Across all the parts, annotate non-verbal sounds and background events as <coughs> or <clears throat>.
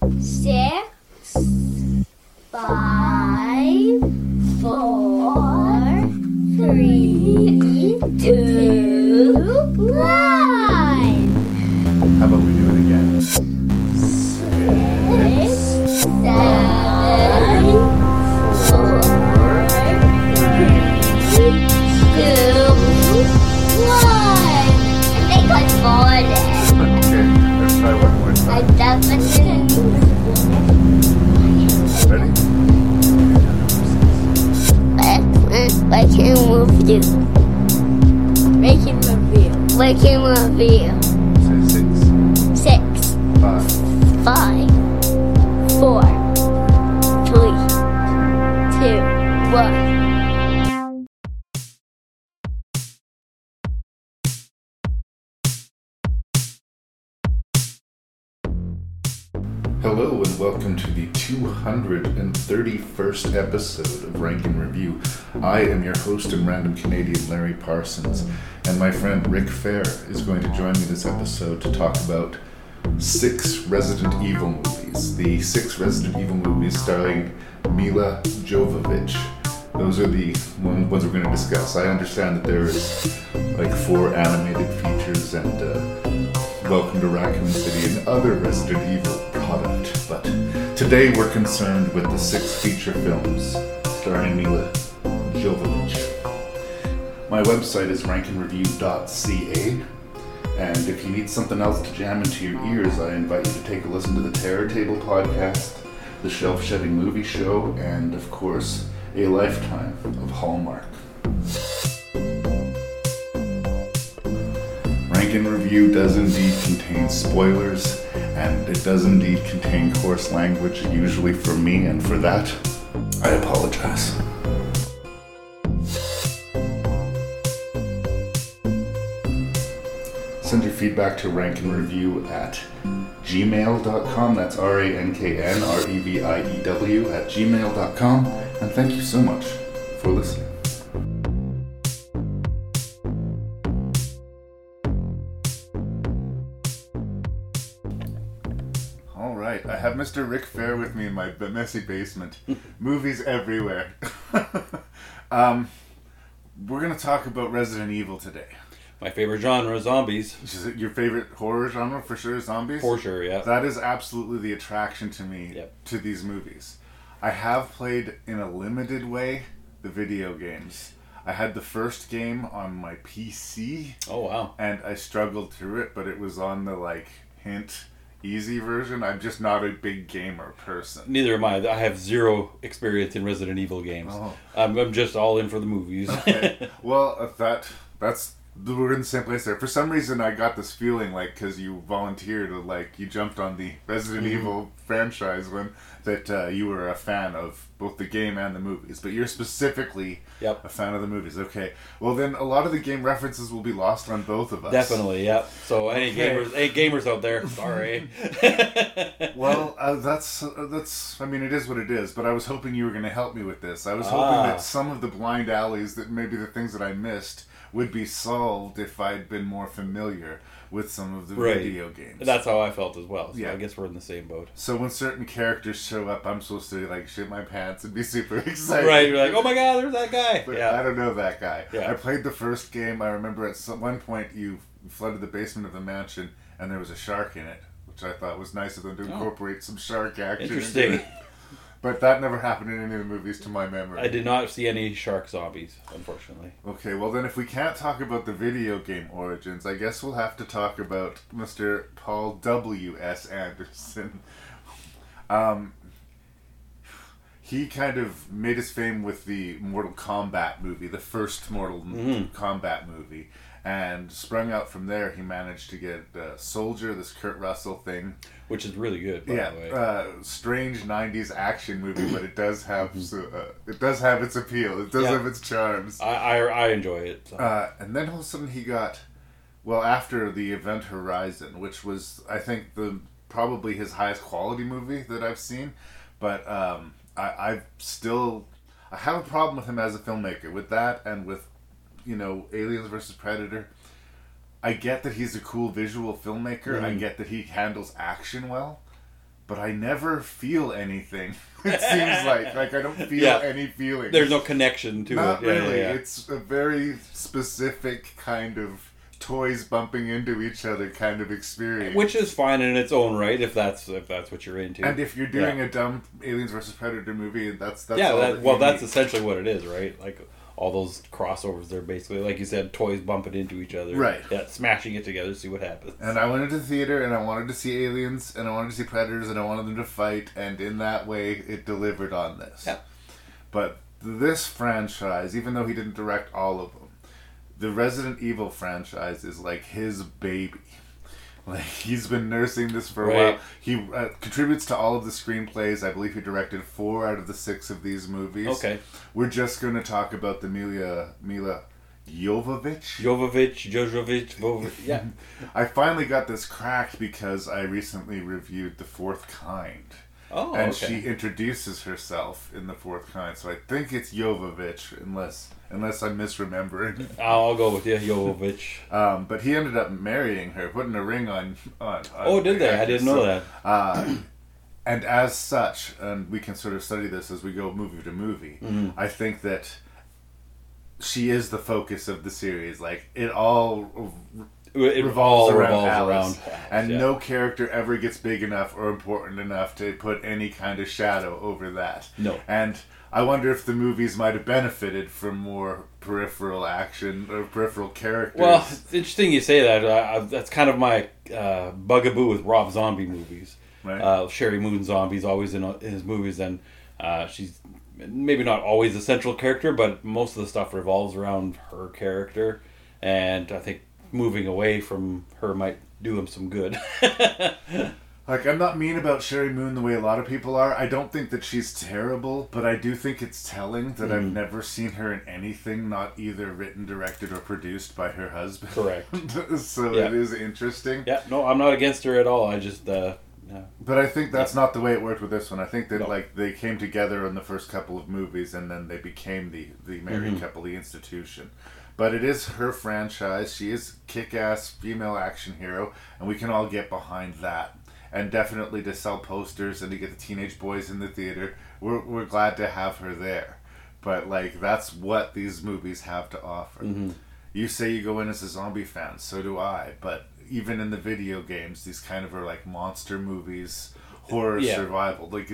six, five, four, three, two, one. How about we do it again? Six, seven, four, three, two, one. I think I bought <laughs> it. Okay, let's try one more I definitely. I can move you. Making review. Making review. Say welcome to the 231st episode of Rank and Review. I am your host and random Canadian Larry Parsons, and my friend Rick Fehr is going to join me this episode to talk about six Resident Evil movies. The six Resident Evil movies starring Milla Jovovich. Those are the one- ones we're going to discuss. I understand that there is like four animated features and uh, Welcome to Raccoon City and other Resident Evil product, but today we're concerned with the six feature films starring Milla Jovovich. My website is rankandreview.ca, and if you need something else to jam into your ears, I invite you to take a listen to the Terror Table podcast, the Shelf Shedding Movie Show, and of course, a lifetime of Hallmark. Rank and Review does indeed contain spoilers, and it does indeed contain coarse language, usually for me, and for that, I apologize. Send your feedback to rankandreview at gmail.com. That's R A N K N R E V I E W at gmail.com. And thank you so much for listening. Have Mr. Rick Fehr with me in my messy basement. <laughs> Movies everywhere. <laughs> um, we're gonna talk about Resident Evil today. My favorite genre, zombies. Your favorite horror genre for sure? Zombies. For sure, yeah. That is absolutely the attraction to me Yep. to these movies. I have played in a limited way the video games. I had the first game on my PC Oh wow. and I struggled through it, but it was on the like hint easy version. I'm just not a big gamer person. Neither am I. I have zero experience in Resident Evil games. Oh. I'm, I'm just all in for the movies. <laughs> Okay. <laughs> well, that that's we're in the same place there. For some reason, I got this feeling like because you volunteered, like you jumped on the Resident Mm-hmm. Evil franchise when that uh, you were a fan of both the game and the movies. But you're specifically Yep. a fan of the movies. Okay. Well, then a lot of the game references will be lost on both of us. Definitely, Yep. So any Okay. gamers, any gamers out there, sorry. <laughs> Well, uh, that's uh, that's. I mean, it is what it is. But I was hoping you were going to help me with this. I was hoping Ah. that some of the blind alleys, that maybe the things that I missed, would be solved if I'd been more familiar with some of the Right. video games. That's how I felt as well. So Yeah. I guess we're in the same boat. so when certain characters show up, I'm supposed to like shit my pants and be <laughs> super excited. Right, you're like, oh my god, there's that guy. But I don't know that guy. Yeah. I played the first game. I remember at some, one point you flooded the basement of the mansion and there was a shark in it, which I thought was nice of them to Oh. incorporate some shark action. into Interesting. <laughs> But that never happened in any of the movies to my memory. I did not see any shark zombies, unfortunately. Okay, well then if we can't talk about the video game origins, I guess we'll have to talk about Mr. Paul W. S. Anderson. <laughs> Um, he kind of made his fame with the Mortal Kombat movie, the first Mortal Mhm. Kombat movie, and sprung out from there. He managed to get uh, Soldier, this Kurt Russell thing. Which is really good, by yeah, the way. uh, strange '90s action movie, but it does have so, uh, it does have its appeal. It does Yeah. have its charms. I, I, I enjoy it. So. Uh, and then all of a sudden he got, well, after the Event Horizon, which was I think the probably his highest quality movie that I've seen, but um, I, I've still I have a problem with him as a filmmaker with that and with you know Aliens versus Predator. I get that he's a cool visual filmmaker. I Mhm. get that he handles action well, but I never feel anything. <laughs> it seems like <laughs> like I don't feel Yeah. any feeling. There's no connection to Not it. Yeah, really. yeah. It's a very specific kind of toys bumping into each other kind of experience. Which is fine in its own right if that's if that's what you're into. and if you're doing a dumb Aliens versus Predator movie, that's that's yeah, that, that well, you that's essentially what it is, right? Like all those crossovers, they're basically like you said, toys bumping into each other, Right. Yeah, smashing it together, to see what happens. And I went into the theater and I wanted to see aliens and I wanted to see predators and I wanted them to fight and in that way it delivered on this. Yeah. But this franchise, even though he didn't direct all of them, the Resident Evil franchise is like his baby. Like he's been nursing this for a Right. while. He uh, contributes to all of the screenplays. I believe he directed four out of the six of these movies. Okay, We're just going to talk about the Milla Milla Jovovich. Jovovich, Jojovic, Vov- yeah, <laughs> I finally got this cracked because I recently reviewed The Fourth Kind. Oh, and okay. she introduces herself in The Fourth Kind, so I think it's Jovovich, unless unless I'm misremembering. <laughs> I'll go with you, Jovovich. <laughs> Um, but he ended up marrying her, putting a ring on. on, on Oh, did the they? I didn't know that. Uh, and as such, and we can sort of study this as we go movie to movie. Mm-hmm. I think that she is the focus of the series. Like it all It revolves all around revolves Alice, around Alice, and yeah. no character ever gets big enough or important enough to put any kind of shadow over that. No. And I wonder if the movies might have benefited from more peripheral action or peripheral characters. Well, it's interesting you say that. Uh, I- that's kind of my uh, bugaboo with Rob Zombie movies. Right. Uh, Sheri Moon Zombie's always in, in his movies, and uh, she's maybe not always a central character, but most of the stuff revolves around her character. And I think moving away from her might do him some good. <laughs> Like, I'm not mean about Sheri Moon the way a lot of people are. I don't think that she's terrible, but I do think it's telling that Mm. I've never seen her in anything not either written, directed, or produced by her husband. Correct. <laughs> so Yeah. it is interesting. yeah, no, I'm not against her at all. I just, uh, yeah. But I think that's not the way it worked with this one. I think that No. like they came together in the first couple of movies, and then they became the the married Mm-hmm. institution. But it is her franchise. She is kick-ass female action hero, and we can all get behind that. And definitely to sell posters and to get the teenage boys in the theater, we're we're glad to have her there. But like that's what these movies have to offer. Mm-hmm. You say you go in as a zombie fan, so do I. But even in the video games, these kind of are like monster movies, horror Yeah. survival. Like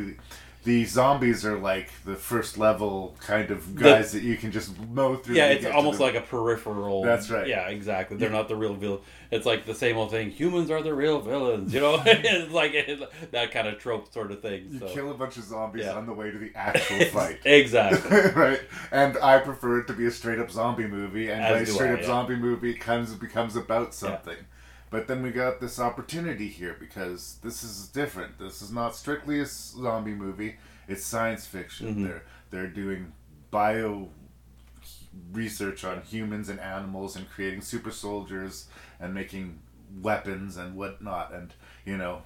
the zombies are like the first level kind of guys that you can just mow through. Yeah, it's almost the- like a peripheral. That's right. Yeah, exactly. They're not the real villain. It's like the same old thing. Humans are the real villains. You know, <laughs> it's like that kind of trope sort of thing. you So. kill a bunch of zombies Yeah. on the way to the actual <laughs> fight. exactly. <laughs> right, and I prefer it to be a straight up zombie movie, and As by straight I, up yeah. zombie movie comes becomes about something. But then we got this opportunity here because this is different. This is not strictly a zombie movie. It's science fiction. Mm-hmm. They're they're doing bio research on humans and animals and creating super soldiers and making weapons and whatnot. And you know,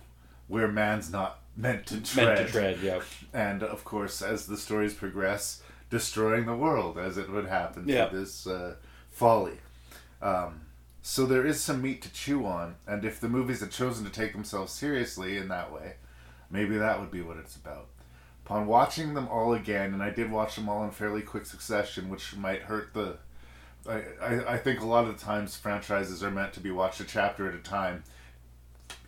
where man's not meant to tread Meant to tread. Yeah. <laughs> and of course, as the stories progress, destroying the world as it would happen Yeah. through this uh, folly. Um, so there is some meat to chew on, and if the movies had chosen to take themselves seriously in that way, maybe that would be what it's about. Upon watching them all again, and I did watch them all in fairly quick succession, which might hurt the. I, I, I think a lot of the times franchises are meant to be watched a chapter at a time.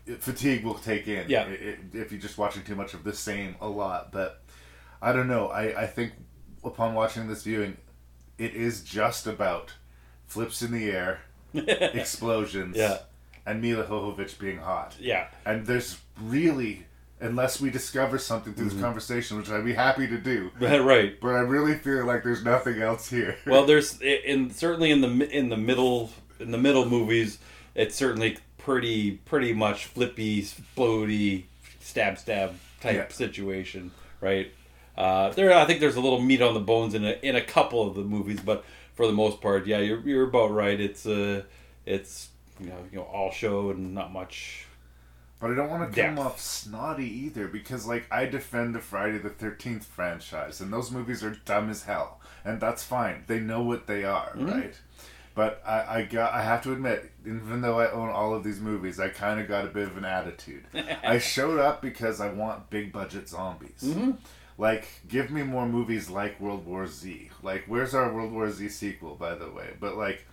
It- fatigue will take in Yeah. i- i- if you're just watching too much of the same a lot. But I don't know. I, I think upon watching this viewing, it is just about flips in the air, <laughs> explosions, Yeah. and Milla Jovovich being hot. Yeah. And there's really, unless we discover something through this conversation, which I'd be happy to do, <laughs> right. but I really feel like there's nothing else here. <laughs> Well, there's in certainly in the in the middle in the middle movies, it's certainly pretty pretty much flippy, splody, stab stab type Yeah. situation, right? Uh, there, I think there's a little meat on the bones in a in a couple of the movies, but for the most part, yeah, you're you're about right. It's uh, it's you know you know all show and not much. But I don't want to come off snotty either because, like, I defend the Friday the 13th franchise, and those movies are dumb as hell. And that's fine. They know what they are, Mm-hmm. right? But I, I got I have to admit, even though I own all of these movies, I kind of got a bit of an attitude. <laughs> I showed up because I want big budget zombies. Mm-hmm. Like, give me more movies like World War Z. Like, where's our World War Z sequel, by the way? But like,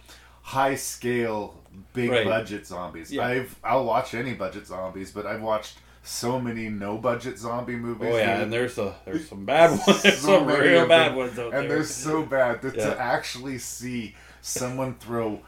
high scale, big Right. budget zombies. Yeah. I've I'll watch any budget zombies, but I've watched so many no budget zombie movies. Oh yeah, that- and there's a there's some bad <laughs> ones, so some real bad ones out and there. they're so bad that Yeah. to actually see someone throw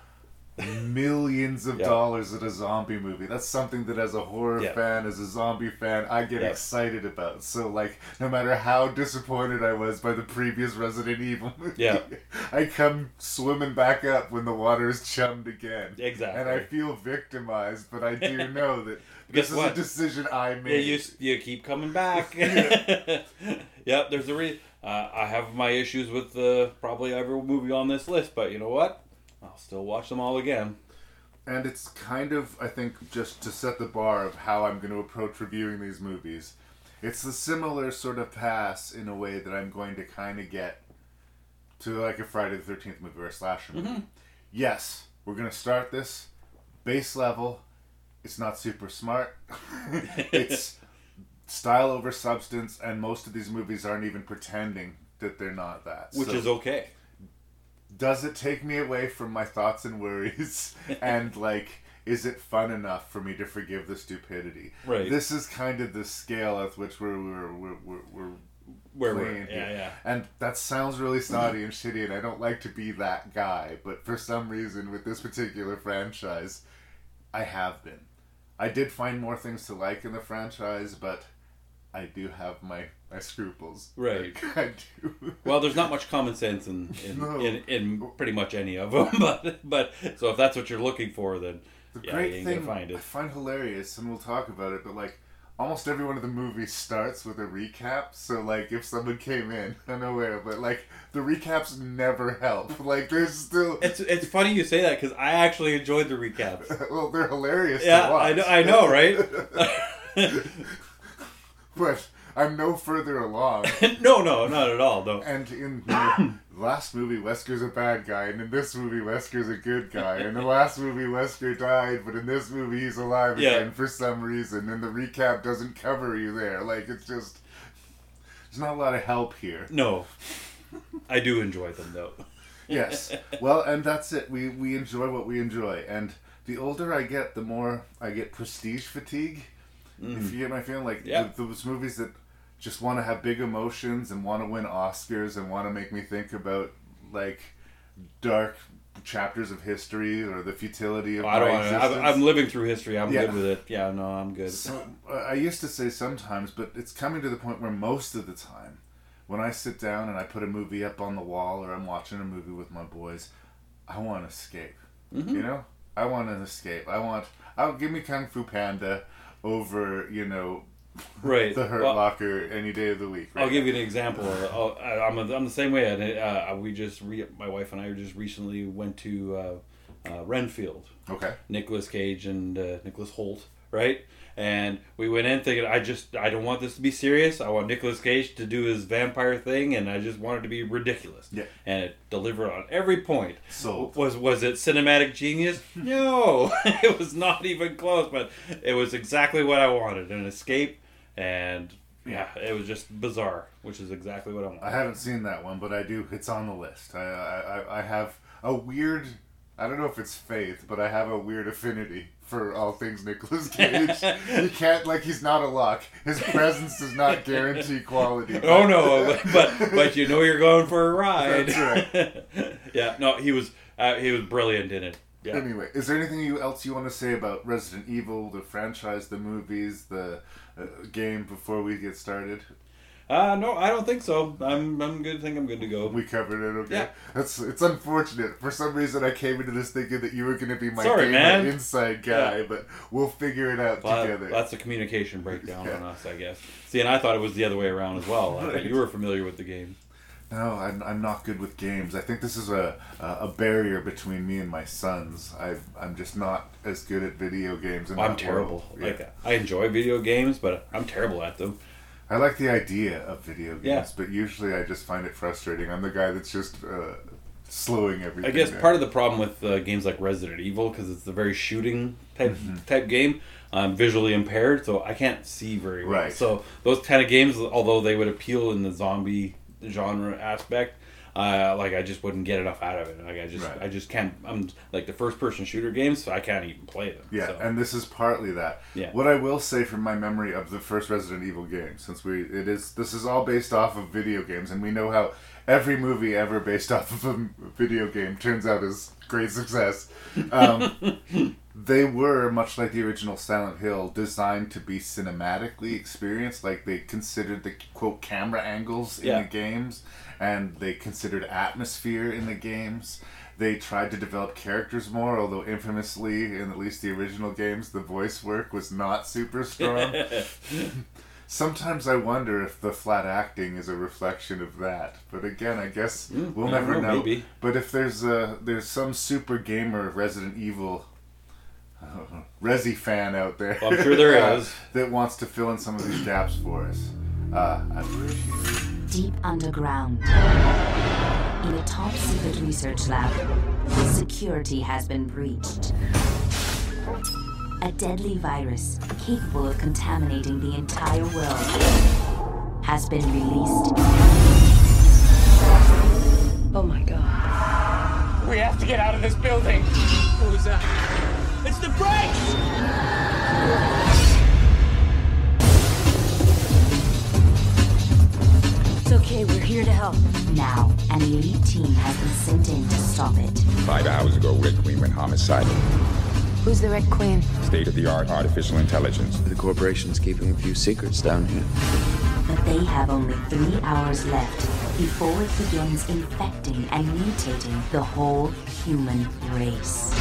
millions of Yeah. dollars at a zombie movie that's something that as a horror Yeah. fan as a zombie fan i get Yeah. excited about so like no matter how disappointed i was by the previous resident evil movie <laughs> i come swimming back up when the water is chummed again Exactly. and i feel victimized but i do <laughs> know that this is what? a decision i made. Yeah, you you keep coming back. <laughs> yep, there's a reason. Uh, I have my issues with uh, probably every movie on this list, but you know what? I'll still watch them all again. And it's kind of, I think, just to set the bar of how I'm going to approach reviewing these movies. It's the similar sort of pass in a way that I'm going to kind of get to like a Friday the 13th movie or a slasher movie. Mm-hmm. Yes, we're going to start this base level. It's not super smart. <laughs> it's style over substance, and most of these movies aren't even pretending that they're not that. Which So- is okay. Does it take me away from my thoughts and worries <laughs> and like is it fun enough for me to forgive the stupidity Right. this is kind of the scale at which we're we're we're, we're, we're Where we're yeah here. yeah. and that sounds really <laughs> snotty and shitty and i don't like to be that guy but for some reason with this particular franchise i have been i did find more things to like in the franchise but i do have my my scruples Right. Like, <laughs> i do Well, there's not much common sense in in, No. in, in pretty much any of them, <laughs> but but so if that's what you're looking for, then The yeah, great thing find I find hilarious, and we'll talk about it, but like almost every one of the movies starts with a recap. So like if someone came in <laughs> I don't know where, but like the recaps never help. Like there's still It's it's funny you say that because I actually enjoyed the recaps. well, they're hilarious. Yeah, to watch. I know, I know, right? But I'm no further along. <laughs> no, no, not at all. Though. And in <clears throat> the last movie, Wesker's a bad guy, and in this movie, Wesker's a good guy. In the last movie, Wesker died, but in this movie, he's alive Yeah. again for some reason, and the recap doesn't cover you there. Like, it's just. There's not a lot of help here. No. I do enjoy them though. <laughs> Yes. Well, and that's it. We, we enjoy what we enjoy. And the older I get, the more I get prestige fatigue. If you get my feeling, like Mm. Yeah. th- those movies that just want to have big emotions and want to win Oscars and want to make me think about like dark chapters of history or the futility of I don't my existence. I'm, I'm living through history. I'm Yeah. good with it. Yeah, no, I'm good. So, uh, I used to say sometimes, but it's coming to the point where most of the time, when I sit down and I put a movie up on the wall or I'm watching a movie with my boys, I want to escape. Mm-hmm. You know, I want to escape. I want. I'll give me Kung Fu Panda over you know Right. <laughs> the Hurt Well, Locker any day of the week. I'll give you an example. I'll, I- I'm, I'm the same way. And uh, we just re- my wife and I just recently went to uh, uh, Renfield. Okay. Nicolas Cage and uh, Nicholas Hoult, right? And we went in thinking, I just, I don't want this to be serious. I want Nicolas Cage to do his vampire thing, and I just want it to be ridiculous. Yeah. And it delivered on every point. So Was was it cinematic genius? <laughs> No, <laughs> it was not even close. But it was exactly what I wanted: an escape, and yeah, it was just bizarre, which is exactly what I want. I haven't seen that one, but I do. It's on the list. I, I, I- I have a weird. I don't know if it's faith, but I have a weird affinity for all things Nicolas <laughs> Cage. he can't like he's not a lock. His presence does not guarantee quality. Oh no, but but you know you're going for a ride. That's <laughs> yeah, no, he was uh, he was brilliant in it. Yeah. Anyway, is there anything you, else you want to say about Resident Evil, the franchise, the movies, the uh, game before we get started? Uh, no, I don't think so. I'm I'm good. think I'm good to go. We covered it, okay? Yeah. That's it's unfortunate. For some reason, I came into this thinking that you were going to be my Sorry, gamer man. inside guy, Yeah. but we'll figure it out Well, together. that's a communication breakdown Yeah. on us, I guess. See, and I thought it was the other way around as well. I thought you were familiar with the game. No, I'm, I'm not good with games. I think this is a a, barrier between me and my sons. I I'm just not as good at video games. In I'm terrible. world. Like Yeah. I enjoy video games, but I'm terrible at them. I like the idea of video games, Yeah. but usually I just find it frustrating. I'm the guy that's just uh, slowing everything. I guess down. part of the problem with uh, games like Resident Evil because it's a very shooting type Mm-hmm. type game. I'm visually impaired, so I can't see very well. Right. So those kind of games, although they would appeal in the zombie genre aspect, uh, like I just wouldn't get enough out of it. Like I just, Right. I just can't. I'm like the first person shooter games, so I can't even play them. Yeah, so. and this is partly that. Yeah. What I will say from my memory of the first Resident Evil game, since we it is this is all based off of video games, and we know how every movie ever based <laughs> off of a video game turns out is great success. Um, <laughs> they were much like the original Silent Hill, designed to be cinematically experienced. Like they considered the quote camera angles in Yeah. the games, and they considered atmosphere in the games. They tried to develop characters more, although infamously, in at least the original games, the voice work was not super strong. <laughs> Sometimes I wonder if the flat acting is a reflection of that. But again, I guess we'll Mm, I never know, know. maybe. But if there's a there's some super gamer of Resident Evil <laughs> Resi fan out there, Well, I'm sure there <laughs> uh, is. that wants to fill in some of these gaps for us, uh, I appreciate it. Deep underground, in a top secret research lab, security has been breached. A deadly virus capable of contaminating the entire world has been released. Oh my god. We have to get out of this building. What was that? It's the brakes! It's okay, we're here to help. Now, an elite team has been sent in to stop it. Five hours ago, Red Queen went homicidal. Who's the Red Queen? State of the art artificial intelligence. The corporation's keeping a few secrets down here. But they have only three hours left before it begins infecting and mutating the whole human race.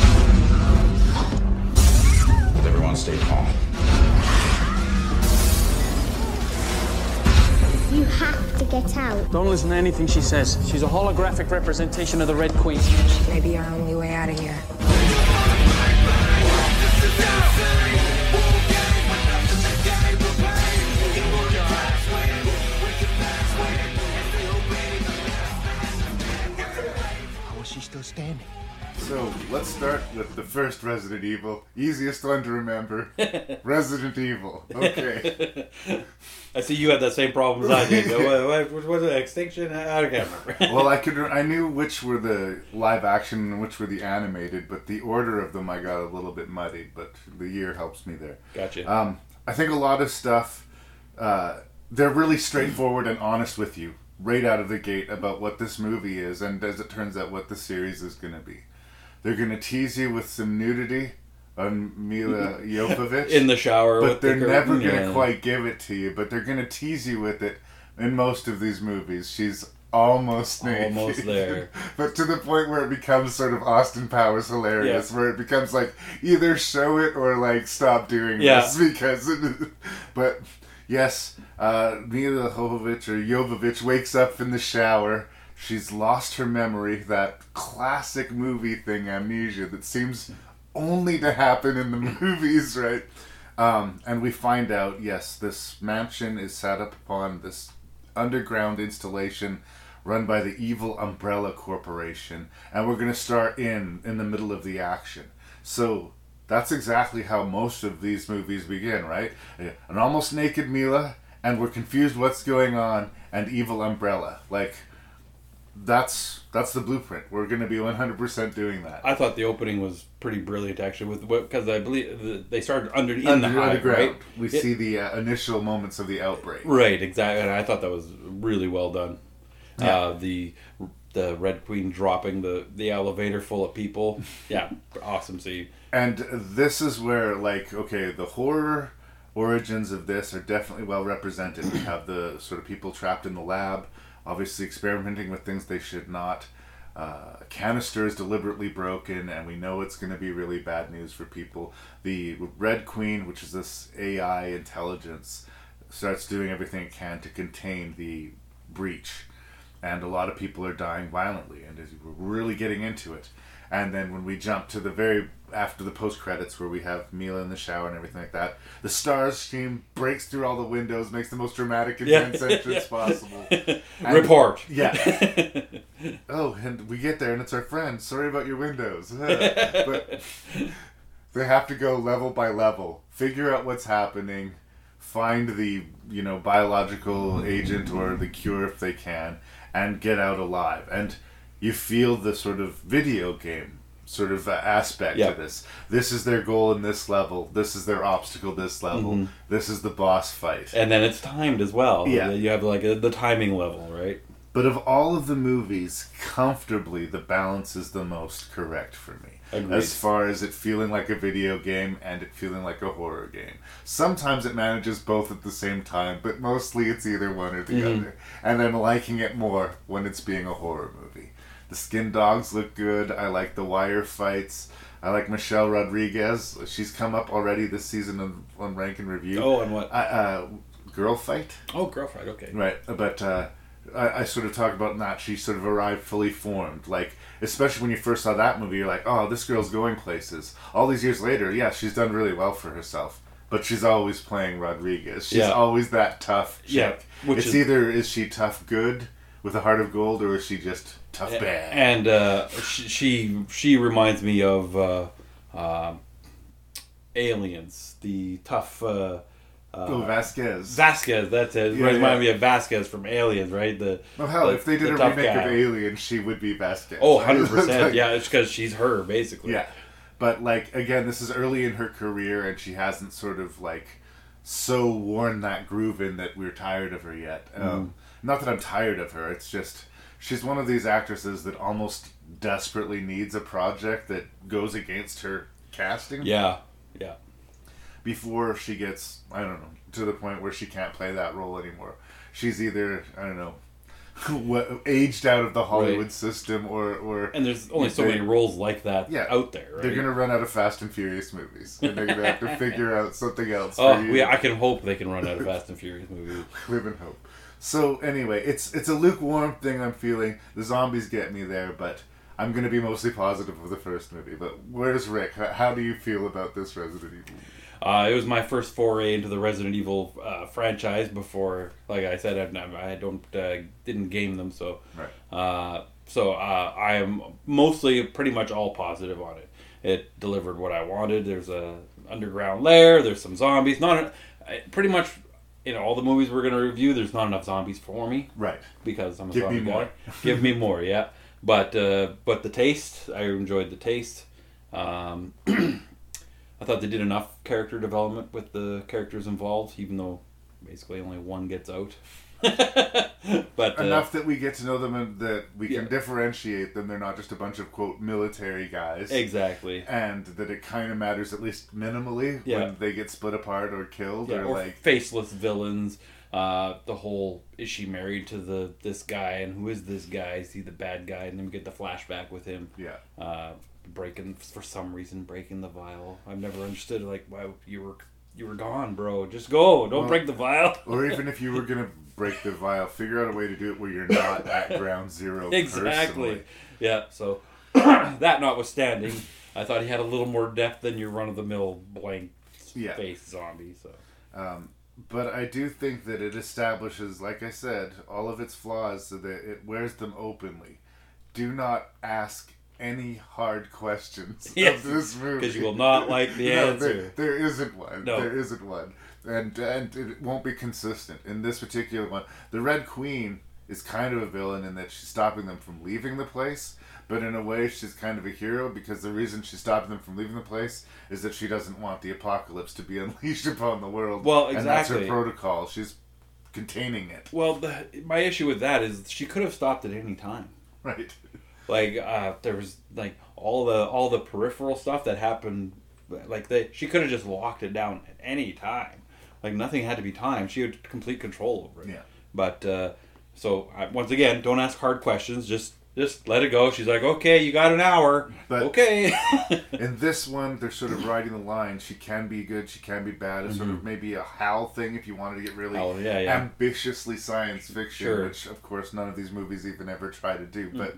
Everyone stay calm. You have to get out. Don't listen to anything she says. She's a holographic representation of the Red Queen. Maybe our only way out of here. How is she still standing? So let's start with the first Resident Evil, easiest one to remember. <laughs> Resident Evil. Okay. <laughs> I see you had that same problem as I did. <laughs> what, what, what was it? Extinction? I can't remember. well, I could I knew which were the live action and which were the animated, but the order of them I got a little bit muddied. But the year helps me there. Gotcha. Um, I think a lot of stuff uh, they're really straightforward and honest with you right out of the gate about what this movie is, and as it turns out, what the series is going to be. They're going to tease you with some nudity on Milla <laughs> Jovovich In the shower, but they're the never going to yeah. quite give it to you. But they're going to tease you with it in most of these movies. She's almost naked. Almost there. <laughs> but to the point where it becomes sort of Austin Powers hilarious, Yeah. where it becomes like either show it or like stop doing Yeah. this <laughs> because. It, but yes, uh, Milla Jovovich or Jovovich wakes up in the shower. She's lost her memory, that classic movie thing, amnesia, that seems only to happen in the <laughs> movies, right? Um, and we find out, yes, this mansion is set up upon this underground installation run by the evil Umbrella Corporation, and we're going to start in in the middle of the action. So that's exactly how most of these movies begin, right? An almost naked Milla, and we're confused what's going on, and evil Umbrella. Like that's that's the blueprint. We're going to be 100% doing that. I thought the opening was pretty brilliant actually, with because I believe the, they started under in Under- the hive, underground, right? we Yeah. see the uh, initial moments of the outbreak. Right, exactly. And I thought that was really well done. Yeah. Uh, the the Red Queen dropping the the elevator full of people. <laughs> Yeah, awesome scene. And this is where, like, okay, the horror origins of this are definitely well represented. We have the sort of people trapped in the lab, obviously experimenting with things they should not. Uh, canister is deliberately broken, and we know it's going to be really bad news for people. The Red Queen, which is this AI intelligence, starts doing everything it can to contain the breach and a lot of people are dying violently, and we're really getting into it. And then when we jump to the very after the post credits where we have Milla in the shower and everything like that, the stars team breaks through all the windows, makes the most dramatic Yeah. intense entrance <laughs> possible. And- Report. Yeah. <laughs> oh, and we get there and it's our friend. Sorry about your windows. <laughs> but they have to go level by level, figure out what's happening, find the you know biological agent or the cure if they can, and get out alive. And you feel the sort of video game sort of uh, aspect Yeah. to this. This is their goal in this level. This is their obstacle this level. Mhm. This is the boss fight. And then it's timed as well. Yeah. You have like a, the timing level, right? But of all of the movies, comfortably the balance is the most correct for me. Agreed. As far as it feeling like a video game and it feeling like a horror game. Sometimes it manages both at the same time, but mostly it's either one or the Mhm. other. And I'm liking it more when it's being a horror movie. The skin dogs look good. I like the wire fights. I like Michelle Rodriguez. She's come up already this season on, on Rank and Review. Oh, and what? Uh, uh, Girl Fight? Oh, girl fight. Okay. Right, but uh, I, I sort of talk about that she sort of arrived fully formed. Like, especially when you first saw that movie, you're like, oh, this girl's going places. All these years later, yeah, she's done really well for herself. But she's always playing Rodriguez. She's Yeah. always that tough chick. Yeah, which it's is- either is she tough good with a heart of gold, or is she just tough bad? And uh, she, she reminds me of uh, uh, Aliens, the tough. Uh, uh, Oh, Vasquez. Vasquez, that's it. Yeah, Reminds yeah. me of Vasquez from Aliens, right? The Well, hell, the- if they did the a remake guy. of Alien, she would be Vasquez. Oh, <laughs> 100%. Like- yeah, it's because she's her, basically. Yeah. But like again, this is early in her career and she hasn't sort of like so worn that groove in that we're tired of her yet. Mm-hmm. Not that I'm tired of her, it's just she's one of these actresses that almost desperately needs a project that goes against her casting Yeah. Yeah. before she gets I don't know to the point where she can't play that role anymore. She's either I don't know <laughs> what aged out of the Hollywood Right. system or or And there's only so they- many roles like that yeah, out there, right? They're gonna run out of Fast and Furious movies, and they're gonna have to <laughs> figure out something else. Oh, for you. we, I can hope they can run out of Fast and Furious movies. <laughs> live in hope. So anyway, it's it's a lukewarm thing I'm feeling. The zombies get me there, but I'm gonna be mostly positive of the first movie. But where's Rick? How, how do you feel about this Resident Evil? Uh, it was my first foray into the Resident Evil uh, franchise. Before, like I said, I've never, I don't uh, didn't game them, so Right. uh, so uh, I am mostly pretty much all positive on it. It delivered what I wanted. There's a underground lair. There's some zombies. Not I- pretty much in all the movies we're gonna review. There's not enough zombies for me Right. because I'm a Give me zombie more. guy. Give me more, yeah. But uh, but the taste, I enjoyed the taste. Um, <clears throat> I thought they did enough character development with the characters involved, even though basically only one gets out. <laughs> but uh, Enough that we get to know them and that we can Yeah. differentiate them. They're not just a bunch of quote military guys. exactly. And that it kind of matters at least minimally Yeah. when they get split apart or killed Yeah, or, or like faceless villains. Uh, the whole is she married to the this guy and who is this guy? Is he the bad guy? And then we get the flashback with him. yeah. uh, breaking for some reason breaking the vial. I've never understood like why you were you were gone, bro. Just go. Don't Well, break the vial. <laughs> or even if you were gonna break the vial, figure out a way to do it where you're not at <laughs> ground zero. exactly. personally. Yeah. So <clears throat> that notwithstanding, I thought he had a little more depth than your run of the mill blank Yeah. face zombie. So Um, but I do think that it establishes, like I said, all of its flaws so that it wears them openly. Do not ask any hard questions <laughs> Yes, of this movie 'cause you will not like the <laughs> No, answer. There, there isn't one. No. There isn't one, and and it won't be consistent in this particular one. The Red Queen is kind of a villain in that she's stopping them from leaving the place. But in a way, she's kind of a hero because the reason she's stopping them from leaving the place is that she doesn't want the apocalypse to be <laughs> unleashed upon the world. Well, exactly. And that's her protocol. She's containing it. well, the, my issue with that is she could have stopped at any time. Right. Like uh, there was like all the all the peripheral stuff that happened like they she could have just locked it down at any time like nothing had to be timed she had complete control over it Yeah. but uh, so I, once again don't ask hard questions just just let it go she's like okay you got an hour But- okay <laughs> In this one, they're sort of riding the line. She can be good, she can be bad. It's sort of maybe a Hal thing if you wanted to get really Oh, yeah, yeah. ambitiously science fiction, Sure. which of course none of these movies even ever try to do. But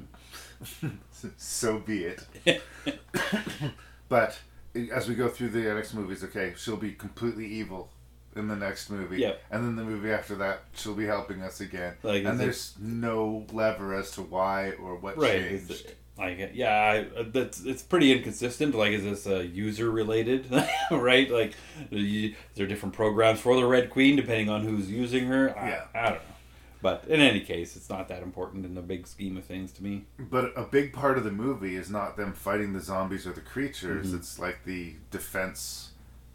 so be it. <coughs> but as we go through the next movies, okay, she'll be completely evil in the next movie. Yep. And then the movie after that, she'll be helping us again. Like, and it- there's no lever as to why or what right changed. is it- like yeah I, that's it's pretty inconsistent like is this uh, user related <laughs> right like you, there different programs for the red queen depending on who's using her I, Yeah. I don't know but in any case it's not that important in the big scheme of things to me But a big part of the movie is not them fighting the zombies or the creatures. Mm-hmm. It's like the defense,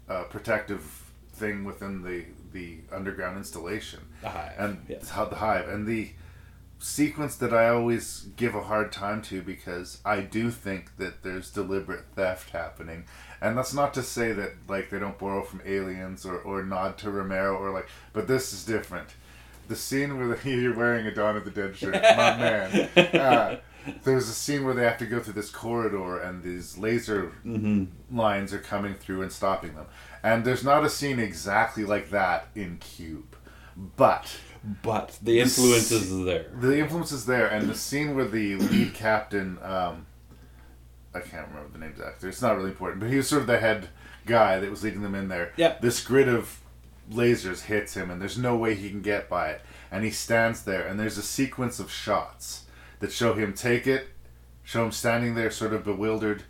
uh, protective thing within the the underground installation. The hive, and how the hive and the sequence that I always give a hard time to because I do think that there's deliberate theft happening. And that's not to say that like they don't borrow from aliens or, or nod to Romero or like but this is different. The scene where the, <laughs> you're wearing a Dawn of the Dead shirt, my <laughs> man. Uh, there's a scene where they have to go through this corridor and these laser lines are coming through and stopping them. And there's not a scene exactly like that in Cube. But but the influence is there the influence is there, and the scene where the lead captain, um, I can't remember the name exactly. It's not really important, but he was sort of the head guy that was leading them in there. Yeah. This grid of lasers hits him, and there's no way he can get by it. And he stands there, and there's a sequence of shots that show him take it, show him standing there, sort of bewildered,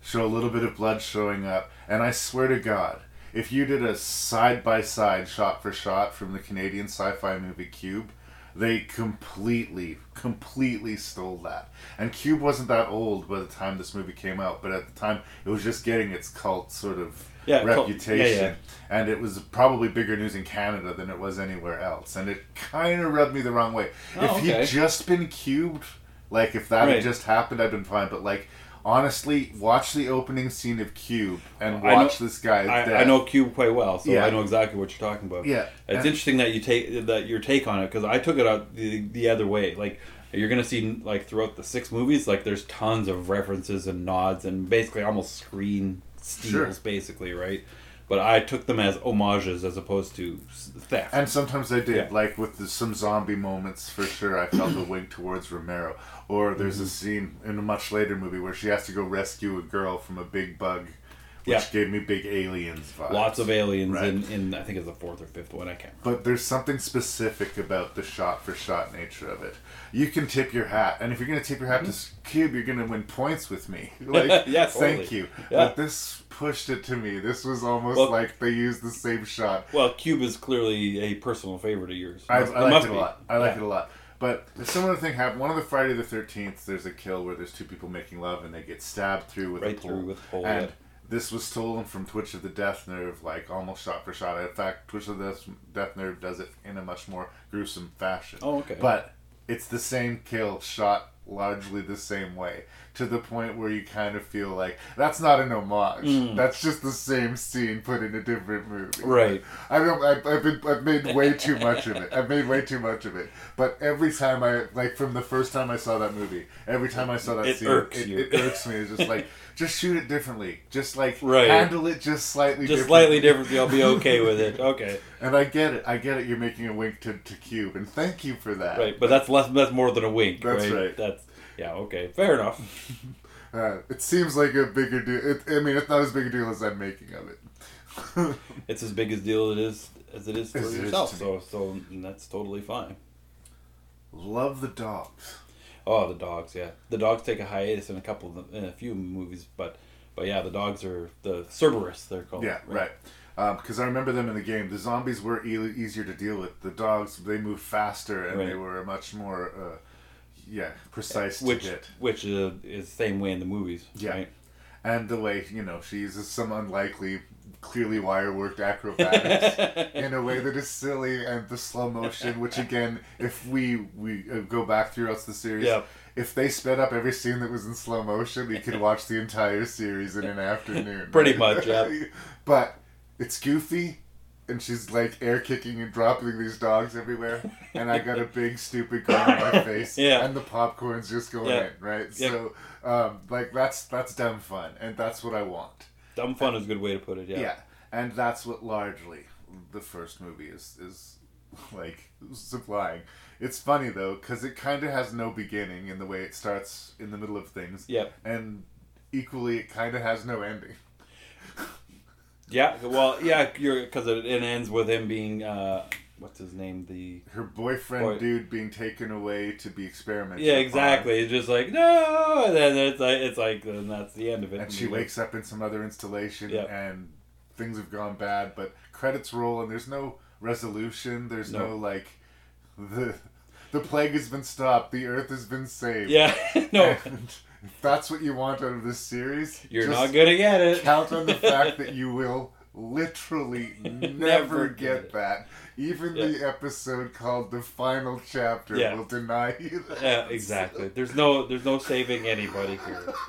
show a little bit of blood showing up, and I swear to God. If you did a side by side, shot for shot from the Canadian sci fi movie Cube, they completely, completely stole that. And Cube wasn't that old by the time this movie came out, but at the time it was just getting its cult sort of Yeah, reputation. yeah, yeah. And it was probably bigger news in Canada than it was anywhere else. And it kind of rubbed me the wrong way. Oh, if okay. he'd just been cubed, like if that Right. had just happened, I'd been fine. But like, honestly, watch the opening scene of Cube and I know- watch this guy. I. I know Cube quite well, so Yeah. I know exactly what you're talking about. Yeah, it's and- interesting that you take that your take on it because I took it out the, the other way. Like you're gonna see like throughout the six movies, like there's tons of references and nods and basically almost screen steals, Sure. basically, right? But I took them as homages as opposed to theft. And sometimes I did, Yeah. like with the, some zombie moments for sure. I felt a <clears throat> wink towards Romero. Or there's Mm-hmm. a scene in a much later movie where she has to go rescue a girl from a big bug, which Yeah. gave me big aliens vibes. Lots of aliens Right. in, in I think it's the fourth or fifth one. I can't remember. But there's something specific about the shot for shot nature of it. You can tip your hat, and if you're gonna tip your hat to s- Cube, you're gonna win points with me. <laughs> Like, Mm-hmm. <laughs> Yeah, thank totally. you. Yeah. But this pushed it to me. This was almost Well- like they used the same shot. Well, Cube is clearly a personal favorite of yours. I, I like it a lot. I like Yeah. it a lot. But a similar thing happened. One of the Friday the Thirteenth, there's a kill where there's two people making love and they get stabbed through with Right a pole. through with a pole, And yeah. This was stolen from Twitch of the Death Nerve, like almost shot for shot. In fact, Twitch of the Death- Nerve does it in a much more gruesome fashion. Oh, okay. But it's the same kill shot largely the same way to the point where you kind of feel like that's not an homage that's just the same scene put in a different movie Mm. Right. I don't. I've, I've, been, I've made way too much of it. I've made way too much of it. But every time I like from the first time I saw that movie, every time I saw that It scene, irks it, it irks me. It's just like <laughs> just shoot it differently. Just like Right. handle it just slightly. Just differently. slightly differently, I'll be okay with it. Okay. <laughs> And I get it. I get it. You're making a wink to, to Cube, and thank you for that. Right, but that's less. That's more than a wink. That's right. right. That's yeah. Okay, fair enough. <laughs> Uh, it seems like a bigger deal. It, I mean, it's not as big a deal as I'm making of it. <laughs> It's as big a deal it is as it is for As yourself. so so that's totally fine. Love the dogs. Oh, the dogs. Yeah, the dogs take a hiatus in a couple of them, in a few movies, but but yeah, the dogs are the Cerberus. They're called. Yeah, right. Because I remember them in the game. The zombies were e- easier to deal with. The dogs, they moved faster and they Right. were much more, uh, yeah, precise Which to hit. which uh, is the same way in the movies. Yeah. Right? And the way, you know, she uses some unlikely, clearly wire worked acrobatics <laughs> in a way that is silly and the slow motion, which again, if we, we uh, go back throughout the series, Yeah. if they sped up every scene that was in slow motion, we could watch the entire series in an afternoon. Pretty much, yeah. <laughs> but it's goofy. And she's like air kicking and dropping these dogs everywhere, and I got a <laughs> big stupid grin on my face, Yeah. and the popcorn's just going Yeah. in, right? Yeah. So, um, like that's that's dumb fun, and that's what I want. Dumb fun is a good way to put it. Yeah. Yeah, and that's what largely the first movie is is like supplying. It's funny though because it kind of has no beginning in the way it starts in the middle of things. Yeah. And equally, it kind of has no ending. Yeah, well, yeah, you're because it, it ends with him being uh, what's his name? The Her boyfriend, Boy- dude, being taken away to be experimented. yeah, upon. exactly. It's just like no, and then it's like it's like and that's the end of it. And she wakes up in some other installation, Yep. and things have gone bad. But credits roll, and there's no resolution. There's no, No. like the the plague has been stopped. The Earth has been saved. Yeah, <laughs> no, And if that's what you want out of this series, you're not gonna get it. Count on the fact that <laughs> you will literally never, Never get, that. Even Yeah. the episode called "The Final Chapter" Yeah. will deny you that. Yeah, exactly. There's no there's no saving anybody here. <laughs>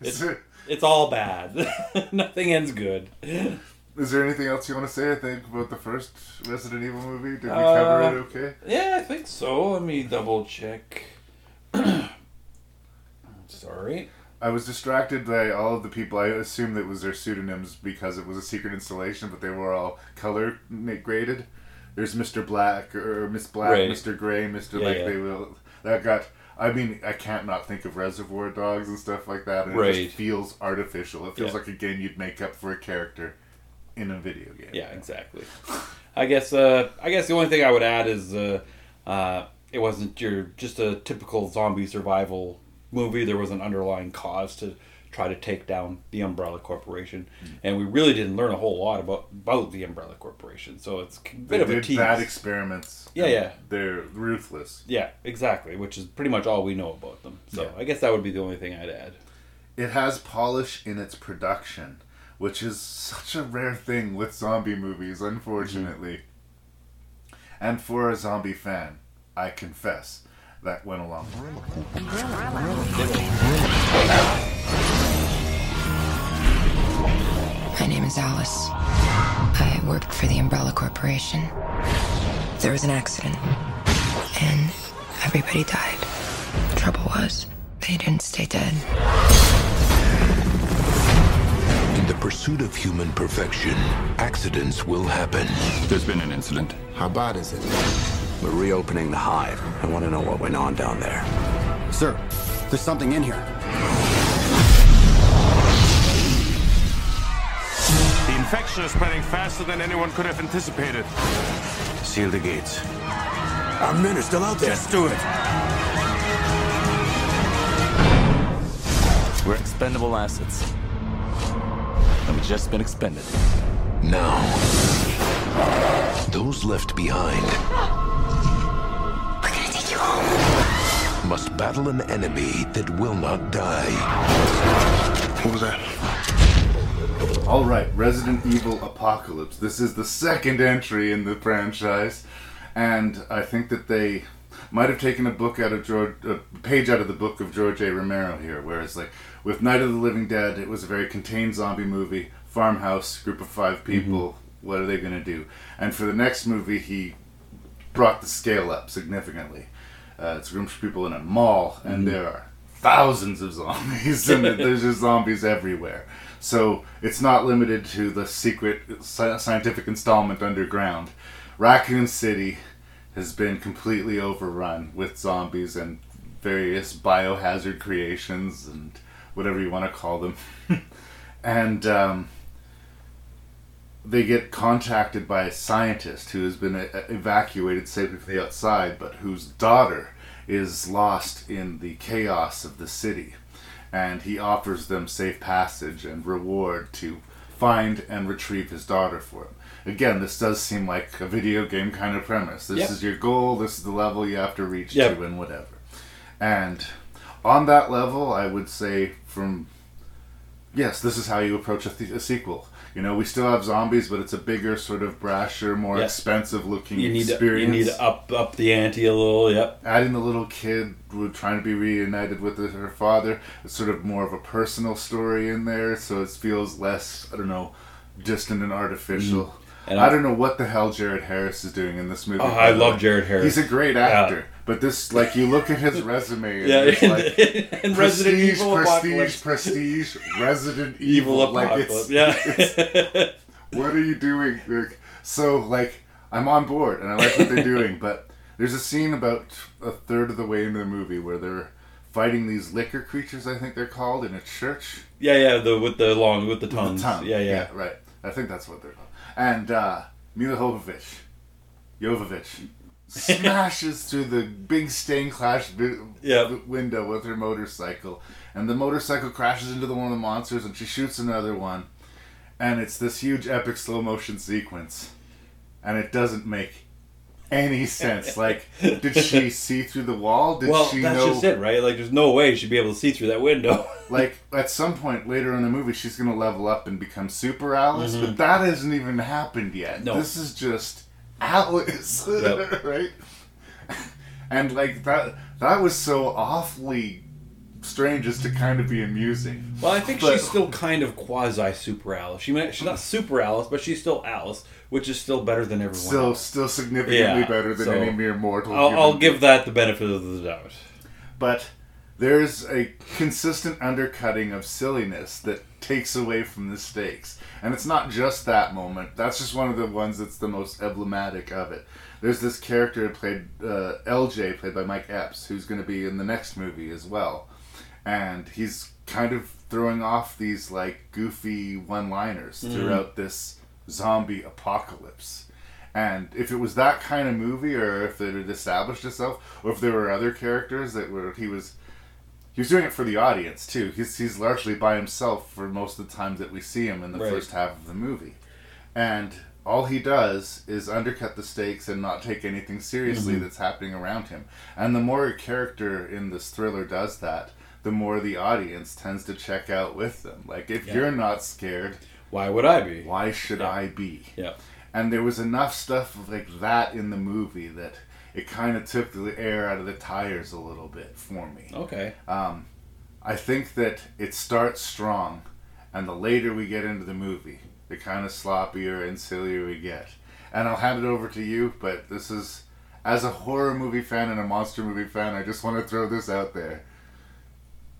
It's there, it's all bad. <laughs> Nothing ends good. is there anything else you want to say? I think about the first Resident Evil movie. Did we cover Uh, it? Okay. Yeah, I think so. Let me double check. <clears throat> Sorry. I was distracted by all of the people. I assumed that was their pseudonyms because it was a secret installation, but they were all color graded. There's Mr. Black or Miss Black, Right. Mr. Gray, Mr. Yeah, like yeah. they will. That got. I mean, I can't not think of Reservoir Dogs and stuff like that. And It Right. just feels artificial. It feels Yeah. like a game you'd make up for a character in a video game. Yeah, exactly. I guess. Uh, I guess the only thing I would add is uh, uh, it wasn't your just a typical zombie survival movie. There was an underlying cause to try to take down the Umbrella Corporation, mm. and we really didn't learn a whole lot about about the Umbrella Corporation. So it's a They bit of a tease. bad experiments. Yeah, yeah. They're ruthless. yeah, exactly. Which is pretty much all we know about them. So Yeah. I guess that would be the only thing I'd add. It has polish in its production, which is such a rare thing with zombie movies, unfortunately. Mm-hmm. And for a zombie fan, I confess, that went a long way. My name is Alice. I worked for the Umbrella Corporation. There was an accident, and everybody died. The trouble was, they didn't stay dead. In the pursuit of human perfection, accidents will happen. There's been an incident. How bad is it? We're reopening the hive. I want to know what went on down there. Sir, there's something in here. The infection is spreading faster than anyone could have anticipated. Seal the gates. Our men are still out there. Just do it. We're expendable assets. And we've just been expended. Now, those left behind must battle an enemy that will not die. What was that? All right, Resident Evil Apocalypse. This is the second entry in the franchise, and I think that they might have taken a book out of George, a page out of the book of George A. Romero here. Whereas, like with Night of the Living Dead, it was a very contained zombie movie, farmhouse, group of five mm-hmm. people. What are they going to do? And for the next movie, he brought the scale up significantly. Uh, it's rooms for people in a mall, and there are thousands of zombies, <laughs> and there's just zombies everywhere. So it's not limited to the secret scientific installment underground. Raccoon City has been completely overrun with zombies and various biohazard creations and whatever you want to call them. <laughs> and um, they get contacted by a scientist who has been uh, evacuated safely from the outside, but whose daughter is lost in the chaos of the city. And he offers them safe passage and reward to find and retrieve his daughter for him. Again, this does seem like a video game kind of premise. This Yep. is your goal, this is the level you have to reach Yep. to, and whatever. And on that level, I would say from yes, this is how you approach a, th- a sequel. You know, we still have zombies, but it's a bigger, sort of brasher, more Yeah. expensive looking You need to, you need to up up the ante a little. Yep. Adding the little kid trying to be reunited with her father, it's sort of more of a personal story in there, so it feels less, I don't know, distant and artificial. Mm-hmm. And I I- don't know what the hell Jared Harris is doing in this movie. Oh, I love. Jared Harris. He's a great Yeah. actor, but this, like, you look at his resume, and Yeah, it's <laughs> like <laughs> in Resident prestige, Evil prestige, Apocalypse. prestige, Resident <laughs> Evil Evil. Like Apocalypse. it's, it's- yeah. what are you doing? Like, so, like, I'm on board and I like what they're doing, but there's a scene about a third of the way into the movie where they're fighting these Licker creatures. I think they're called in a church. Yeah, yeah, the with the long with the With the tongues. tongue. Yeah, yeah, right. I think that's what they're called. And uh, Milla Jovovich, smashes <laughs> through the big stained glass v- window with her motorcycle, and the motorcycle crashes into the one of the monsters, and she shoots another one, and it's this huge epic slow motion sequence, and it doesn't make any sense. like, did she <laughs> see through the wall? Did well, she that's know? just it, right? Like, there's no way she'd be able to see through that window. <laughs> like at some point later in the movie she's gonna level up and become super alice Mhm. but that hasn't even happened yet No. this is just alice <laughs> Yep. right and like that that was so awfully strange as to kind of be amusing Well, I think But- she's still kind of quasi super Alice. She might, she's not super Alice, but she's still Alice, which is still better than everyone. still else. still significantly Yeah, better than so any mere mortal I'll, I'll give that the benefit of the doubt. but there's a consistent undercutting of silliness that takes away from the stakes. And it's not just that moment. That's just one of the ones that's the most emblematic of it. There's this character played, uh, LJ, played by Mike Epps, who's going to be in the next movie as well. And he's kind of throwing off these, like, goofy one liners Mhm. throughout this zombie apocalypse. And if it was that kind of movie, or if it had established itself, or if there were other characters that were he was he was doing it for the audience too. He's he's largely by himself for most of the times that we see him in the Right. first half of the movie, and all he does is undercut the stakes and not take anything seriously Mhm. that's happening around him. And the more a character in this thriller does that, the more the audience tends to check out with them. Like if Yeah. you're not scared, Why would I be? Why should I be? Yeah. And there was enough stuff like that in the movie that it kind of took the air out of the tires a little bit for me. Okay. Um, I think that it starts strong, and the later we get into the movie, the kind of sloppier and sillier we get. And I'll hand it over to you, but this is, as a horror movie fan and a monster movie fan, I just want to throw this out there.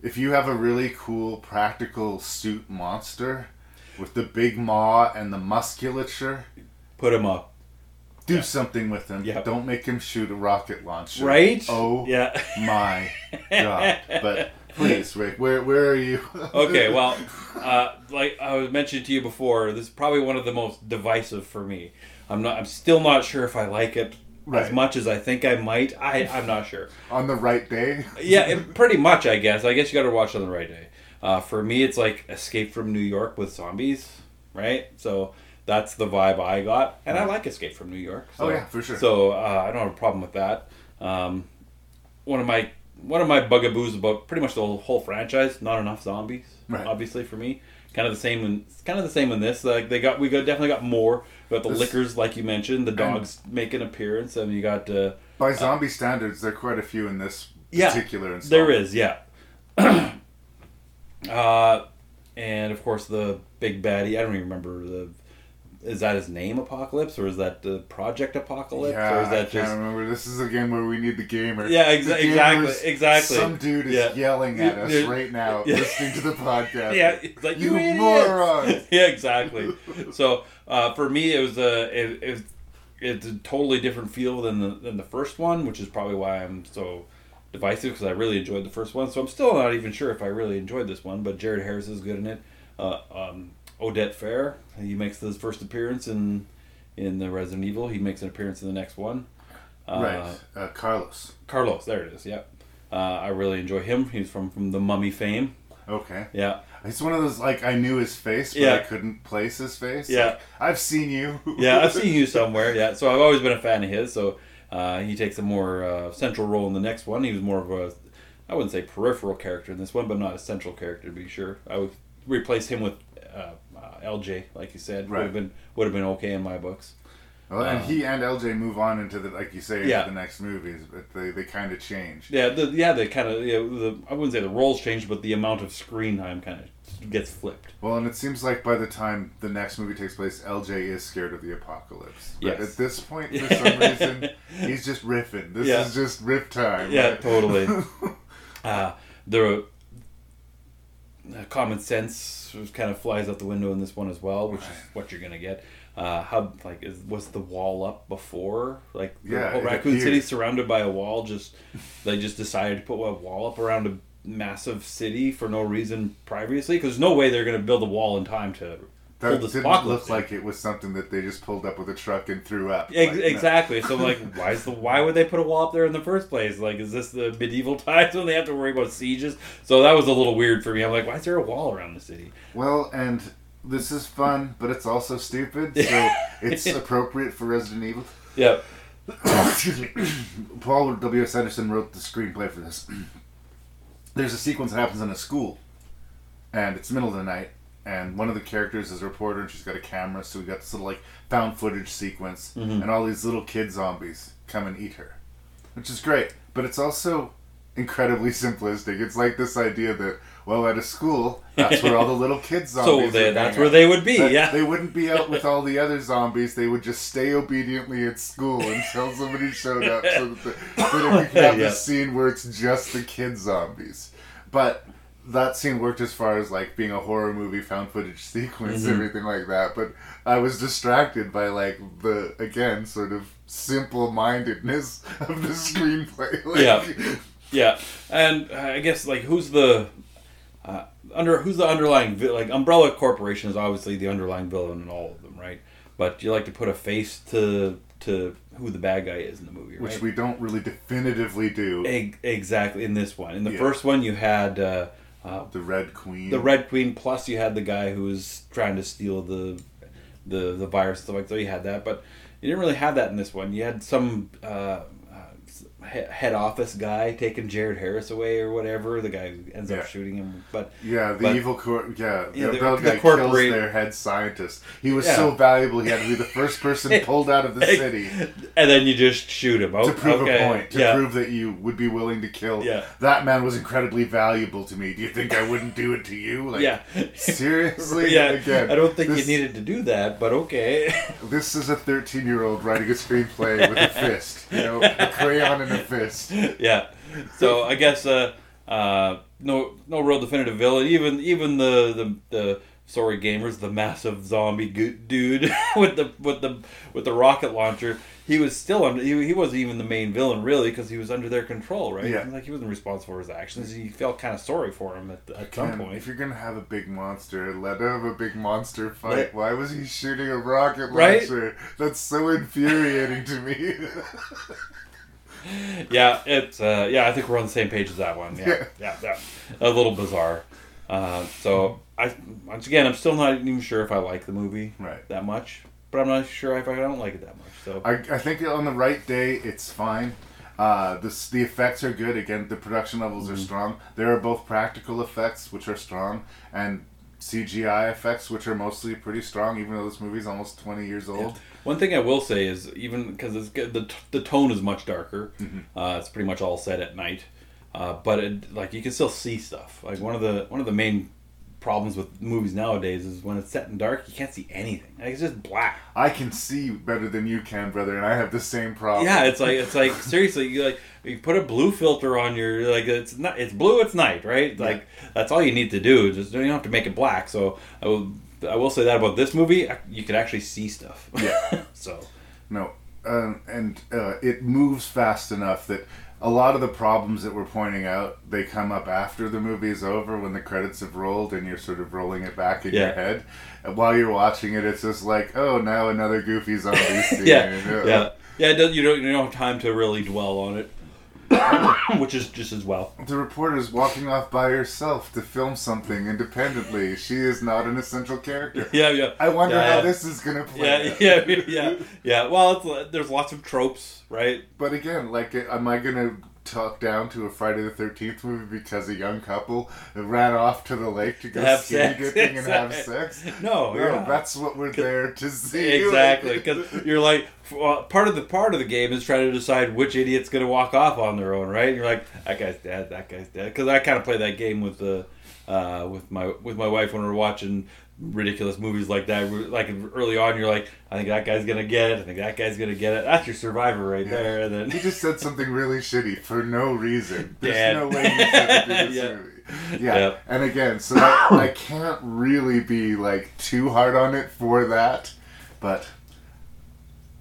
If you have a really cool practical suit monster with the big maw and the musculature, Put him up. do something with him. Yep. Don't make him shoot a rocket launcher. Right? Oh Yeah. my <laughs> god. But please, Rick, where where are you? <laughs> okay, well, uh, like I was mentioning to you before, this is probably one of the most divisive for me. I'm not. I'm still not sure if I like it Right. as much as I think I might. I I'm not sure. on the right day. Yeah, it, pretty much. I guess. I guess you got to watch on the right day. Uh, for me, it's like Escape from New York with zombies, right? So that's the vibe I got, and I like Escape from New York. So, Oh, yeah, for sure. So uh, I don't have a problem with that. Um, one of my one of my bugaboos about pretty much the whole, whole franchise, not enough zombies. Right. Obviously, for me, kind of the same. In, kind of the same in this. Like they got, we got definitely got more. We got the This- Lickers, like you mentioned. The dogs make an appearance, and you got. Uh, By zombie standards, there are quite a few in this yeah, particular there installment. is, yeah. <clears throat> uh, and of course the big baddie. I don't even remember the. Is that his name, Apocalypse, or is that the Project Apocalypse, Yeah, or is I that can't just? remember. This is a game where we need the gamer. Yeah, exa- The exactly, exactly. Some dude is Yeah. yelling at us right now, Yeah. listening to the podcast. Yeah, like you, you, idiots!" morons. <laughs> yeah, exactly. So uh, for me, it was a it, it, it's a totally different feel than the than the first one, which is probably why I'm so divisive because I really enjoyed the first one. So I'm still not even sure if I really enjoyed this one, but Jared Harris is good in it. Uh, um, Oded Fehr, he makes his first appearance in in the Resident Evil. He makes an appearance in the next one. Uh, right, uh, Carlos. Carlos, there it is. Yep. uh, I really enjoy him. He's from from the Mummy fame. Okay. Yeah. It's one of those like I knew his face, but Yeah. I couldn't place his face. Yeah. Like, I've seen you. yeah, I've seen you <laughs> somewhere. Yeah, so I've always been a fan of his. So uh, he takes a more uh, central role in the next one. He was more of a, I wouldn't say peripheral character in this one, but not a central character to be sure. I would replace him with uh, uh, LJ, like you said. Would Right. have been would have been okay in my books. Well, and he and LJ move on into the like you say into Yeah. the next movies, but they, they kind of change. Yeah, the, yeah, they kind of yeah, the I wouldn't say the roles change, but the amount of screen time kind of gets flipped. Well, and it seems like by the time the next movie takes place, LJ is scared of the apocalypse. But Yes. at this point, for <laughs> some reason, he's just riffing. This Yeah. is just riff time. Yeah, right? totally. <laughs> uh, the uh, common sense kind of flies out the window in this one as well, which is what you're gonna get. uh, how like is, was the wall up before? Like the Yeah, whole Raccoon appeared. City surrounded by a wall. Just they just decided to put a wall up around a massive city for no reason previously. Because there's no way they're going to build a wall in time to that pull didn't look like it was something that they just pulled up with a truck and threw up. Like, no. exactly. So like, <laughs> why is the why would they put a wall up there in the first place? Like, is this the medieval <laughs> times when they have to worry about sieges? So that was a little weird for me. I'm like, why is there a wall around the city? Well, and this is fun, but it's also stupid. So <laughs> it's appropriate for Resident Evil. Yeah. <coughs> Excuse me. <coughs> Paul W. S. Anderson wrote the screenplay for this. There's a sequence that happens in a school, and it's middle of the night, and one of the characters is a reporter, and she's got a camera, so we got this little like found footage sequence, Mhm. and all these little kid zombies come and eat her, which is great. But it's also incredibly <laughs> simplistic. It's like this idea that well, at a school, that's where all the little kids <laughs> So zombies. they- are that's where out. they would be, That yeah. they wouldn't be out with <laughs> all the other zombies. They would just stay obediently at school until somebody showed up, so that, the, so that we could have <laughs> Yeah. this scene where it's just the kid zombies. But that scene worked as far as like being a horror movie found footage sequence Mhm. everything like that. But I was distracted by like the again sort of simple mindedness of the screenplay. Like, yeah, yeah, and uh, I guess like who's the uh, under who's the underlying vi- like Umbrella Corporation is obviously the underlying villain in all of them, right? But you like to put a face to to who the bad guy is in the movie, right? Which we don't really definitively do. Exactly in this one. In the Yeah. first one, you had uh, uh, the Red Queen. The Red Queen. Plus, you had the guy who was trying to steal the the the virus stuff like so. You had that, but you didn't really have that in this one. You had some uh, head office guy taking Jared Harris away or whatever. The guy ends Yeah. up shooting him. But Yeah, the but- evil cor- yeah, Yeah, the, the- the corporate- their head scientist. He was Yeah. so valuable he had to be the first person <laughs> pulled out of the city and then you just shoot him. Oh, to prove okay. a point, to yeah. prove that you would be willing to kill. Yeah. That man was incredibly valuable to me. Do you think I wouldn't do it to you? Like, yeah. seriously? <laughs> yeah. Again, I don't think this, you needed to do that, but okay. This is a 13 year old writing a screenplay with a <laughs> fist. You know, a crayon and a fist. <laughs> yeah. So I guess uh, uh, no no real definitive villain. Even even the the, the sorry gamers, the massive zombie dude <laughs> with the with the with the rocket launcher. He was still under. He, he wasn't even the main villain really because he was under their control, right? Yeah. Like he wasn't responsible for his actions. He felt kind of sorry for him at, at some point. If you're gonna have a big monster, let him have a big monster fight. Why was he shooting a rocket Right? launcher? That's so infuriating to me. <laughs> <laughs> yeah, it's uh, yeah. I think we're on the same page as that one. Yeah, <laughs> Yeah. yeah. A little bizarre. Uh, so I once again, I'm still not even sure if I like the movie Right. that much, but I'm not sure if I don't like it that much. So I, I think on the right day, it's fine. Uh, this, the effects are good. Again, the production levels Mm-hmm. are strong. There are both practical effects, which are strong, and CGI effects, which are mostly pretty strong, even though this movie's almost 20 years old. One thing I will say is even because the the tone is much darker. Mm-hmm. Uh, it's pretty much all set at night, uh, but it, like you can still see stuff. Like one of the one of the main problems with movies nowadays is when it's set in dark, you can't see anything. Like it's just black. I can see better than you can, brother, and I have the same problem. Yeah, it's like it's like <laughs> seriously, you like you put a blue filter on your like it's not it's blue, it's night, right? Like that's all you need to do. Just you don't have to make it black. So I will I will say that about this movie, you can actually see stuff. Yeah. <laughs> so No, um, and uh, it moves fast enough that a lot of the problems that we're pointing out they come up after the movie is over when the credits have rolled and you're sort of rolling it back in Yeah. your head. And while you're watching it, it's just like, oh, now another goofy zombie <laughs> scene. yeah, yeah, yeah. Does, you don't you don't have time to really dwell on it, <coughs> which is just as well. The reporter's walking off by herself to film something independently. She is not an essential character. Yeah, yeah. I wonder Yeah, how yeah. this is gonna play. Yeah, out. yeah, yeah, yeah. Well, it's, there's lots of tropes, right? But again, like, am I gonna talk down to a Friday the Thirteenth movie because a young couple ran off to the lake to go have skinny sex. dipping and have <laughs> sex? No, no, that's what we're there to see. Exactly, because <laughs> you're like well, part of the part of the game is trying to decide which idiot's going to walk off on their own, right? You're like that guy's dead, that guy's dead. Because I kind of play that game with the uh, with my with my wife when we're watching ridiculous movies like that. Like early on, you're like, I think that guy's gonna get it. I think that guy's gonna get it. That's your survivor right there. And then He just said something really shitty for no reason. There's Dad. no way he said it in this <laughs> Yeah. movie. Yeah. Yep. And again, so that, <coughs> I can't really be like too hard on it for that. but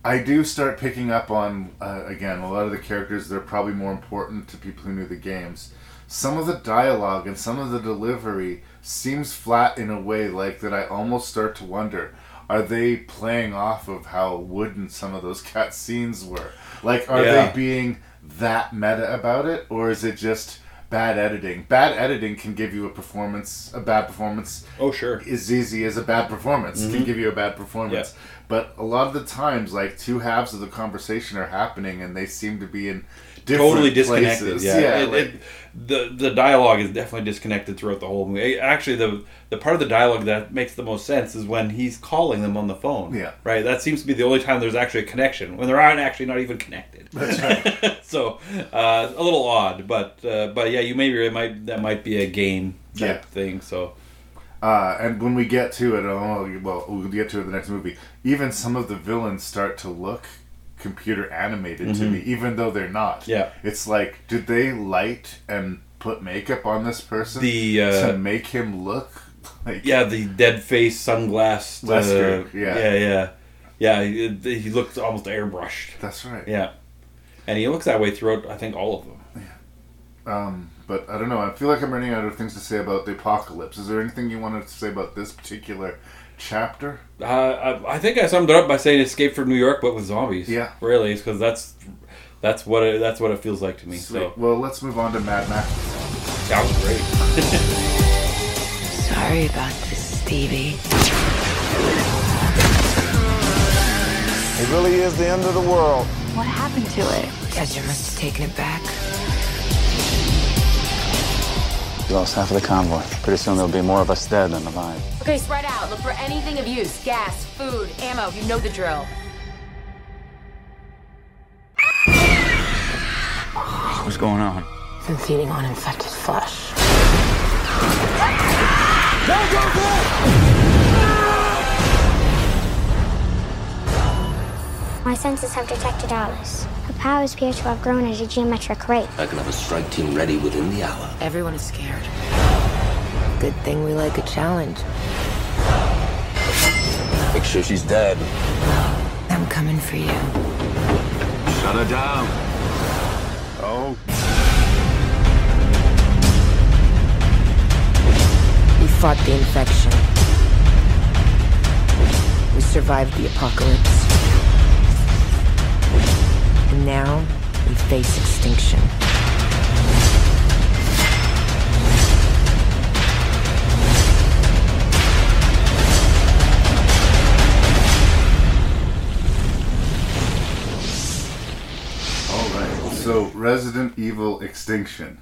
I do start picking up on uh, again a lot of the characters. They're probably more important to people who knew the games. Some of the dialogue and some of the delivery seems flat in a way like that. I almost start to wonder: Are they playing off of how wooden some of those <laughs> cut scenes were? Like, are Yeah. they being that meta about it, or is it just bad editing? Bad editing can give you a performance, a bad performance. Oh, sure. Is easy as a bad performance can Mhm. give you a bad performance. But a lot of the times, like two halves of the conversation are happening, and they seem to be in different totally disconnected. places. Yeah, it, like- it, the the dialogue is definitely disconnected throughout the whole movie. Actually, the the part of the dialogue that makes the most sense is when he's calling them on the phone. Yeah. right. That seems to be the only time there's actually a connection when they're not actually not even connected. That's right. <laughs> so uh, a little odd, but uh, but yeah, you maybe it might that might be a game type Yeah. thing. So Uh, and when we get to it, oh, well, we'll get to it in the next movie. Even some of the villains start to look computer animated to Mhm. me, even though they're not. Yeah. It's like, did they light and put makeup on this person The, uh, to make him look <laughs> like? yeah, the dead face sunglass. Wesker, yeah. yeah, yeah, yeah. He, he looks almost airbrushed. That's right. Yeah, and he looks that way throughout. I think all of them. Um, but I don't know. I feel like I'm running out of things to say about the apocalypse. Is there anything you wanted to say about this particular chapter? Uh, I, I think I summed it up by saying "Escape from New York," but with zombies. Yeah. really, because that's that's what it, that's what it feels like to me. Sweet. So Well, let's move on to Mad Max. that was great. <laughs> Sorry about this, Stevie. It really is the end of the world. What happened to it? Ezra must have taken it back. We lost half of the convoy. Pretty soon there'll be more of us dead than alive. Okay, spread out. Look for anything of use. Gas, food, ammo. You know the drill. What's going on? Been feeding on infected flesh. My senses have detected Alice. Her powers appear to have grown at a geometric rate. I can have a strike team ready within the hour. Everyone is scared. Good thing we like a challenge. Make sure she's dead. I'm coming for you. Shut her down. Oh, We fought the infection. We survived the apocalypse. And now we face extinction. All right. So, Resident Evil Extinction.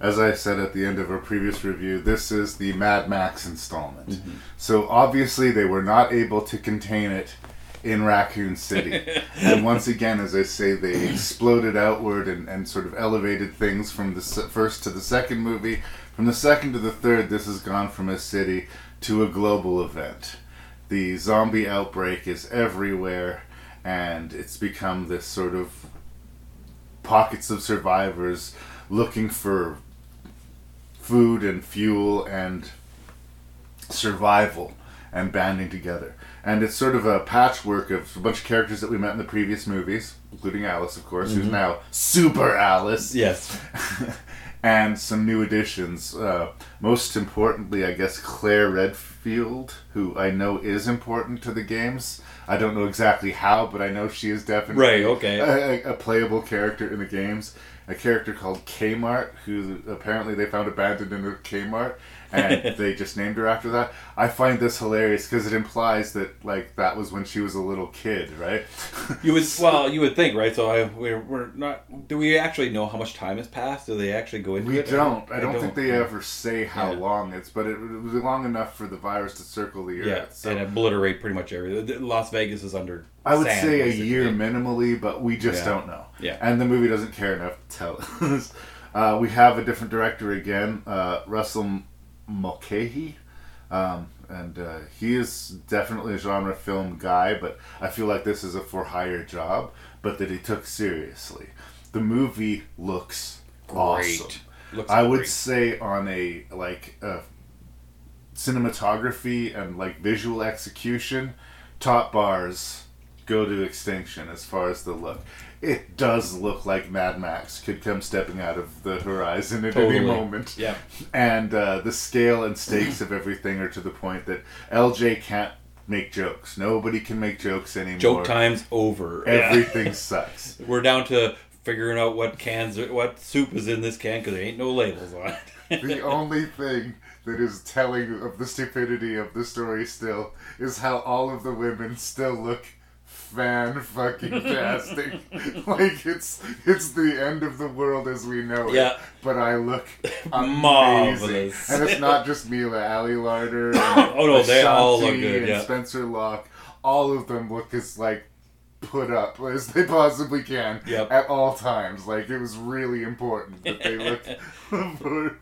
As I said at the end of our previous review, this is the Mad Max installment. Mm-hmm. So, obviously, they were not able to contain it in Raccoon City. and once again, as I say, they exploded outward and, and sort of elevated things from the first to the second movie. From the second to the third, this has gone from a city to a global event. The zombie outbreak is everywhere, and it's become this sort of pockets of survivors looking for food and fuel and survival and banding together. And it's sort of a patchwork of a bunch of characters that we met in the previous movies, including Alice, of course, who's Mhm. now Super Alice. Yes. <laughs> and some new additions. Uh, most importantly, I guess Claire Redfield, who I know is important to the games. I don't know exactly how, but I know she is definitely Right, okay. a, a playable character in the games. A character called Kmart, who apparently they found abandoned in a Kmart, and <laughs> they just named her after that. I find this hilarious because it implies that like that was when she was a little kid, right? <laughs> You would well, you would think, right? So I, we're we're not. Do we actually know how much time has passed? Do they actually go into We it? don't. I don't, think they ever say how Yeah. long it's, but it, it was long enough for the virus to circle the earth. Yeah, so and obliterate pretty much everything. Las Vegas is under. I would sand, say a year minimally, but we just Yeah. don't know. Yeah. And the movie doesn't care enough to tell <laughs> us. uh, we have a different director again, uh, Russell Mulcahy. Um, and uh, he is definitely a genre film guy, but I feel like this is a for hire job, but that he took seriously. The movie looks awesome. Looks I would great. say on a like uh, cinematography and like visual execution, top bars go to extinction as far as the look. It does look like Mad Max could come stepping out of the horizon at Totally. any moment. Yeah. And uh, the scale and stakes of everything are to the point that LJ can't make jokes. Nobody can make jokes anymore. Joke time's over. Yeah. Everything <laughs> sucks. We're down to figuring out what cans, are, what soup is in this can because there ain't no labels on it. <laughs> the only thing that is telling of the stupidity of the story still is how all of the women still look fan fucking tastic. <laughs> like it's it's the end of the world as we know it. Yeah. But I look <laughs> amazing. And it's not just Milla Ali Larter. <coughs> Oh, no, they all look good, And yeah. Spencer Locke. All of them look as like put up as they possibly can Yep. at all times. Like it was really important that they looked <laughs>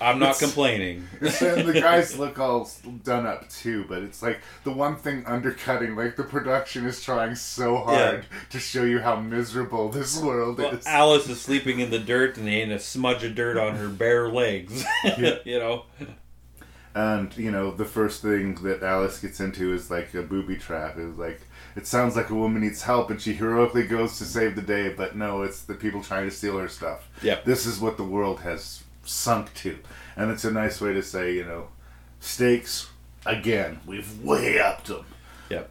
I'm not complaining. <laughs> and the <laughs> guys look all done up too, but it's like the one thing undercutting, like the production is trying so hard to show you how miserable this world Well, is. Alice is sleeping in the <laughs> dirt and ain't a smudge of dirt on her bare legs. Yeah. you know? And you know, the first thing that Alice gets into is like a booby trap. It's like it sounds like a woman needs help, and she heroically goes to save the day, but no, it's the people trying to steal her stuff. Yep. This is what the world has sunk to, and it's a nice way to say, you know, stakes. Again, we've way upped them. Yep.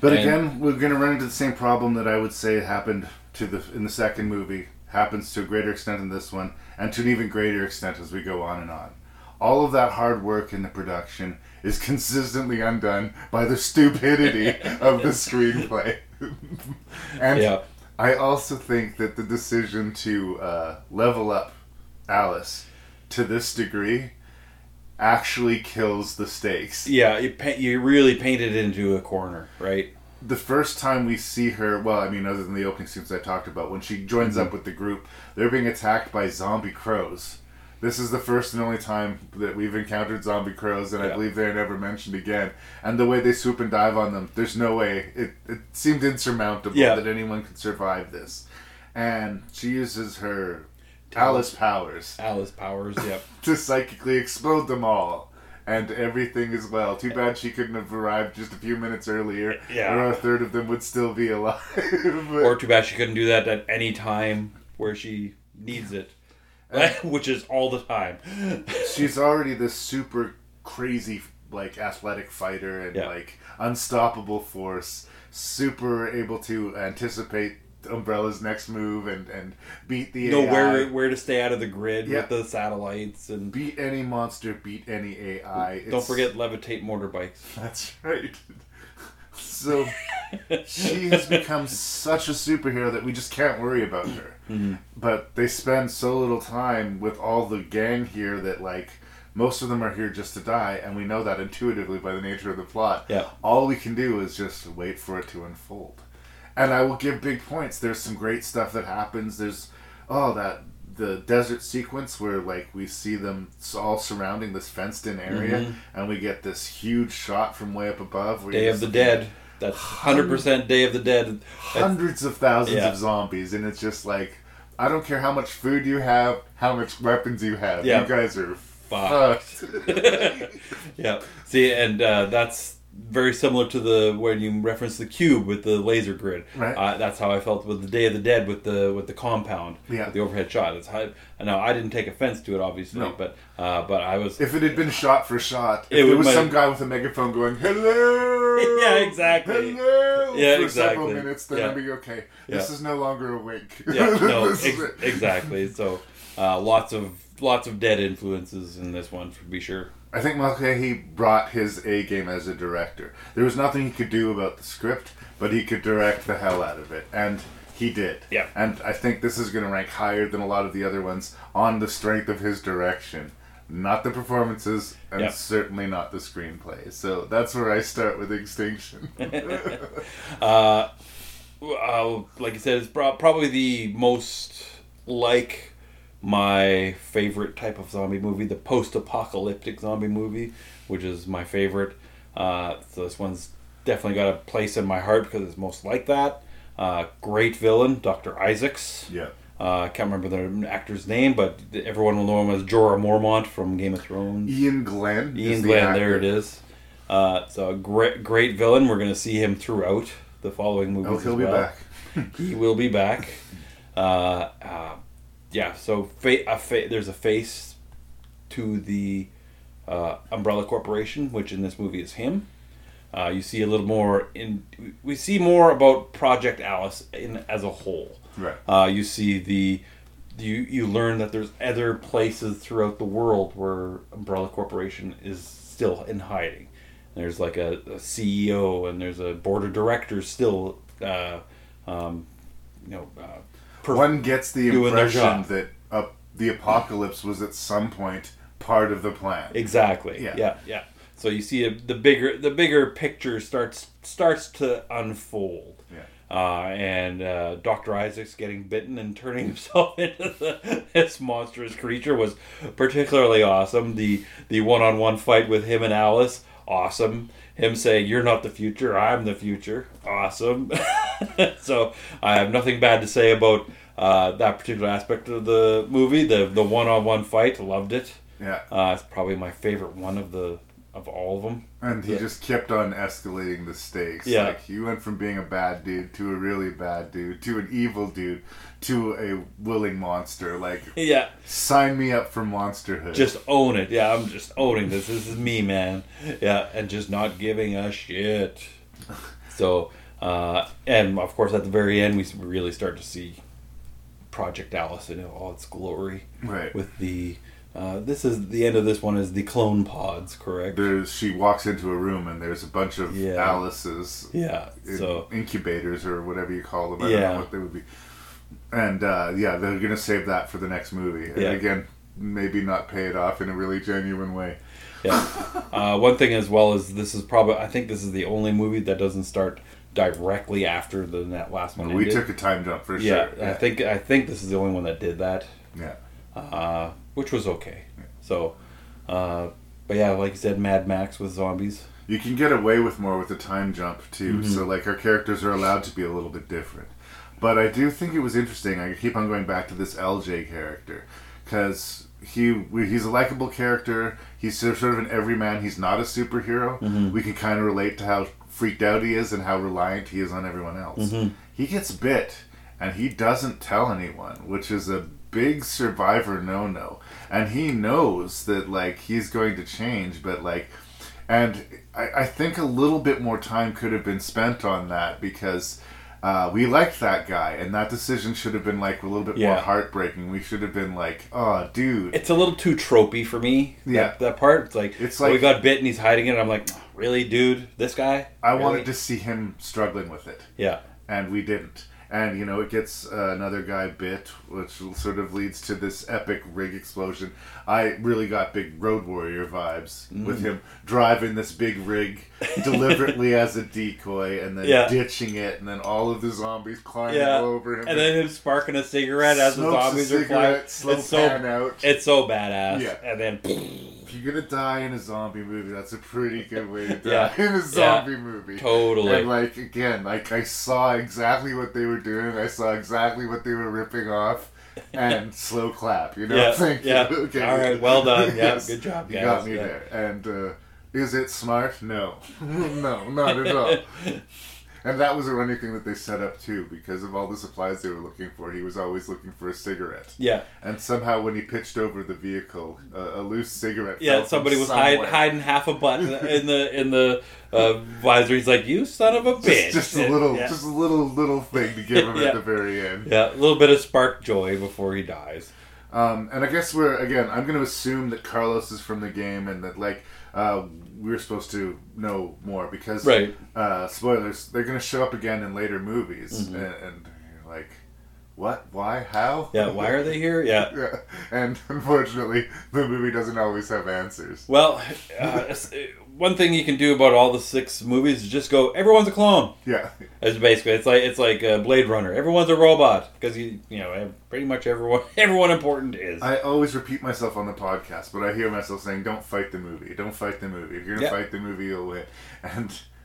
But And- again, we're going to run into the same problem that I would say happened to the in the second movie happens to a greater extent in this one, and to an even greater extent as we go on and on. All of that hard work in the production is <laughs> consistently undone by the stupidity <laughs> of the screenplay. <laughs> and Yeah. I also think that the decision to uh, level up Alice to this degree actually kills the stakes Yeah, you, pa- you really painted it into a corner, right? the first time we see her, well, I mean, other than the opening scenes I talked about, when she joins Mm-hmm. up with the group, they're being attacked by zombie crows. This is the first and only time that we've encountered zombie crows, and I believe they're never mentioned again. And the way they swoop and dive on them, there's no way. It, it seemed insurmountable Yeah. that anyone could survive this. And she uses her Alice powers Alice Powers, yep. <laughs> to psychically explode them all. And everything is well. Too bad she couldn't have arrived just a few minutes earlier, Yeah. or a third of them would still be alive. <laughs> or too bad she couldn't do that at any time where she needs it. <laughs> Which is all the time. She's already this super crazy, like athletic fighter and Yeah. like unstoppable force. Super able to anticipate Umbrella's next move and and beat the know AI. where where to stay out of the grid Yeah. with the satellites and beat any monster, beat any AI. don't It's- forget levitate motorbikes. <laughs> That's right. So <laughs> she has become such a superhero that we just can't worry about her. Mm-hmm. But they spend so little time with all the gang here that like most of them are here just to die, and we know that intuitively by the nature of the plot. Yeah. All we can do is just wait for it to unfold. And I will give big points. There's some great stuff that happens. There's oh that the desert sequence where like we see them all surrounding this fenced in area Mhm. and we get this huge shot from way up above where Day of the Dead. That's hundred percent Day of the Dead. at That's- hundreds of thousands Yeah. of zombies and it's just like I don't care how much food you have, how much weapons you have. Yeah. You guys are Fucked. fucked. <laughs> <laughs> yeah. See, and uh, that's very similar to the when you reference the cube with the laser grid. Right. Uh, that's how I felt with the Day of the Dead with the with the compound. Yeah. With the overhead shot. It's how. Now I didn't take offense to it, obviously, No. but uh, but I was. If it had been shot for shot, if It there was some guy with a megaphone going, "Hello, <laughs> Yeah, exactly. hello," Yeah, for several exactly. minutes, then Yeah. I'd be okay. This is no longer a wink. yeah. No. <laughs> Ex- exactly. So uh, lots of lots of dead influences in this one, for be sure. I think Mulcahy brought his A game as a director. There was nothing he could do about the script, but he could direct the hell out of it, and he did. Yeah. And I think this is going to rank higher than a lot of the other ones on the strength of his direction, not the performances, and Yeah. certainly not the screenplay. So that's where I start with Extinction. <laughs> uh, uh, like I said, it's probably the most like my favorite type of zombie movie, the post-apocalyptic zombie movie, which is my favorite. Uh, so this one's definitely got a place in my heart because it's most like that. Uh, great villain, Doctor Isaacs. Yeah. Uh, I can't remember the actor's name, but everyone will know him as Jorah Mormont from Game of Thrones. Iain Glen. Ian the Glen, there actor. it is. Uh, so a great great villain. We're gonna see him throughout the following movies. Oh, he'll as be back. he will be back. <laughs> Uh, uh, yeah. So fa- a fa- there's a face to the uh, Umbrella Corporation, which in this movie is him. Uh, you see a little more in. We see more about Project Alice in as a whole. Right. Uh, you see the. You you learn that there's other places throughout the world where Umbrella Corporation is still in hiding. There's like a, a CEO and there's a board of directors still. Uh, um, you know. Per- One gets the doing their impression job. that uh, the apocalypse was at some point part of the plan. Exactly. Yeah. Yeah. Yeah. So you see a, the bigger the bigger picture starts starts to unfold. Yeah. Uh, and uh, Doctor Isaac's getting bitten and turning <laughs> himself into the, this monstrous creature was particularly awesome. The the one on one fight with him and Alice, awesome. Him saying, "You're not the future, I'm the future," awesome. <laughs> so I have nothing bad to say about uh, that particular aspect of the movie. The the one on one fight, loved it. Yeah. Uh, it's probably my favorite one of the of all of them. And he Yeah. just kept on escalating the stakes. Yeah. Like he went from being a bad dude to a really bad dude to an evil dude to a willing monster. Like <laughs> Yeah. sign me up for monsterhood. Just own it. Yeah, I'm just owning this. This is me, man. Yeah, and just not giving a shit. <laughs> So, uh, and of course, at the very end, we really start to see Project Alice in all its glory. Right. With the, uh, this is the end of this one is the clone pods, correct? there's she walks into a room and there's a bunch of Yeah. Alice's Yeah, in- so- incubators or whatever you call them. I don't Yeah. know what they would be. And uh, yeah, they're gonna save that for the next movie. And Yeah. again, maybe not pay it off in a really genuine way. Yeah. <laughs> Uh, one thing as well is this is probably I think this is the only movie that doesn't start directly after the that last one. we took a time jump for yeah, sure. I think I think this is the only one that did that. Yeah. Which was okay. So, uh, but yeah, like you said, Mad Max with zombies. You can get away with more with the time jump too. Mhm. So like our characters are allowed to be a little bit different. But I do think it was interesting. I keep on going back to this LJ character because he he's a likable character. He's sort of an everyman. He's not a superhero. Mhm. We can kind of relate to how freaked out he is and how reliant he is on everyone else. Mhm. He gets bit and he doesn't tell anyone, which is a big survivor no no. And he knows that like he's going to change, but like and I, I think a little bit more time could have been spent on that because uh, we liked that guy, and that decision should have been like a little bit more heartbreaking. We should have been like, "Oh, dude." It's a little too tropey for me. Yeah. that, that part. It's like It's oh, we got bit and he's hiding it. I'm like, really, dude, this guy. I Really? wanted to see him struggling with it. Yeah. And we didn't. And you know, it gets uh, another guy bit, which sort of leads to this epic rig explosion. I really got big Road Warrior vibes with Mm. him driving this big rig deliberately <laughs> as a decoy, and then Yeah. ditching it, and then all of the zombies climbing Yeah, all over him. and then him sparking a cigarette as the zombies are slow it's so out. it's so badass. Yeah. and then <laughs> If you're gonna die in a zombie movie, that's a pretty good way to <laughs> die Yeah. in a Yeah. zombie movie. Totally. And like again, like I saw exactly what they were doing. I saw exactly what they were ripping off, and <laughs> slow clap. You know, Yeah, <laughs> thank yeah. you. Okay. All right, well done. Yeah, good job, You guys. got me Yeah. there. And uh, is it smart? No, no, not at all. And that was a running thing that they set up too, because of all the supplies they were looking for. He was always looking for a cigarette. Yeah. And somehow, when he pitched over the vehicle, uh, a loose cigarette. fell Yeah, from somebody was hide, hiding half a button in the in the uh, visor. He's like, "You son of a bitch!" Just, just a little, Yeah. just a little, little thing to give him <laughs> Yeah. at the very end. Yeah, a little bit of spark joy before he dies. Um, and I guess we're again. I'm going to assume that Carlos is from the game, and that like uh, we're supposed to know more because Right. Uh, spoilers. They're going to show up again in later movies, Mhm. and, and you're like, what? Why? How? Yeah, why are they here? Yeah. <laughs> yeah. And unfortunately, the movie doesn't always have answers. Well, <laughs> uh, one thing you can do about all the six movies is just go. Everyone's a clone. Yeah. It's basically it's like it's like uh, Blade Runner. Everyone's a robot because you you know pretty much everyone <laughs> everyone important is. I always repeat myself on the podcast, but I hear myself saying, "Don't fight the movie. Don't fight the movie. If you're gonna Yeah. fight the movie, you'll win." <laughs>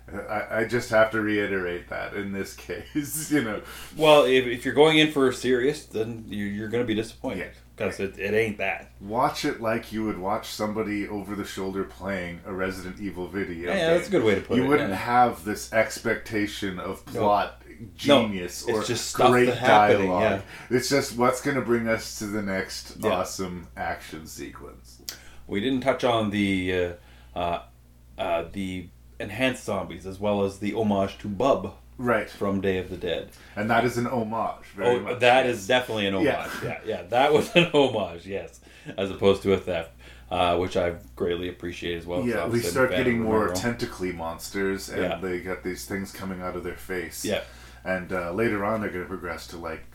And I, I just have to reiterate that in this <laughs> case, you know. Well, if, if you're going in for serious, then you're, you're going to be disappointed. Because it, it ain't that. Watch it like you would watch somebody over the shoulder playing a Resident Evil video. Yeah, that's a good way to put you it, You wouldn't yeah. have this expectation of plot No, genius it's or just great dialogue. It's just what's going to bring us to the next Yeah. awesome action sequence. We didn't touch on the uh, uh, uh, the enhanced zombies as well as the homage to Bub Right. from Day of the Dead. And that is an homage. Very Oh, much. that is definitely an homage. Yeah. Yeah. yeah, that was an <laughs> homage. Yes, as opposed to a theft, uh, which I greatly appreciate as well. Yeah, we obviously I'm a start getting more tentacly monsters, and Yeah. they got these things coming out of their face. Yeah. And uh, later on, they're going to progress to like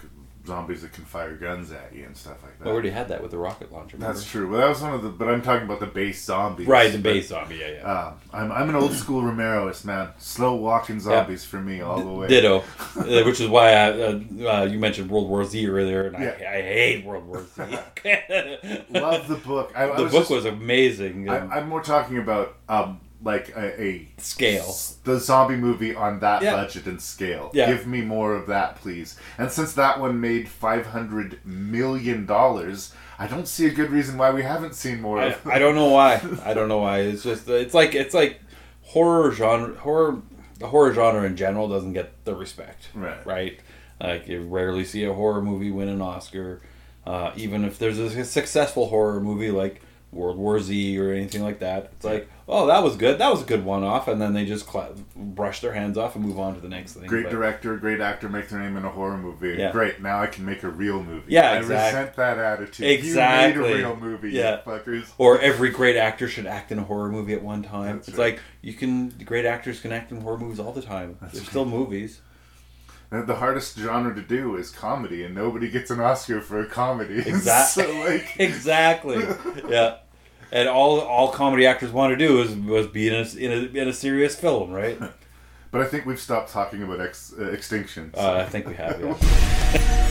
zombies that can fire guns at you and stuff like that. I already had that with the rocket launcher. remember? That's true. Well, that was one of the. But I'm talking about the base zombies. Right, the But, base zombie. Yeah, yeah. Uh, I'm, I'm an old school Romeroist man. Slow walking zombies for me all the way. Ditto, <laughs> uh, which is why I, uh, uh, you mentioned World War Z earlier, and Yeah. I, I hate World War Z. <laughs> Love the book. I, I the was book just- was amazing. I, um, I'm more talking about um, like a, a Scale. the zombie movie on that Yeah. budget and scale. Yeah. Give me more of that, please. And since that one made five hundred million dollars, I don't see a good reason why we haven't seen more I, of. I don't know why. <laughs> I don't know why. It's just it's like it's like horror genre horror the horror genre in general doesn't get the respect. Right. Right. Like you rarely see a horror movie win an Oscar. Uh, even if there's a successful horror movie like World War Z or anything like that, it's like, oh, that was good. That was a good one-off, and then they just cla brush their hands off and move on to the next thing. Great But- director, great actor make their name in a horror movie. Yeah. Great, now I can make a real movie. Yeah, I exact- resent that attitude. Exactly. You made a real movie, Yeah. fuckers. Or every great actor should act in a horror movie at one time. That's it's right. like you can great actors can act in horror movies all the time. They're still movies. The hardest genre to do is comedy, and nobody gets an Oscar for a comedy. <laughs> Exactly. so, like, <laughs> exactly. <laughs> Yeah. And all all comedy actors want to do is was be in a, in a in a serious film, right? <laughs> but I think we've stopped talking about ex, uh, extinction. Uh, I think we have. Yeah. <laughs>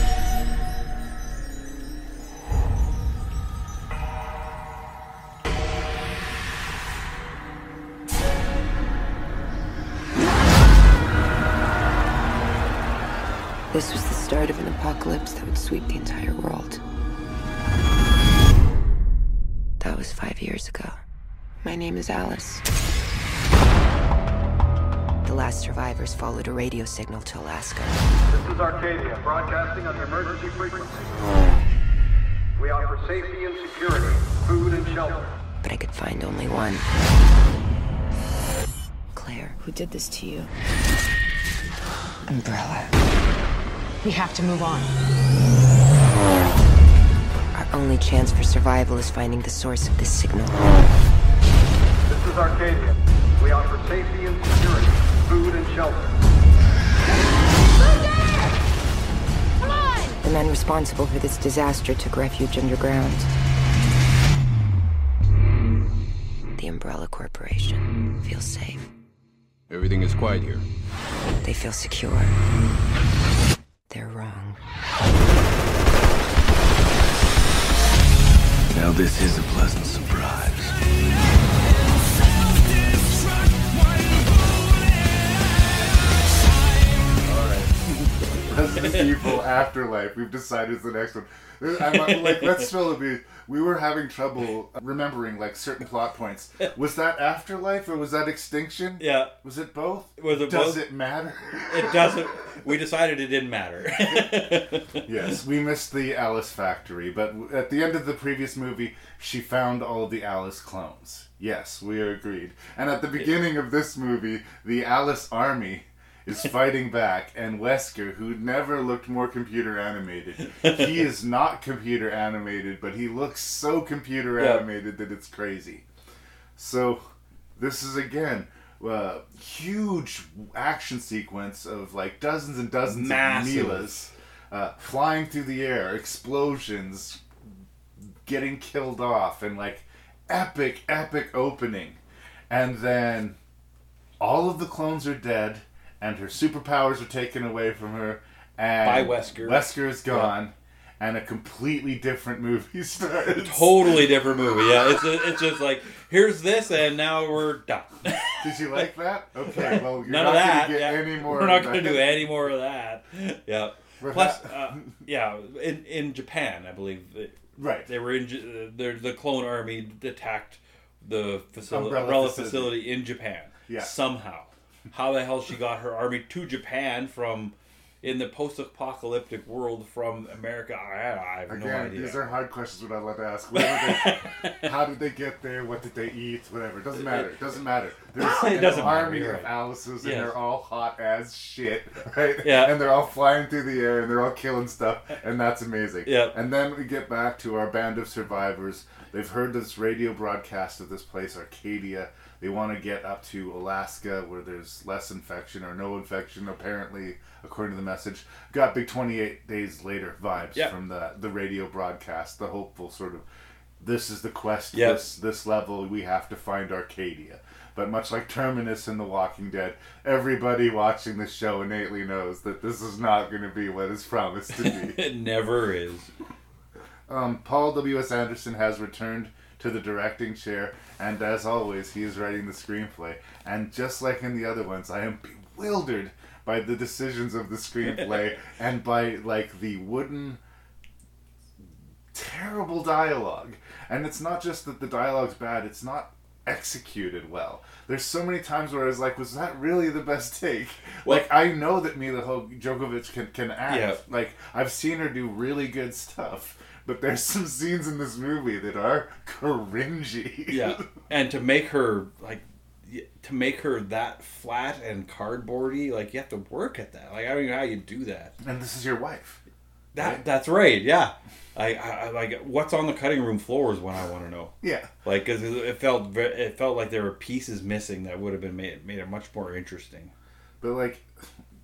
This was the start of an apocalypse that would sweep the entire world. That was five years ago. My name is Alice. The last survivors followed a radio signal to Alaska. This is Arcadia, broadcasting on the emergency frequency. We offer safety and security, food and shelter. But I could find only one. Claire. Who did this to you? Umbrella. We have to move on. Oh. Our only chance for survival is finding the source of this signal. This is Arcadia. We offer safety and security, food and shelter. The men responsible for this disaster took refuge underground. The Umbrella Corporation feels safe. Everything is quiet here. They feel secure. They're wrong. Now this is a pleasant surprise. Resident Evil Afterlife. We've decided is the next one. I'm like, let's spill a beer. We were having trouble remembering like certain plot points. <laughs> Was that Afterlife or was that Extinction? Yeah. Was it both? Was it Does both? it matter? It doesn't. <laughs> We decided it didn't matter. <laughs> yes, we missed the Alice factory, but at the end of the previous movie, she found all of the Alice clones. Yes, we agreed. And at the beginning of this movie, the Alice army is fighting back, and Wesker, who never looked more computer animated, <laughs> he is not computer animated, but he looks so computer Yeah. animated that it's crazy. So, this is again a huge action sequence of like dozens and dozens Massive. of Millas uh, flying through the air, explosions, getting killed off, and like epic, epic opening. And then all of the clones are dead, and her superpowers are taken away from her. And By Wesker. Wesker is gone, and a completely different movie <laughs> starts. totally different movie. Yeah, it's it's just like here's this, and now we're done. <laughs> Did you like that? Okay, <laughs> well, you're None not of that. gonna get yeah. any more We're of not that. going to do any more of that. Yeah. We're Plus, uh, yeah, in in Japan, I believe, Right. They were in. J- The the clone army attacked the facility, Umbrella umbrella, facility. facility. in Japan. Yeah. Somehow, how the hell she got her army to Japan from in the post-apocalyptic world from America? I, I have no Again, idea. these are hard questions we're not allowed to ask. They, <laughs> how did they get there? What did they eat? Whatever. It doesn't matter. It doesn't matter. There's <laughs> It an matter, army you're of right. Alice's and Yes. they're all hot as shit, <laughs> right? Yeah. And they're all flying through the air and they're all killing stuff, and that's amazing. Yeah. And then we get back to our band of survivors. They've heard this radio broadcast of this place, Arcadia. They want to get up to Alaska where there's less infection or no infection, apparently, according to the message. Got big 28 days later vibes Yeah. from the, the radio broadcast, the hopeful sort of this is the quest, Yep. this, this level, we have to find Arcadia. But much like Terminus in The Walking Dead, everybody watching the show innately knows that this is not going to be what is promised to be. <laughs> it never is. Um, Paul W.S. Anderson has returned to the directing chair, and as always, he is writing the screenplay. And just like in the other ones, I am bewildered by the decisions of the screenplay <laughs> and by like the wooden, terrible dialogue. And it's not just that the dialogue's bad; it's not executed well. There's so many times where I was like, "Was that really the best take?" like I know that Milla Jovovich can can act. Yeah. Like I've seen her do really good stuff. But there's some scenes in this movie that are cringy. yeah, and to make her like to make her that flat and cardboardy, like you have to work at that. Like I don't know how you do that. And this is your wife. That right? that's right. Yeah, I, I, I like what's on the cutting room floor is what I want to know. Yeah. like because it, felt it felt like there were pieces missing that would have been made made it much more interesting. But like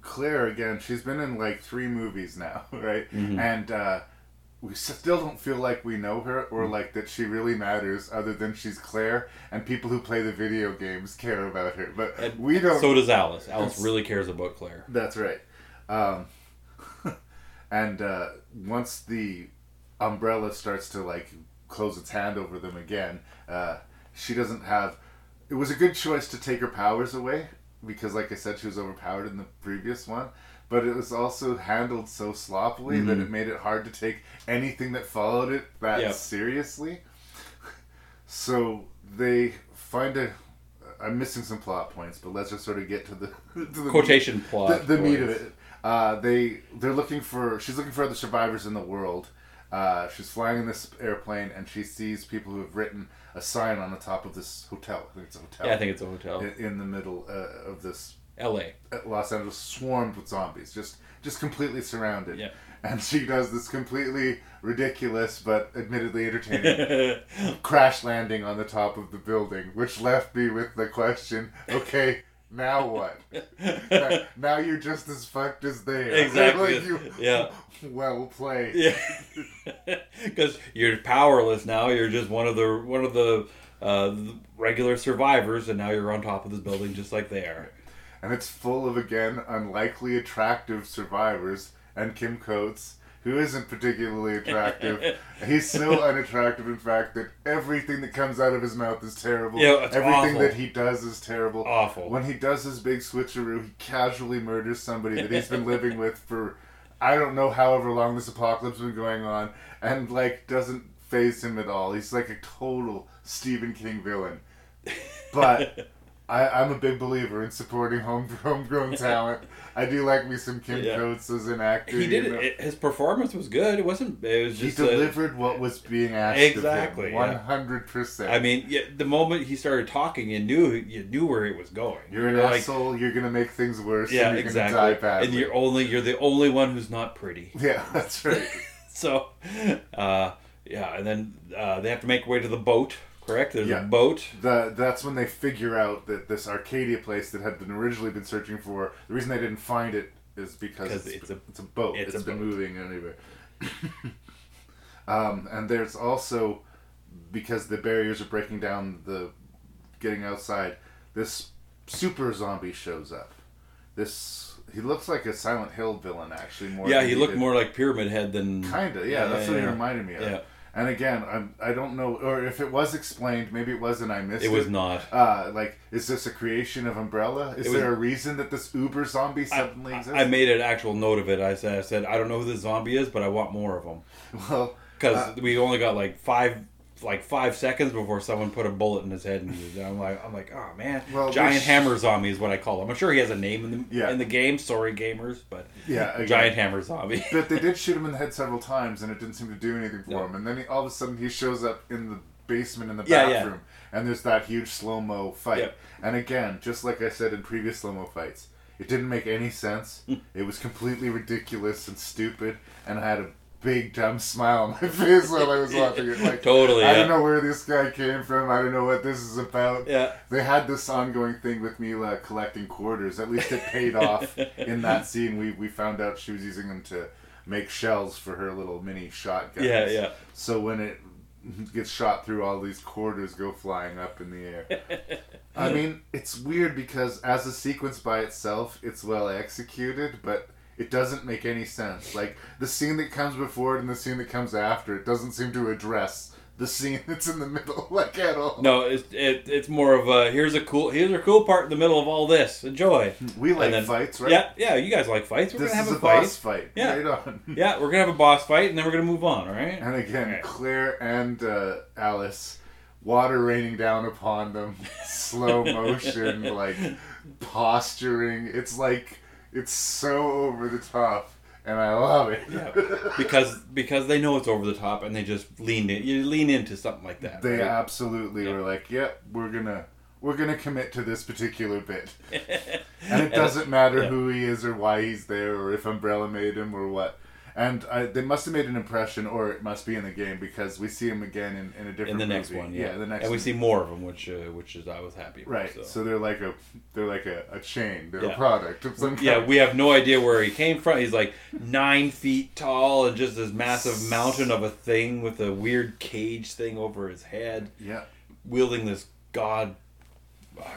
Claire again, she's been in like three movies now, <laughs> right? Mhm. And uh, we still don't feel like we know her or Mm. like that she really matters, other than she's Claire, and people who play the video games care about her. But we don't. So does Alice. Alice really cares about Claire. That's right. Um, <laughs> and uh, once the umbrella starts to like close its hand over them again, uh, she doesn't have. It was a good choice to take her powers away because, like I said, she was overpowered in the previous one. But it was also handled so sloppily that Mhm. it made it hard to take anything that followed it that Yep. seriously. <laughs> So they find a. I'm missing some plot points, but let's just sort of get to the, <laughs> to the Quotation meat, plot the, the meat of it. Uh, they they're looking for. She's looking for other survivors in the world. Uh, she's flying in this airplane and she sees people who have written a sign on the top of this hotel. I think it's a hotel. Yeah, I think it's a hotel. In, in the middle uh, of this L.A. uh, Los Angeles, swarmed with zombies, just just completely surrounded. Yeah. And she does this completely ridiculous but admittedly entertaining <laughs> crash landing on the top of the building, which left me with the question: Okay, now what? now, now you're just as fucked as they are. Exactly. Like you, Yeah. <laughs> Well played. Yeah, <laughs> because you're powerless now. You're just one of the one of the uh, regular survivors, and now you're on top of this building just like they are. And it's full of again unlikely attractive survivors and Kim Coates who isn't particularly attractive. <laughs> He's so unattractive in fact that everything that comes out of his mouth is terrible. Yeah, it's everything awful. that he does is terrible. Awful. When he does his big switcheroo, he casually murders somebody that he's been living with <laughs> for I don't know however long this apocalypse has been going on and like doesn't phase him at all. He's like a total Stephen King villain. But <laughs> I, I'm a big believer in supporting home <laughs> homegrown talent. I do like me some Kim Yeah. Coates as an actor. He did you know. it, His performance was good. It wasn't. It was He just uh, delivered what was being asked exactly of him. One hundred percent. I mean, yeah, the moment he started talking, you knew you knew where it was going. You're an Like, asshole. You're gonna make things worse. Yeah, and you're exactly. Gonna die badly. And you're only you're the only one who's not pretty. <laughs> Yeah, that's right. <laughs> so, uh, yeah, and then uh, they have to make way to the boat. Correct? There's Yeah. a boat. The, that's when they figure out that this Arcadia place that had been originally been searching for. The reason they didn't find it is because it's, it's a- it's a boat. it's it's a been boat. moving anywhere. <laughs> um, and there's also because the barriers are breaking down, the getting outside. This super zombie shows up. This he looks like a Silent Hill villain actually. More yeah, he looked did- more like Pyramid Head than Kinda, yeah. that's what he reminded me of. And again, I'm, I don't know, or if it was explained, maybe it was and I missed it. It was not. Uh, like, is this a creation of Umbrella? Is was- there a reason that this Uber zombie suddenly exists? I made an actual note of it. I said, I said, I don't know who this zombie is, but I want more of them. Well, because Uh, we only got like five like five seconds before someone put a bullet in his head and, he- I'm like I'm like oh man Well, giant which- hammer zombie is what I call him I'm sure he has a name in the Yeah. in the game sorry gamers but Yeah, <laughs> again. giant hammer zombie <laughs> but they did shoot him in the head several times, and it didn't seem to do anything for No. him. And then he, all of a sudden, he shows up in the basement in the Yeah, yeah. bathroom, and there's that huge slow mo fight. Yep. And again, just like I said in previous slow mo fights, it didn't make any sense. <laughs> it was completely ridiculous and stupid, and I had a big dumb smile on my <laughs> face while I was watching it. Like Totally, I yeah. don't know where this guy came from. I don't know what this is about. Yeah. They had this ongoing thing with Milla uh, collecting quarters. At least it paid off <laughs> in that scene. We we found out she was using them to make shells for her little mini shotguns. Yeah, yeah. So when it gets shot through, all these quarters go flying up in the air. <laughs> I mean, it's weird because as a sequence by itself, it's well executed, but it doesn't make any sense. Like the scene that comes before it and the scene that comes after it doesn't seem to address the scene that's in the middle, <laughs> like at all. no it's it, it's more of a here's a cool here's a cool part in the middle of all this enjoy We like then- fights, right? yeah yeah you guys like fights we're This gonna have is a, fight boss fight. yeah Right on. <laughs> yeah we're gonna have a boss fight and then we're gonna move on all right And again, Claire and uh, Alice, water raining down upon them, <laughs> slow motion, like posturing. It's like it's so over the top, and I love it. yeah, <laughs> because because they know it's over the top and they just lean in. You lean into something like that. they right? absolutely were like, "Yep, we're gonna." We're gonna commit to this particular bit, <laughs> and it doesn't matter yeah. who he is or why he's there or if Umbrella made him or what. And I, they must have made an impression, or it must be in the game because we see him again in, in a different in the next one. Yeah, the next. and we one. see more of them, which uh, which is I was happy. About, Right. So. So. they're like a they're like a, a chain. They're Yeah. a product of some yeah, kind. we have no idea where he came from. He's like nine feet tall and just this massive mountain of a thing with a weird cage thing over his head. Yeah. Wielding this god,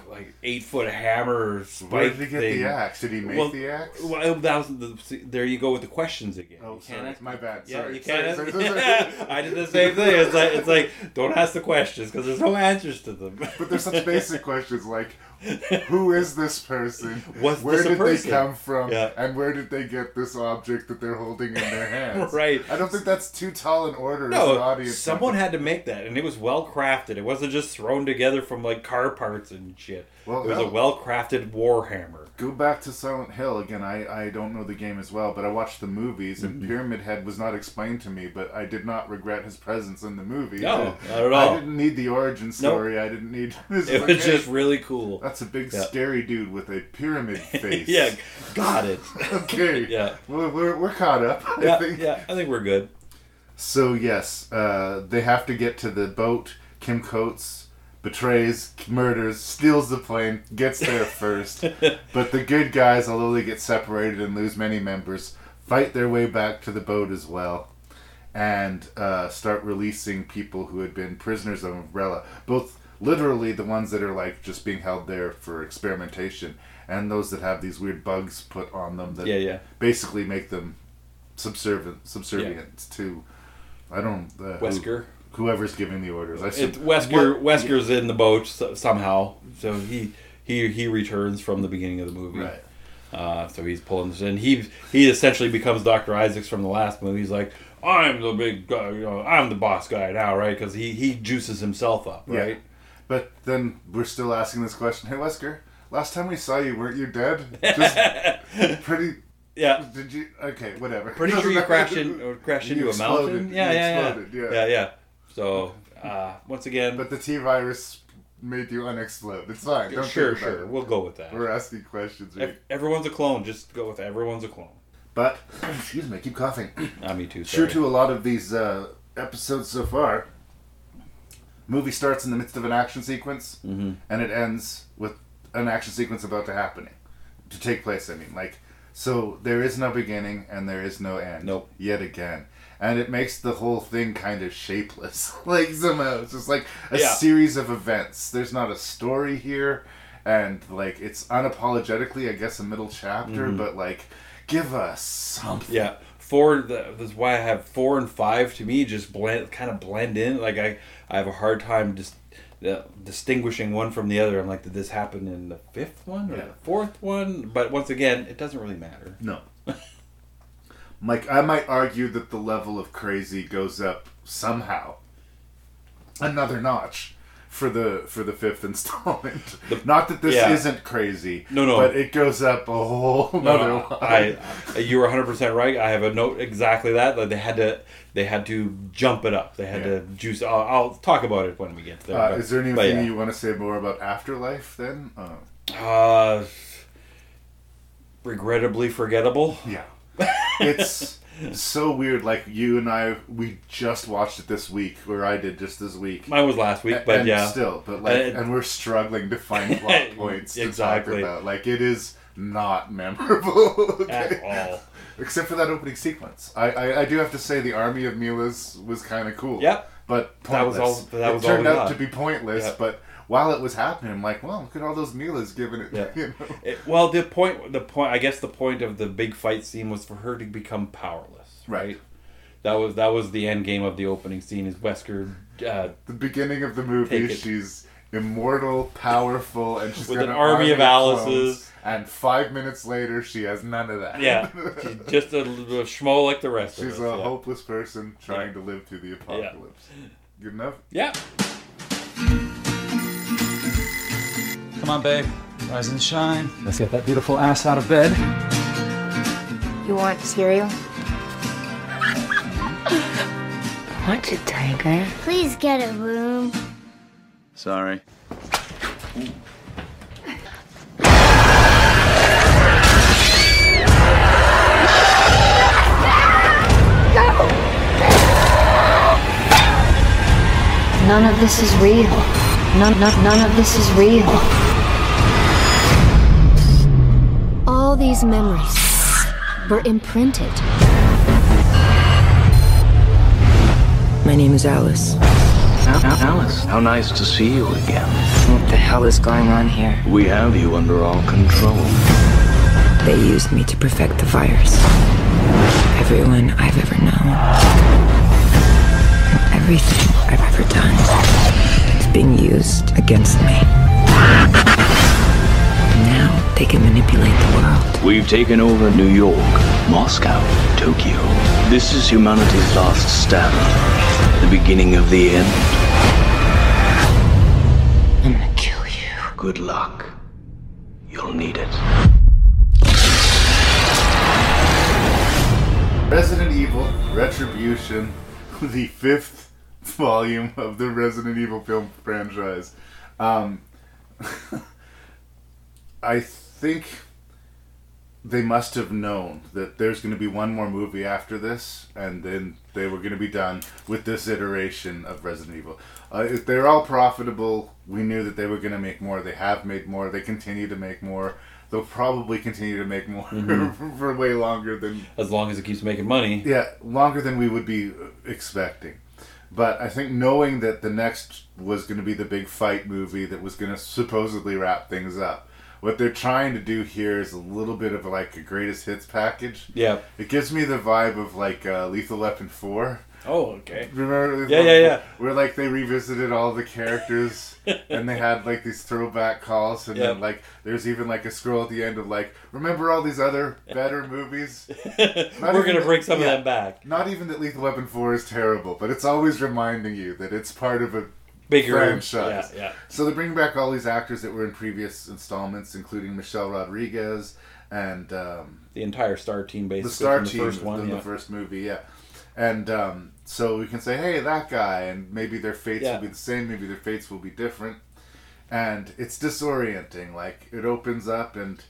like eight foot hammer. Spike Where did he get thing. the axe? Did he make Well, the axe? Well, that was the, there you go with the questions again. Oh, You sorry. My bad. Yeah, Sorry. you can't. sorry, sorry. <laughs> I did the same thing. It's like it's like don't ask the questions because there's no answers to them. But there's such basic questions like, who is this person? Was where did person? they come from? Yeah. And where did they get this object that they're holding in their <laughs> hands? Right. I don't think that's too tall an order as an No, audience. someone had to make that, and it was well crafted. It wasn't just thrown together from like car parts and shit. Well, it was hell. a well crafted warhammer. Go back to Silent Hill again. I, I don't know the game as well, but I watched the movies, and Mhm. Pyramid Head was not explained to me, but I did not regret his presence in the movie. No, I, not at all. I didn't need the origin story. I didn't need. <laughs> This It is was like, just hey, really cool. That's a big Yeah. scary dude with a pyramid <laughs> face. yeah, got it. <laughs> okay. Yeah. Well, we're, we're caught up. I yeah, think. yeah, I think we're good. So yes, uh, they have to get to the boat. Kim Coates betrays, murders, steals the plane, gets there <laughs> first. but the good guys, although they get separated and lose many members, fight their way back to the boat as well, and uh, start releasing people who had been prisoners of Umbrella. Both literally the ones that are like just being held there for experimentation, and those that have these weird bugs put on them that Yeah, yeah. basically make them subservient subservient to I don't uh, who- Wesker. Whoever's giving the orders. I It, Wesker what- Wesker's in the boat so, somehow, so he he he returns from the beginning of the movie. Right. Uh, so he's pulling this in. He he essentially becomes Doctor Isaacs from the last movie. He's like, I'm the big guy, you know, I'm the boss guy now, right? Because he he juices himself up, Yeah. right? But then we're still asking this question. Hey Wesker, last time we saw you, weren't you dead? Just <laughs> pretty. Yeah. Did you? Okay, whatever. Pretty sure you <laughs> crashed in crashed into a mountain. Yeah, yeah, yeah. yeah. yeah, yeah. So uh, once again, But the T virus made you unexplode. It's fine. Don't sure, sure, it. we'll go with that. We're asking questions. Right? Ev- everyone's a clone. Just go with it. everyone's a clone. But <clears throat> excuse me, I keep coughing. <clears throat> Ah, me too. Sorry. to a lot of these uh, episodes so far, movie starts in the midst of an action sequence, Mhm. and it ends with an action sequence about to happening, to take place. I mean, like, so there is no beginning and there is no end. Nope. Yet again, and it makes the whole thing kind of shapeless. <laughs> like somehow, it's just like a Yeah. series of events. There's not a story here, and like it's unapologetically, I guess, a middle chapter, Mhm. but like, give us something. Yeah, four. That's why I have four and five. To me, just blend, kind of blend in. Like I, I have a hard time just uh, distinguishing one from the other. I'm like, did this happen in the fifth one or Yeah. the fourth one? But once again, it doesn't really matter. No. <laughs> like I might argue that the level of crazy goes up somehow, another notch for the for the fifth <laughs> installment. Not that this yeah. isn't crazy, No, no. but it goes up a whole No, no. I, you were 100 percent right. I have a note exactly that. Like they had to, they had to jump it up. They had Yeah. to juice. I'll, I'll talk about it when we get there. Uh, but- is there anything but yeah. you want to say more about Afterlife then? Uh, Uh, regrettably forgettable. Yeah. It's so weird. Like you and I, we just watched it this week, or I did just this week. Mine was last week, but and yeah. still, but like, Uh, and we're struggling to find <laughs> plot points to talk about. Like it is not memorable <laughs> At all. except for that opening sequence. I, I, I do have to say the army of Millas was kind of cool. Yep. but That was pointless. all- that it was turned out got. to be pointless, Yep. but. While it was happening, I'm like, well, look at all those Millas giving it. <laughs> Yeah. You know? It- well, the point, the point, I guess the point of the big fight scene was for her to become powerless, right? That was that was the end game of the opening scene. Is Wesker uh, the beginning of the movie, she's immortal, powerful, and she's With got an army of clones, Alice's. And five minutes later, she has none of that. Yeah, <laughs> she's just a, a schmo like the rest she's of a yeah. hopeless person trying to live through the apocalypse. Good enough. Yeah. On, babe. Rise and shine. Let's get that beautiful ass out of bed. You want cereal? <laughs> What's a tiger? Please get a room. Sorry. None of this is real. None, none, none of this is real. These memories were imprinted. My name is Alice. Alice, how nice to see you again. What the hell is going on here? We have you under all control. They used me to perfect the virus. Everyone I've ever known. Everything I've ever done is being used against me. Now they can manipulate the world. We've taken over New York, Moscow, Tokyo. This is humanity's last stand. The beginning of the end. I'm gonna kill you. Good luck. You'll need it. Resident Evil Retribution, <laughs> the fifth volume of the Resident Evil film franchise. Um, <laughs> I think they must have known that there's going to be one more movie after this, and then they were going to be done with this iteration of Resident Evil. Uh, if they're all profitable. We knew that they were going to make more. They have made more. They continue to make more. They'll probably continue to make more Mhm. <laughs> for way longer than As long as it keeps making money. yeah, longer than we would be uh, expecting. But I think knowing that the next was going to be the big fight movie that was going to supposedly wrap things up, what they're trying to do here is a little bit of like a greatest hits package. Yeah. It gives me the vibe of like uh, Lethal Weapon 4. Oh, okay. Remember? Lethal Yeah, yeah, yeah. Where like they revisited all the characters <laughs> and they had like these throwback calls and Yep. then like there's even like a scroll at the end of like remember all these other better movies. <laughs> We're gonna that- bring some of them back. Not even that Lethal Weapon 4 is terrible, but it's always reminding you that it's part of a Bigger- franchise. yeah, yeah. So they bring back all these actors that were in previous installments, including Michelle Rodriguez and um, The entire star team, basically. the star from the team first one. in yeah. the first movie, yeah. And um, so we can say, hey, that guy, and maybe their fates Yeah. will be the same, maybe their fates will be different. And it's disorienting. Like it opens up and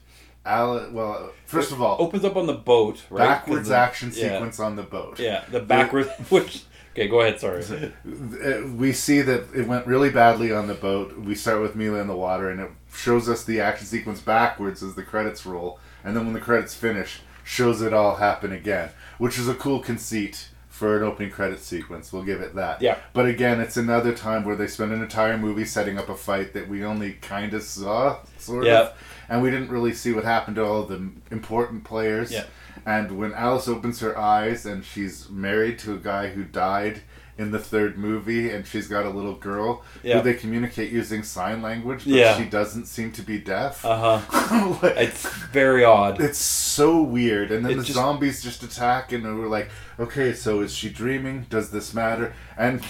Al. Well, first It of all, opens up on the boat, right? Backwards the- action yeah. sequence on the boat. Yeah, the backwards. <laughs> which okay, go ahead. Sorry. <laughs> Uh, we see that it went really badly on the boat. We start with Milla in the water, and it shows us the action sequence backwards as the credits roll, and then when the credits finish, shows it all happen again, which is a cool conceit for an opening credit sequence. We'll give it that. Yeah. But again, it's another time where they spend an entire movie setting up a fight that we only kind of saw, sort Yeah. of, and we didn't really see what happened to all the important players. Yeah. And when Alice opens her eyes and she's married to a guy who died in the third movie, and she's got a little girl Yeah. who they communicate using sign language, but Yeah. she doesn't seem to be deaf. Uh huh. <laughs> it's very odd. It's so weird. And then It the just- zombies just attack, and we're like, okay, so is she dreaming? Does this matter? And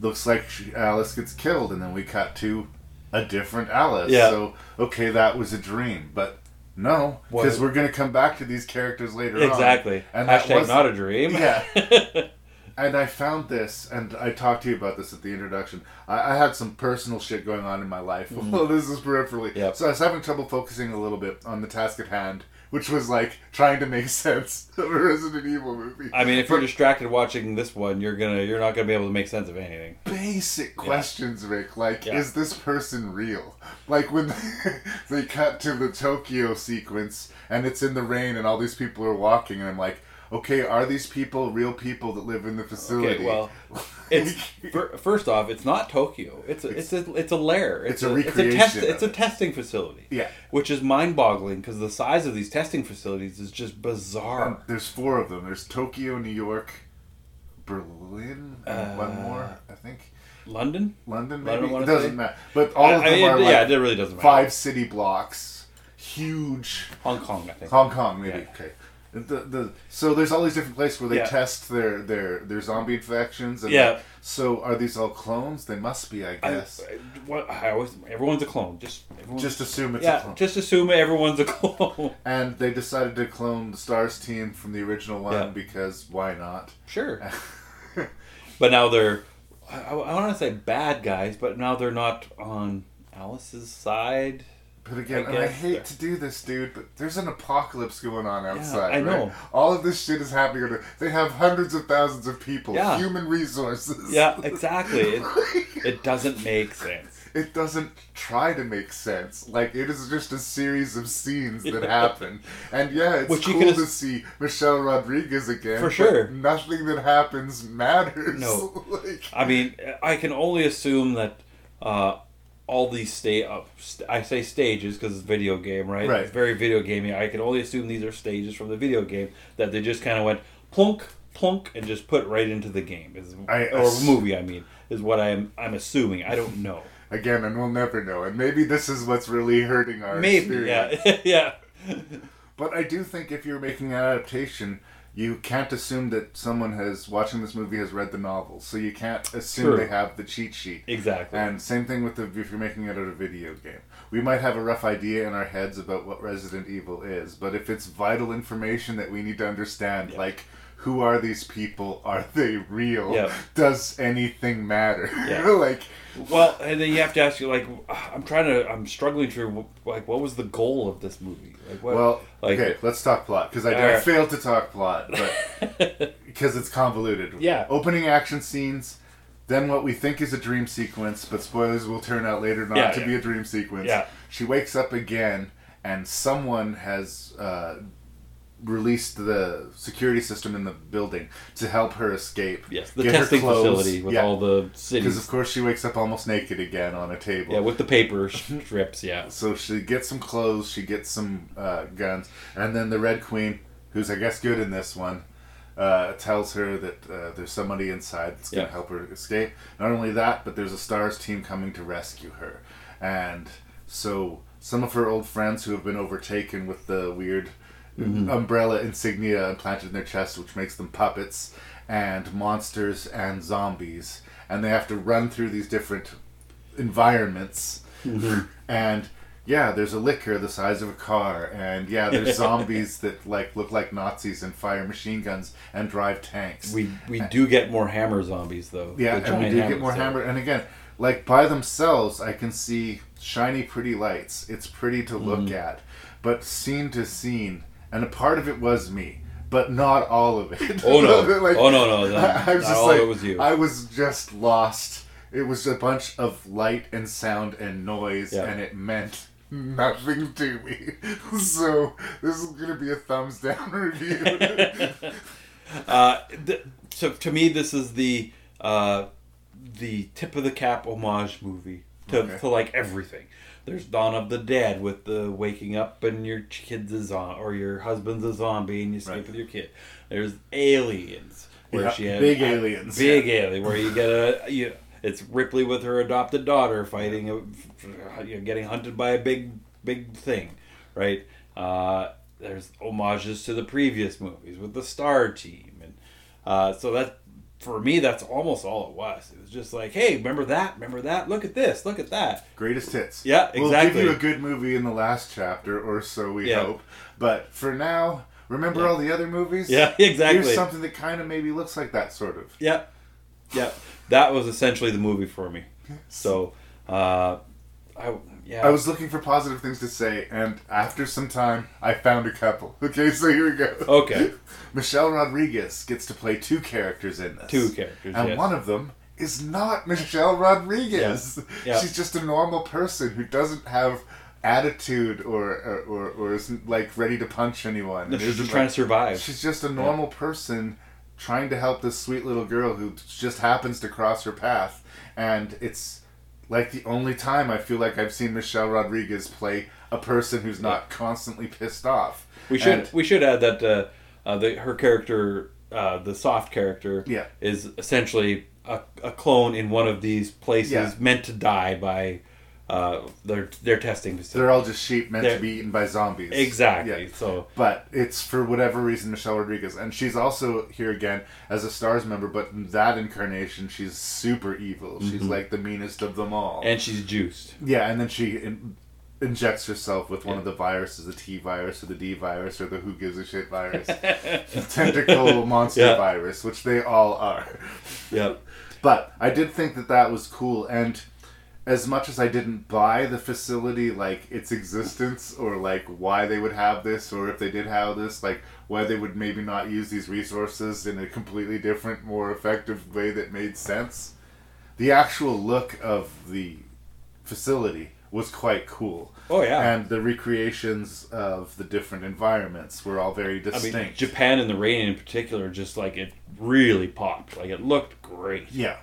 looks like she, Alice gets killed, and then we cut to a different Alice. Yeah. So, okay, that was a dream. But no, because we're going to come back to these characters later on. Exactly. And Hashtag was- not a dream. Yeah. <laughs> and I found this, and I talked to you about this at the introduction. I, I had some personal shit going on in my life. <laughs> Mhm. Well, this is peripherally. Yep. So I was having trouble focusing a little bit on the task at hand, which was like trying to make <laughs> sense of a Resident Evil movie. I mean, if you're distracted watching this one, you're gonna you're not gonna be able to make sense of anything. basic questions, Rick. Like, Yeah. is this person real? Like when <laughs> they cut to the Tokyo sequence and it's in the rain and all these people are walking, and I'm like, okay, are these people real people that live in the facility? Okay, well, <laughs> it's first off, it's not Tokyo. It's a, it's a it's a lair. It's a It's a recreation test. of It's a testing facility. Yeah. which is mind-boggling because the size of these testing facilities is just bizarre. And there's four of them. There's Tokyo, New York, Berlin, and one more, I think. London. London, Uh, I maybe wanna it doesn't say. matter. But all I- of I them mean, are yeah, like it really doesn't matter. five city blocks, huge. Hong Kong, I think. Hong Kong, maybe. Yeah. Okay. The, the so there's all these different places where they Yeah. test their their their zombie infections. And Yeah. like, so are these all clones? They must be, I guess. I- what I always everyone's a clone. Just Just assume it's a yeah, clone. Just assume everyone's a <laughs> clone. and they decided to clone the Stars team from the original one Yeah. because why not? Sure. <laughs> but now they're I, I want to say bad guys, but now they're not on Alice's side. But again, and I hate to do this, dude, but there's an apocalypse going on outside. I right? know. All of this shit is happening. They have hundreds of thousands of people, Yeah. human resources. Yeah, <laughs> exactly. It, it doesn't make sense. It doesn't try to make sense. Like it is just a series of scenes that happen, <laughs> and yeah, it's Which cool to see Michelle Rodriguez again. For sure. nothing that happens matters. No. <laughs> like, I mean, I can only assume that uh, all these sta- up. st- I say stages because it's video game, right? Right. It's very video gamey. I can only assume these are stages from the video game that they just kind of went plunk, plunk, and just put right into the game. Is I or ass- movie, I mean, is what I'm I'm assuming. I don't know. again, and we'll never know. And maybe this is what's really hurting our Maybe, experience. yeah, <laughs> yeah. But I do think if you're making an adaptation, you can't assume that someone has watching this movie has read the novel. So you can't assume True. they have the cheat sheet. Exactly. And same thing with the if you're making it out of a video game. We might have a rough idea in our heads about what Resident Evil is, but if it's vital information that we need to understand, like who are these people? Are they real? Yeah. Does anything matter? Yeah. <laughs> like Well, and then you have to ask you like, I'm trying to, I'm struggling through like, what was the goal of this movie? Like, what, Well, like, okay, let's talk plot because I, I failed to talk plot, <laughs> but because it's convoluted. Yeah. Opening action scenes, then what we think is a dream sequence, but spoilers will turn out later not Yeah, to yeah. be a dream sequence. Yeah. She wakes up again, and someone has uh, released the security system in the building to help her escape. Yes, the testing facility with all the cities. Because of course she wakes up almost naked again on a table. Yeah, with the paper <laughs> strips. Yeah. So she gets some clothes, she gets some uh, guns, and then the Red Queen, who's I guess good in this one, uh, tells her that uh, there's somebody inside that's going to Yeah. help her escape. Not only that, but there's a Stars team coming to rescue her, and so some of her old friends who have been overtaken with the weird Mhm. umbrella insignia implanted in their chest, which makes them puppets, and monsters and zombies, and they have to run through these different environments Mhm. and yeah, there's a Licker the size of a car, and yeah, there's <laughs> zombies that like look like Nazis and fire machine guns and drive tanks. We we do get more hammer zombies though. yeah, and we do get more hammer. And again, like by themselves, I can see shiny, pretty lights. It's pretty to look Mhm. at, but scene to scene, and a part of it was me. But not all of it. Oh, no. <laughs> Like, Oh, no, no, that- I, I was not just like, it was you. I was just lost. It was a bunch of light and sound and noise, Yeah. and it meant nothing to me. <laughs> So this is gonna be a thumbs down <laughs> review. uh, th- so to me, this is the uh, the tip of the cap homage movie to, Okay. to like everything. There's Dawn of the Dead with the waking up and your kid's a zombie or your husband's a zombie and you sleep Right. with your kid. There's Aliens. where Yeah, she had big aliens, big yeah. alien, where you get a you. It's Ripley with her adopted daughter fighting, a, you know, getting hunted by a big big thing, right? Uh, there's homages to the previous movies with the Star Team, and uh, so that for me that's almost all it was. It was just like, hey, remember that? Remember that? Look at this! Look at that! Greatest hits. Yeah, exactly. We'll give you a good movie in the last chapter, or so we Yeah. hope. But for now, remember Yeah. all the other movies? Yeah, <laughs> exactly. Here's something that kind of maybe looks like that, sort of. Yeah, yeah. That was essentially the movie for me. So, uh, I yeah. I was looking for positive things to say, and after some time, I found a couple. <laughs> Okay, so here we go. Okay. <laughs> Michelle Rodriguez gets to play two characters in this. Two characters, And yes. one of them is not Michelle Rodriguez. Yeah. Yeah. She's just a normal person who doesn't have attitude or or, or, or isn't like ready to punch anyone. No, she's just trying like- to survive. She's just a normal person trying to help this sweet little girl who just happens to cross her path, and it's like the only time I feel like I've seen Michelle Rodriguez play a person who's not constantly pissed off. We should And- we should add that uh, uh, the her character, uh, the soft character, Yeah. is essentially a, a clone in one of these places Yeah. meant to die by uh, their their testing facility. They're all just sheep meant They're- to be eaten by zombies. Exactly. Yeah. So, but it's for whatever reason Michelle Rodriguez, and she's also here again as a Stars member. But in that incarnation, she's super evil. She's Mhm. like the meanest of them all. and she's juiced. yeah, and then she in, injects herself with one Yeah. of the viruses, the T virus or the D virus or the Who gives a shit virus, <laughs> the tentacle monster Yeah. virus, which they all are. Yep. But I did think that that was cool, and as much as I didn't buy the facility, like its existence, or like why they would have this, or if they did have this, like why they would maybe not use these resources in a completely different, more effective way that made sense, the actual look of the facility was quite cool. Oh, yeah. and the recreations of the different environments were all very I distinct. mean, Japan and the rain in particular, just like it really popped. Like it looked great. Yeah.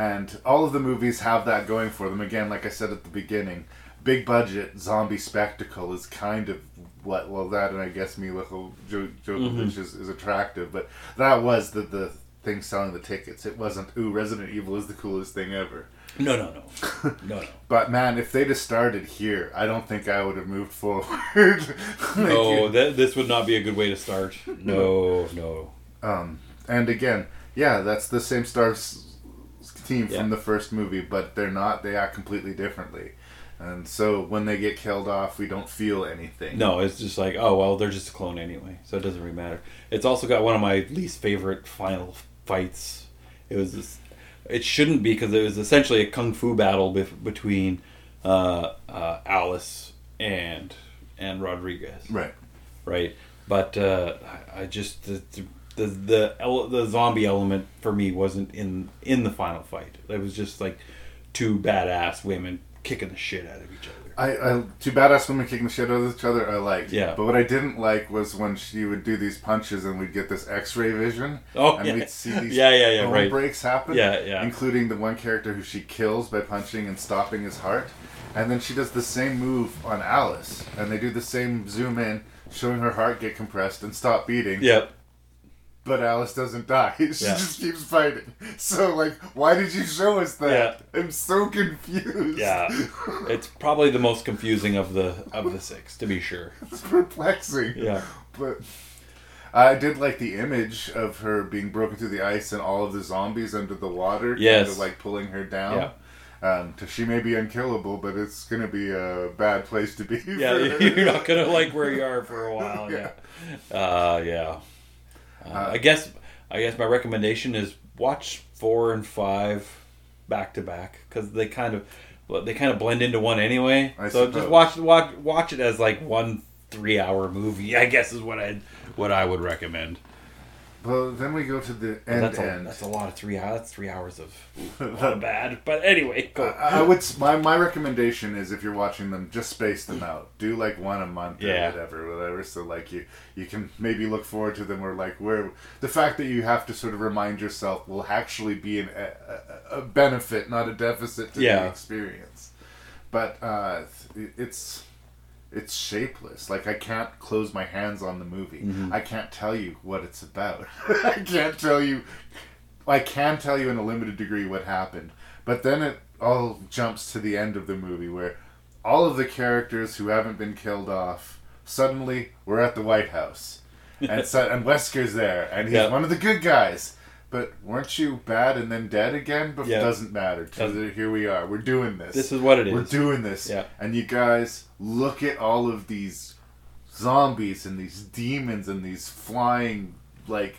And all of the movies have that going for them. Again, like I said at the beginning, big budget zombie spectacle is kind of what, well, that and I guess Milla Jo- Jovovich Mhm. is, is attractive, but that was the, the thing selling the tickets. It wasn't, ooh, Resident Evil is the coolest thing ever. No, no, no. <laughs> No, no. But man, if they'd have started here, I don't think I would have moved forward. <laughs> No, th- this would not be a good way to start. No, no. Um, and again, yeah, that's the same stars team Yeah. from the first movie, but they're not. They act completely differently, and so when they get killed off, we don't feel anything. No, it's just like, oh well, they're just a clone anyway, so it doesn't really matter. It's also got one of my least favorite final fights. It was this, it shouldn't be because it was essentially a kung fu battle bef- between uh, uh, Alice and and Rodriguez. Right. Right. But uh, I just the the the, ele- the zombie element for me wasn't in in the final fight. It was just like two badass women kicking the shit out of each other. I, I two badass women kicking the shit out of each other. I liked. Yeah. But what I didn't like was when she would do these punches and we'd get this X-ray vision. Oh, and yeah. we'd see <laughs> these Yeah, yeah, yeah, right. breaks happen. Yeah, yeah. Including the one character who she kills by punching and stopping his heart, and then she does the same move on Alice, and they do the same zoom in, showing her heart get compressed and stop beating. Yep. But Alice doesn't die. <laughs> She Yeah. just keeps fighting. So, like, why did you show us that? I'm so confused. Yeah, <laughs> it's probably the most confusing of the of the six, to be sure. It's perplexing. Yeah. But I did like the image of her being broken through the ice and all of the zombies under the water. Yes. Kind of like pulling her down. Um, 'cause she may be unkillable, but it's gonna be a bad place to be. <laughs> Yeah, you're not gonna like where you are for a while. Yeah, uh, yeah. Uh, I guess I guess my recommendation is watch four and five back to back because they kind of well, they kind of blend into one anyway. I so just watch watch watch it as like one three hour movie. I guess is what I what I would recommend. Well, then we go to the end. that's a, end. that's a lot of three. That's three hours of <laughs> of bad. But anyway, go. I I would. My my recommendation is if you're watching them, just space them out. Do like one a month Yeah. or whatever, whatever. So like you you can maybe look forward to them or like where the fact that you have to sort of remind yourself will actually be an, a, a, a benefit, not a deficit to Yeah. the experience. But uh, it- it's it's shapeless. Like I can't close my hands on the movie. Mhm. I can't tell you what it's about. <laughs> I can't tell you. I can tell you in a limited degree what happened, but then it all jumps to the end of the movie where all of the characters who haven't been killed off suddenly we're at the White House, <laughs> and so, and Wesker's there, and he's Yeah. one of the good guys. But weren't you bad and then dead again? But Yeah. it doesn't matter. Doesn't- Here we are. We're doing this. This is what it We're is. doing this. Yeah. And you guys look at all of these zombies and these demons and these flying like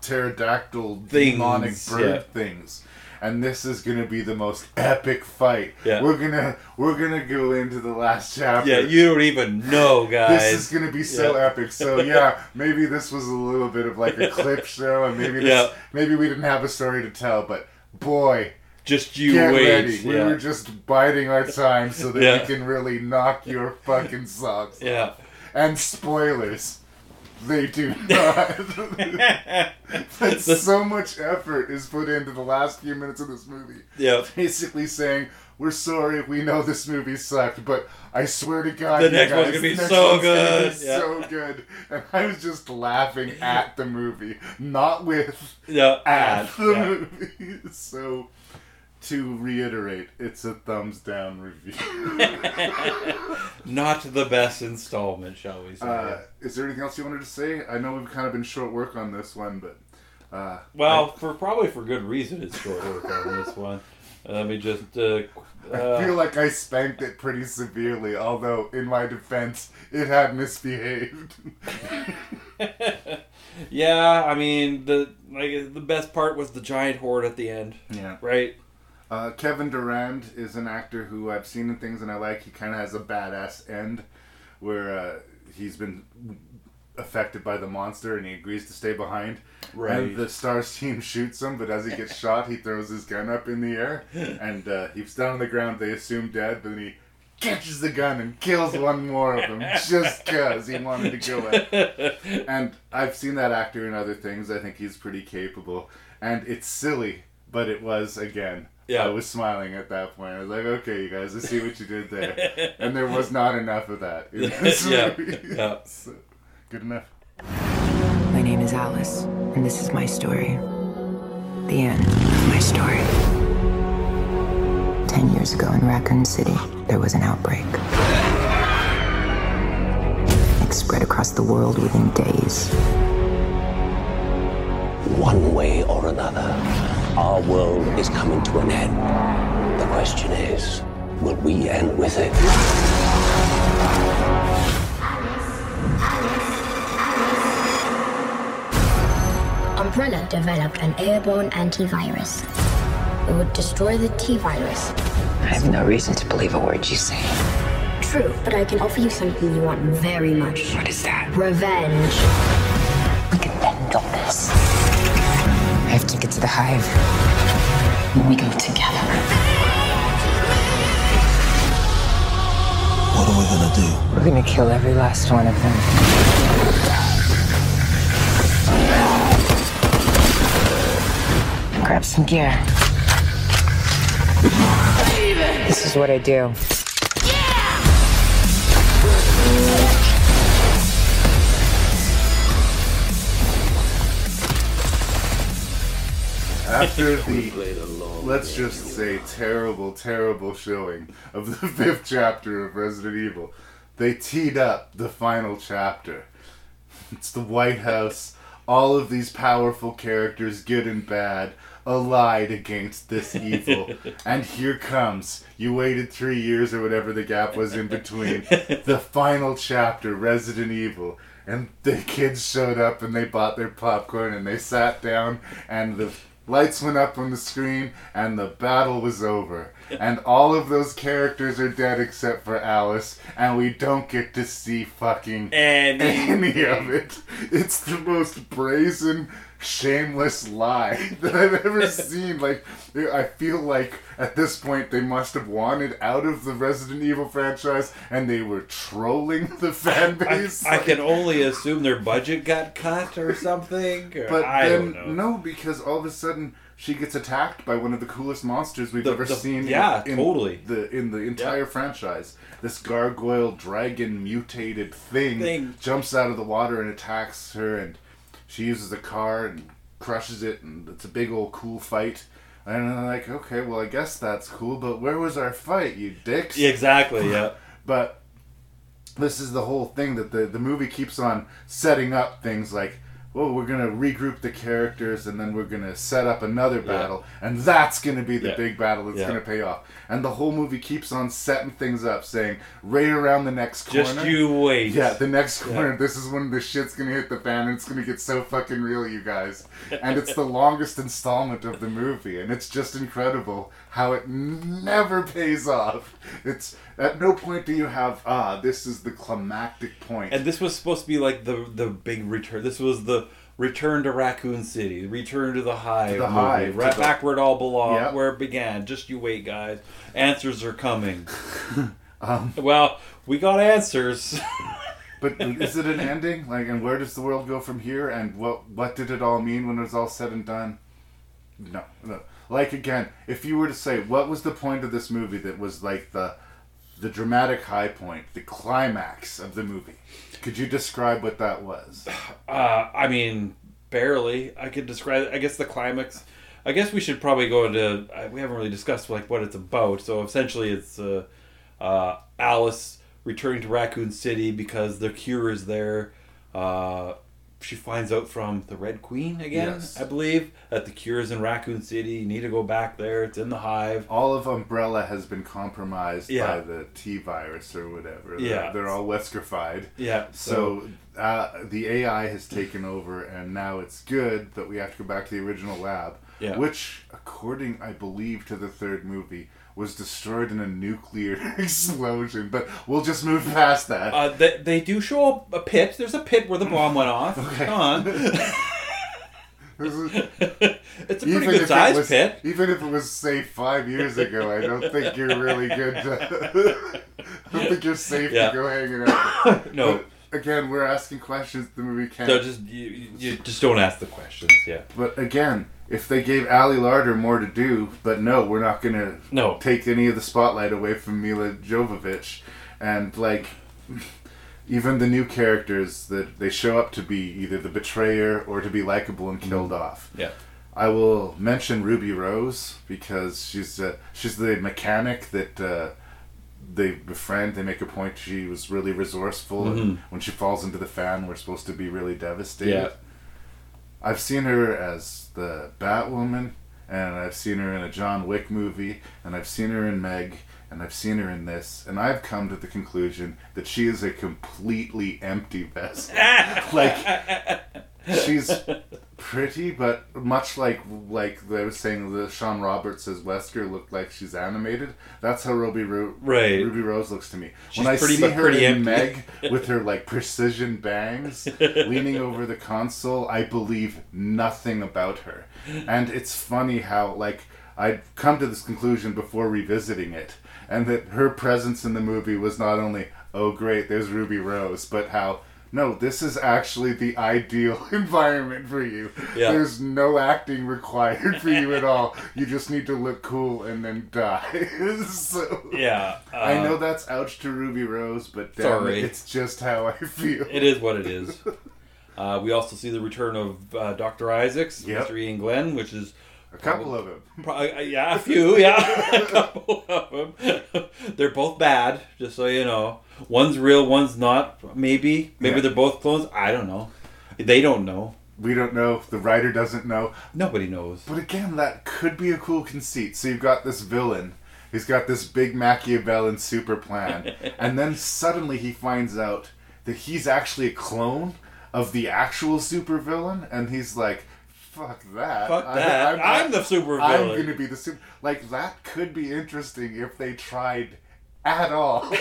pterodactyl Things, demonic bird yeah. things. And this is gonna be the most epic fight. Yeah. We're gonna we're gonna go into the last chapter. Yeah, you don't even know, guys. This is gonna be so Yeah. epic. So <laughs> yeah, maybe this was a little bit of like a clip <laughs> show, and maybe this, Yeah. maybe we didn't have a story to tell, but boy, Just you get wait. ready. We yeah. were just biding our time so that Yeah. we can really knock your fucking socks. off. Yeah. And spoilers. They do <laughs> not. <laughs> but so much effort is put into the last few minutes of this movie. Yeah. Basically saying, we're sorry, we know this movie sucked, but I swear to God, The next one's gonna be so gonna be good." Yeah. So good. And I was just laughing at the movie, not with, Yeah, at at, the yeah. movie. <laughs> So, to reiterate, it's a thumbs down review. <laughs> Not the best installment, shall we say? Uh, is there anything else you wanted to say? I know we've kind of been short work on this one, but uh, well, for probably for good reason, it's short work on this one. Let me just. Uh, uh, I feel like I spanked it pretty severely. Although, in my defense, it had misbehaved. <laughs> yeah, I mean the like the best part was the giant horde at the end. Yeah. Right. Uh, Kevin Durand is an actor who I've seen in things and I like. He kind of has a badass end where uh, he's been affected by the monster and he agrees to stay behind. Right. And the Stars team <laughs> shoots him, but as he gets shot, he throws his gun up in the air <laughs> and uh, he's down on the ground. They assume dead, but then he catches the gun and kills one more of them <laughs> just because he wanted to kill it. And I've seen that actor in other things. I think he's pretty capable. And it's silly, but it was, again, Yeah. I was smiling at that point. I was like, okay, you guys, I see what you did there. and there was not enough of that in <laughs> this Yeah, movie. yeah. <laughs> So, good enough. My name is Alice, and this is my story. The end of my story. Ten years ago in Raccoon City, there was an outbreak. It spread across the world within days. One way or another, our world is coming to an end. The question is, will we end with it? Umbrella developed an airborne antivirus. It would destroy the T virus. I have no reason to believe a word you say. True, but I can offer you something you want very much. What is that? Revenge. We can end all this. I have to get to the hive. We go together. What are we gonna do? We're gonna kill every last one of them. Grab some gear. This is what I do. After <laughs> the, let's just say, terrible, terrible showing of the <laughs> fifth chapter of Resident Evil, they teed up the final chapter. It's the White House, all of these powerful characters, good and bad, allied against this evil. <laughs> and here comes, you waited three years or whatever the gap was in between, the final chapter, Resident Evil. And the kids showed up and they bought their popcorn and they sat down and the lights went up on the screen and the battle was over. And all of those characters are dead except for Alice, and we don't get to see fucking Any. any of it. It's the most brazen, shameless lie <laughs> that I've ever <laughs> seen. Like, I feel like at this point they must have wanted out of the Resident Evil franchise and they were trolling the <laughs> fan I, base. I can only assume their budget got cut or something. or But I then don't know. no, because all of a sudden she gets attacked by one of the coolest monsters we've The- ever the- seen. yeah, in, totally. The in the entire franchise, this gargoyle dragon mutated thing, Thing. jumps out of the water and attacks her, and she uses a car and crushes it, and it's a big old cool fight. And I'm like, okay, well, I guess that's cool, but where was our fight, you dicks? Yeah, exactly, yeah. <laughs> but this is the whole thing that the, the movie keeps on setting up things like well we're going to regroup the characters and then we're going to set up another battle and that's going to be the Yeah. big battle that's Yeah. going to pay off and the whole movie keeps on setting things up saying right around the next corner Just you wait. yeah the next Yeah. corner this is when the shit's going to hit the fan and it's going to get so fucking real you guys <laughs> and it's the longest installment of the movie and it's just incredible how it never pays off it's at no point do you have ah this is the climactic point. point And this was supposed to be like the the big return. This was the return to Raccoon City, return to the Hive, the movie, Hive, right to the- back where it all belonged, Yep. where it began. Just you wait, guys. Answers are coming. <laughs> Um, well, we got answers. <laughs> but is it an ending like and where does the world go from here and what what did it all mean when it was all said and done no no like again if you were to say what was the point of this movie that was like the the dramatic high point the climax of the movie could you describe what that was Uh, I mean, barely. I could describe. I guess the climax. I guess we should probably go into. We haven't really discussed like what it's about. So essentially, it's uh, uh, Alice returning to Raccoon City because the cure is there. Uh, she finds out from the Red Queen again, Yes. I believe, that the cure is in Raccoon City. You need to go back there. It's in the hive. all of Umbrella has been compromised Yeah. by the T virus or whatever. Yeah. They're, they're all Weskerfied. Yeah, So, uh, the AI has taken over, and now it's good, that we have to go back to the original lab. Yeah. Which, according, I believe, to the third movie, was destroyed in a nuclear <laughs> explosion. But we'll just move past that. Uh, they, they do show a pit. There's a pit where the bomb went off. Come on. <laughs> <laughs> it's a pretty good it size was- pit. Even if it was, say, five years ago, I don't think you're really good. To, I don't think you're safe Yeah. to go hanging out. <coughs> No. But again, we're asking questions the movie can't. No, just you, you just don't ask the questions. Yeah. But again, if they gave Ali Larter more to do, but no, we're not going to No. take any of the spotlight away from Milla Jovovich. And, like, even the new characters that they show up to be either the betrayer or to be likable and killed off. Yeah. I will mention Ruby Rose because she's uh, she's the mechanic that uh, they befriend. They make a point she was really resourceful, and Mhm. when she falls into the fan, we're supposed to be really devastated. Yeah. I've seen her as the Batwoman, and I've seen her in a John Wick movie, and I've seen her in Meg, and I've seen her in this, and I've come to the conclusion that she is a completely empty vessel. <laughs> like she's pretty, but much like like I was saying, the Shawn Roberts as Wesker looked like she's animated. That's how Ruby Ro- Right. Ruby Rose looks to me. She's when I pretty, see her pretty in empty. Meg with her like precision bangs, <laughs> leaning over the console, I believe nothing about her. And it's funny how like I'd come to this conclusion before revisiting it, and that her presence in the movie was not only oh great, there's Ruby Rose, but how. No, this is actually the ideal <laughs> environment for you. Yeah. There's no acting required for you at all. You just need to look cool and then die. <laughs> so Yeah, I uh, know that's ouch to Ruby Rose, but Sorry. it, it's just how I feel. It is what it is. <laughs> Uh, we also see the return of uh, Dr. Isaacs, Yep. Mr. Iain Glen, which is A couple of them. Probably, yeah, a few, yeah, a couple of them. They're both bad, just so you know. One's real, one's not. Maybe, maybe Yeah. they're both clones. I don't know. They don't know. We don't know. The writer doesn't know. Nobody knows. But again, that could be a cool conceit. So you've got this villain. He's got this big Machiavellian super plan. <laughs> and then suddenly he finds out that he's actually a clone of the actual supervillain. And he's like, fuck that. Fuck that. I'm the supervillain." I'm going to be the super. Like, that could be interesting if they tried at all. <laughs>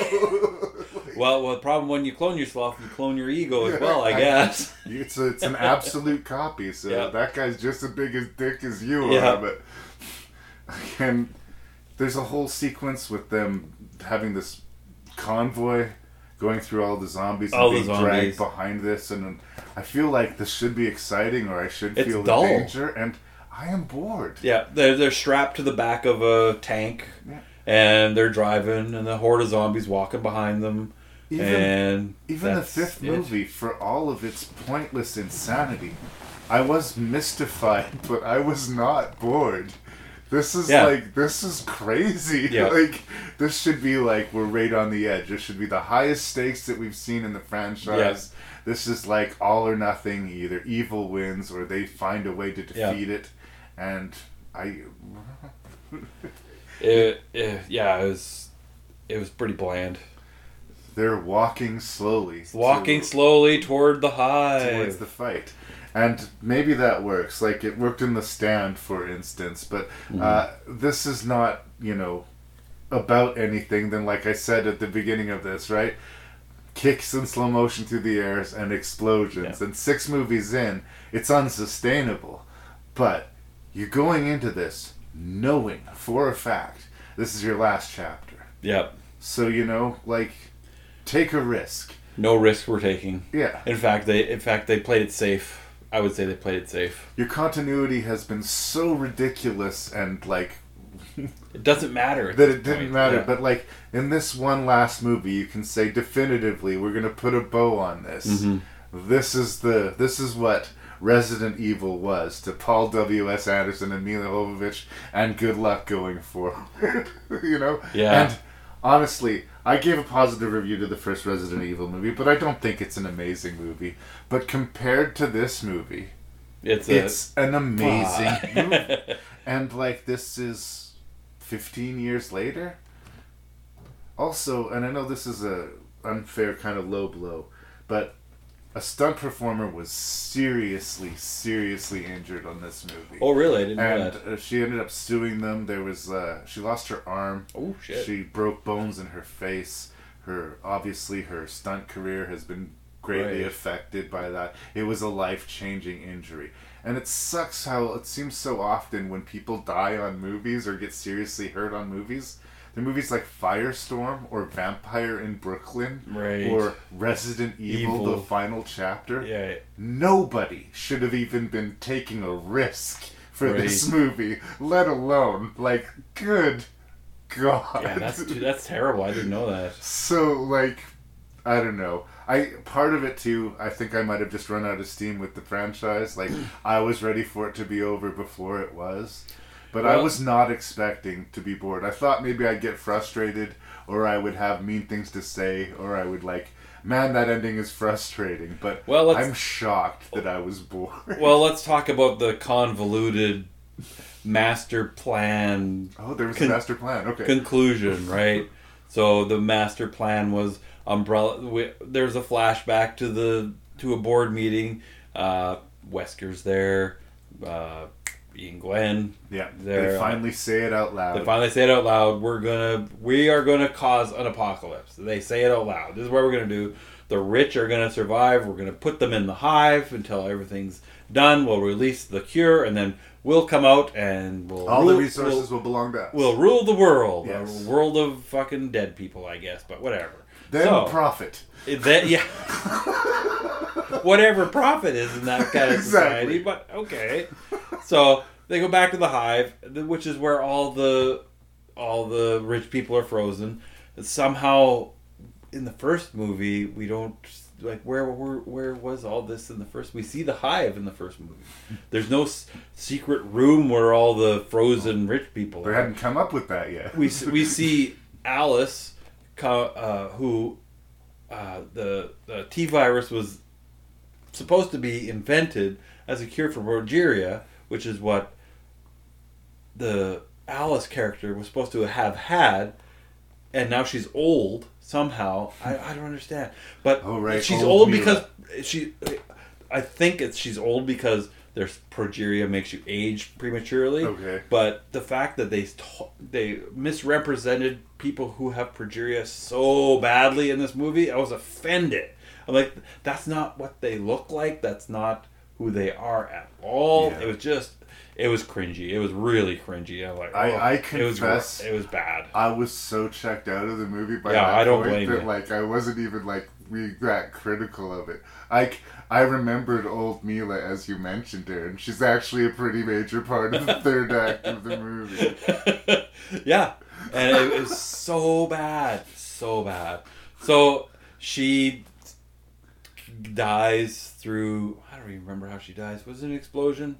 Well, well, the problem when you clone yourself, you clone your ego as well, I <laughs> guess. <laughs> It's a, it's an absolute copy, so Yeah. that guy's just as big as dick as you Yeah. are. But and there's a whole sequence with them having this convoy going through all the zombies All and the being dragged zombies. behind this, and I feel like this should be exciting, or I should It's feel dull. the danger. And I am bored. Yeah, they're they're strapped to the back of a tank, Yeah. and they're driving, and the horde of zombies walking behind them, Even, and even the fifth it. movie, for all of its pointless insanity, I was mystified, <laughs> but I was not bored. This is Yeah. like this is crazy. <laughs> Yeah. Like this should be like we're right on the edge. This should be the highest stakes that we've seen in the franchise. This is like all or nothing. Either evil wins or they find a way to Yeah. defeat it. And I <laughs> It, it- yeah, it was it was pretty bland. they're walking slowly. Walking to- slowly toward the hive. towards the fight. And maybe that works. Like it worked in the stand, for instance. But uh, this is not, you know, about anything. Then, like I said at the beginning of this, right? Kicks in slow motion through the airs and explosions. And six movies in, it's unsustainable. But you're going into this knowing for a fact this is your last chapter. Yep. So you know, like, take a risk. No risk we're taking. Yeah. In fact, they in fact they played it safe. I would say they played it safe. Your continuity has been so ridiculous and like It doesn't matter that it didn't point. matter. Yeah. But like in this one last movie, you can say definitively, we're gonna put a bow on this. Mhm. This is the this is what Resident Evil was to Paul W. S. Anderson and Milla Jovovich, and good luck going forward. <laughs> you know. Yeah. And honestly, I gave a positive review to the first Resident Evil movie, but I don't think it's an amazing movie. But compared to this movie, It's a- it's an amazing <laughs> movie. And like this is 15 years later. Also, and I know this is a unfair kind of low blow, but a stunt performer was seriously, seriously injured on this movie. Oh, really? I didn't know and, that. uh, she ended up suing them. There was uh, she lost her arm. Oh shit! She broke bones in her face. Her obviously her stunt career has been greatly Right. affected by that. It was a life changing injury. And it sucks how it seems so often when people die on movies or get seriously hurt on movies. The movies like Firestorm or Vampire in Brooklyn Right. or Resident Evil, Evil. the final chapter. Yeah. Nobody should have even been taking a risk for this movie, let alone like good god. Yeah, that's that's terrible. I didn't know that. So like, I don't know. I part of it too. I think I might have just run out of steam with the franchise. Like <clears throat> I was ready for it to be over before it was, but I was not expecting to be bored. I thought maybe I'd get frustrated, or I would have mean things to say, or I would like, man, that ending is frustrating. But Well, I'm shocked that I was bored. Well, <laughs> let's talk about the convoluted master plan. Oh, there was a master plan. Okay. Conclusion, <laughs> right? so the master plan was umbrella. We, there's a flashback to the to a board meeting. Uh, Wesker's there. Uh, Iain Glen. Yeah, they uh, finally say it out loud. They finally say it out loud. We're gonna, we are gonna cause an apocalypse. They say it out loud. This is what we're gonna do. The rich are gonna survive. We're gonna put them in the hive until everything's done. We'll release the cure, and then we'll come out and we'll All the resources we'll, will belong to us. We'll rule the world. Yes. A world of fucking dead people, I guess. But whatever. Then So, profit. it- That yeah. <laughs> Whatever profit is in that kind of Exactly. society, but okay. So they go back to the hive, which is where all the all the rich people are frozen. Somehow, in the first movie, we don't like where where where was all this in the first? We see the hive in the first movie. There's no s- secret room where all the frozen rich people They are hadn't come up with that yet. we we see Alice, uh, who uh, the the T virus was supposed to be invented as a cure for progeria, which is what the Alice character was supposed to have had, and now she's old somehow. I, I don't understand, but Oh, right, she's old old because she. I think it's she's old because there's progeria makes you age prematurely. Okay. But the fact that they t- they misrepresented people who have progeria so badly in this movie, I was offended. I'm like, that's not what they look like. That's not who they are at all. Yeah. It was just it was cringy. It was really cringy. I'm like, oh, I, I oh, it was, confess, it was bad. I was so checked out of the movie by Yeah, that I don't point blame that you. like I wasn't even like really that critical of it. I I remembered old Milla as you mentioned her, and she's actually a pretty major part of the third act of the movie. <laughs> yeah, and it was so bad, so bad. So she dies through. I don't even remember how she dies. Was it an explosion?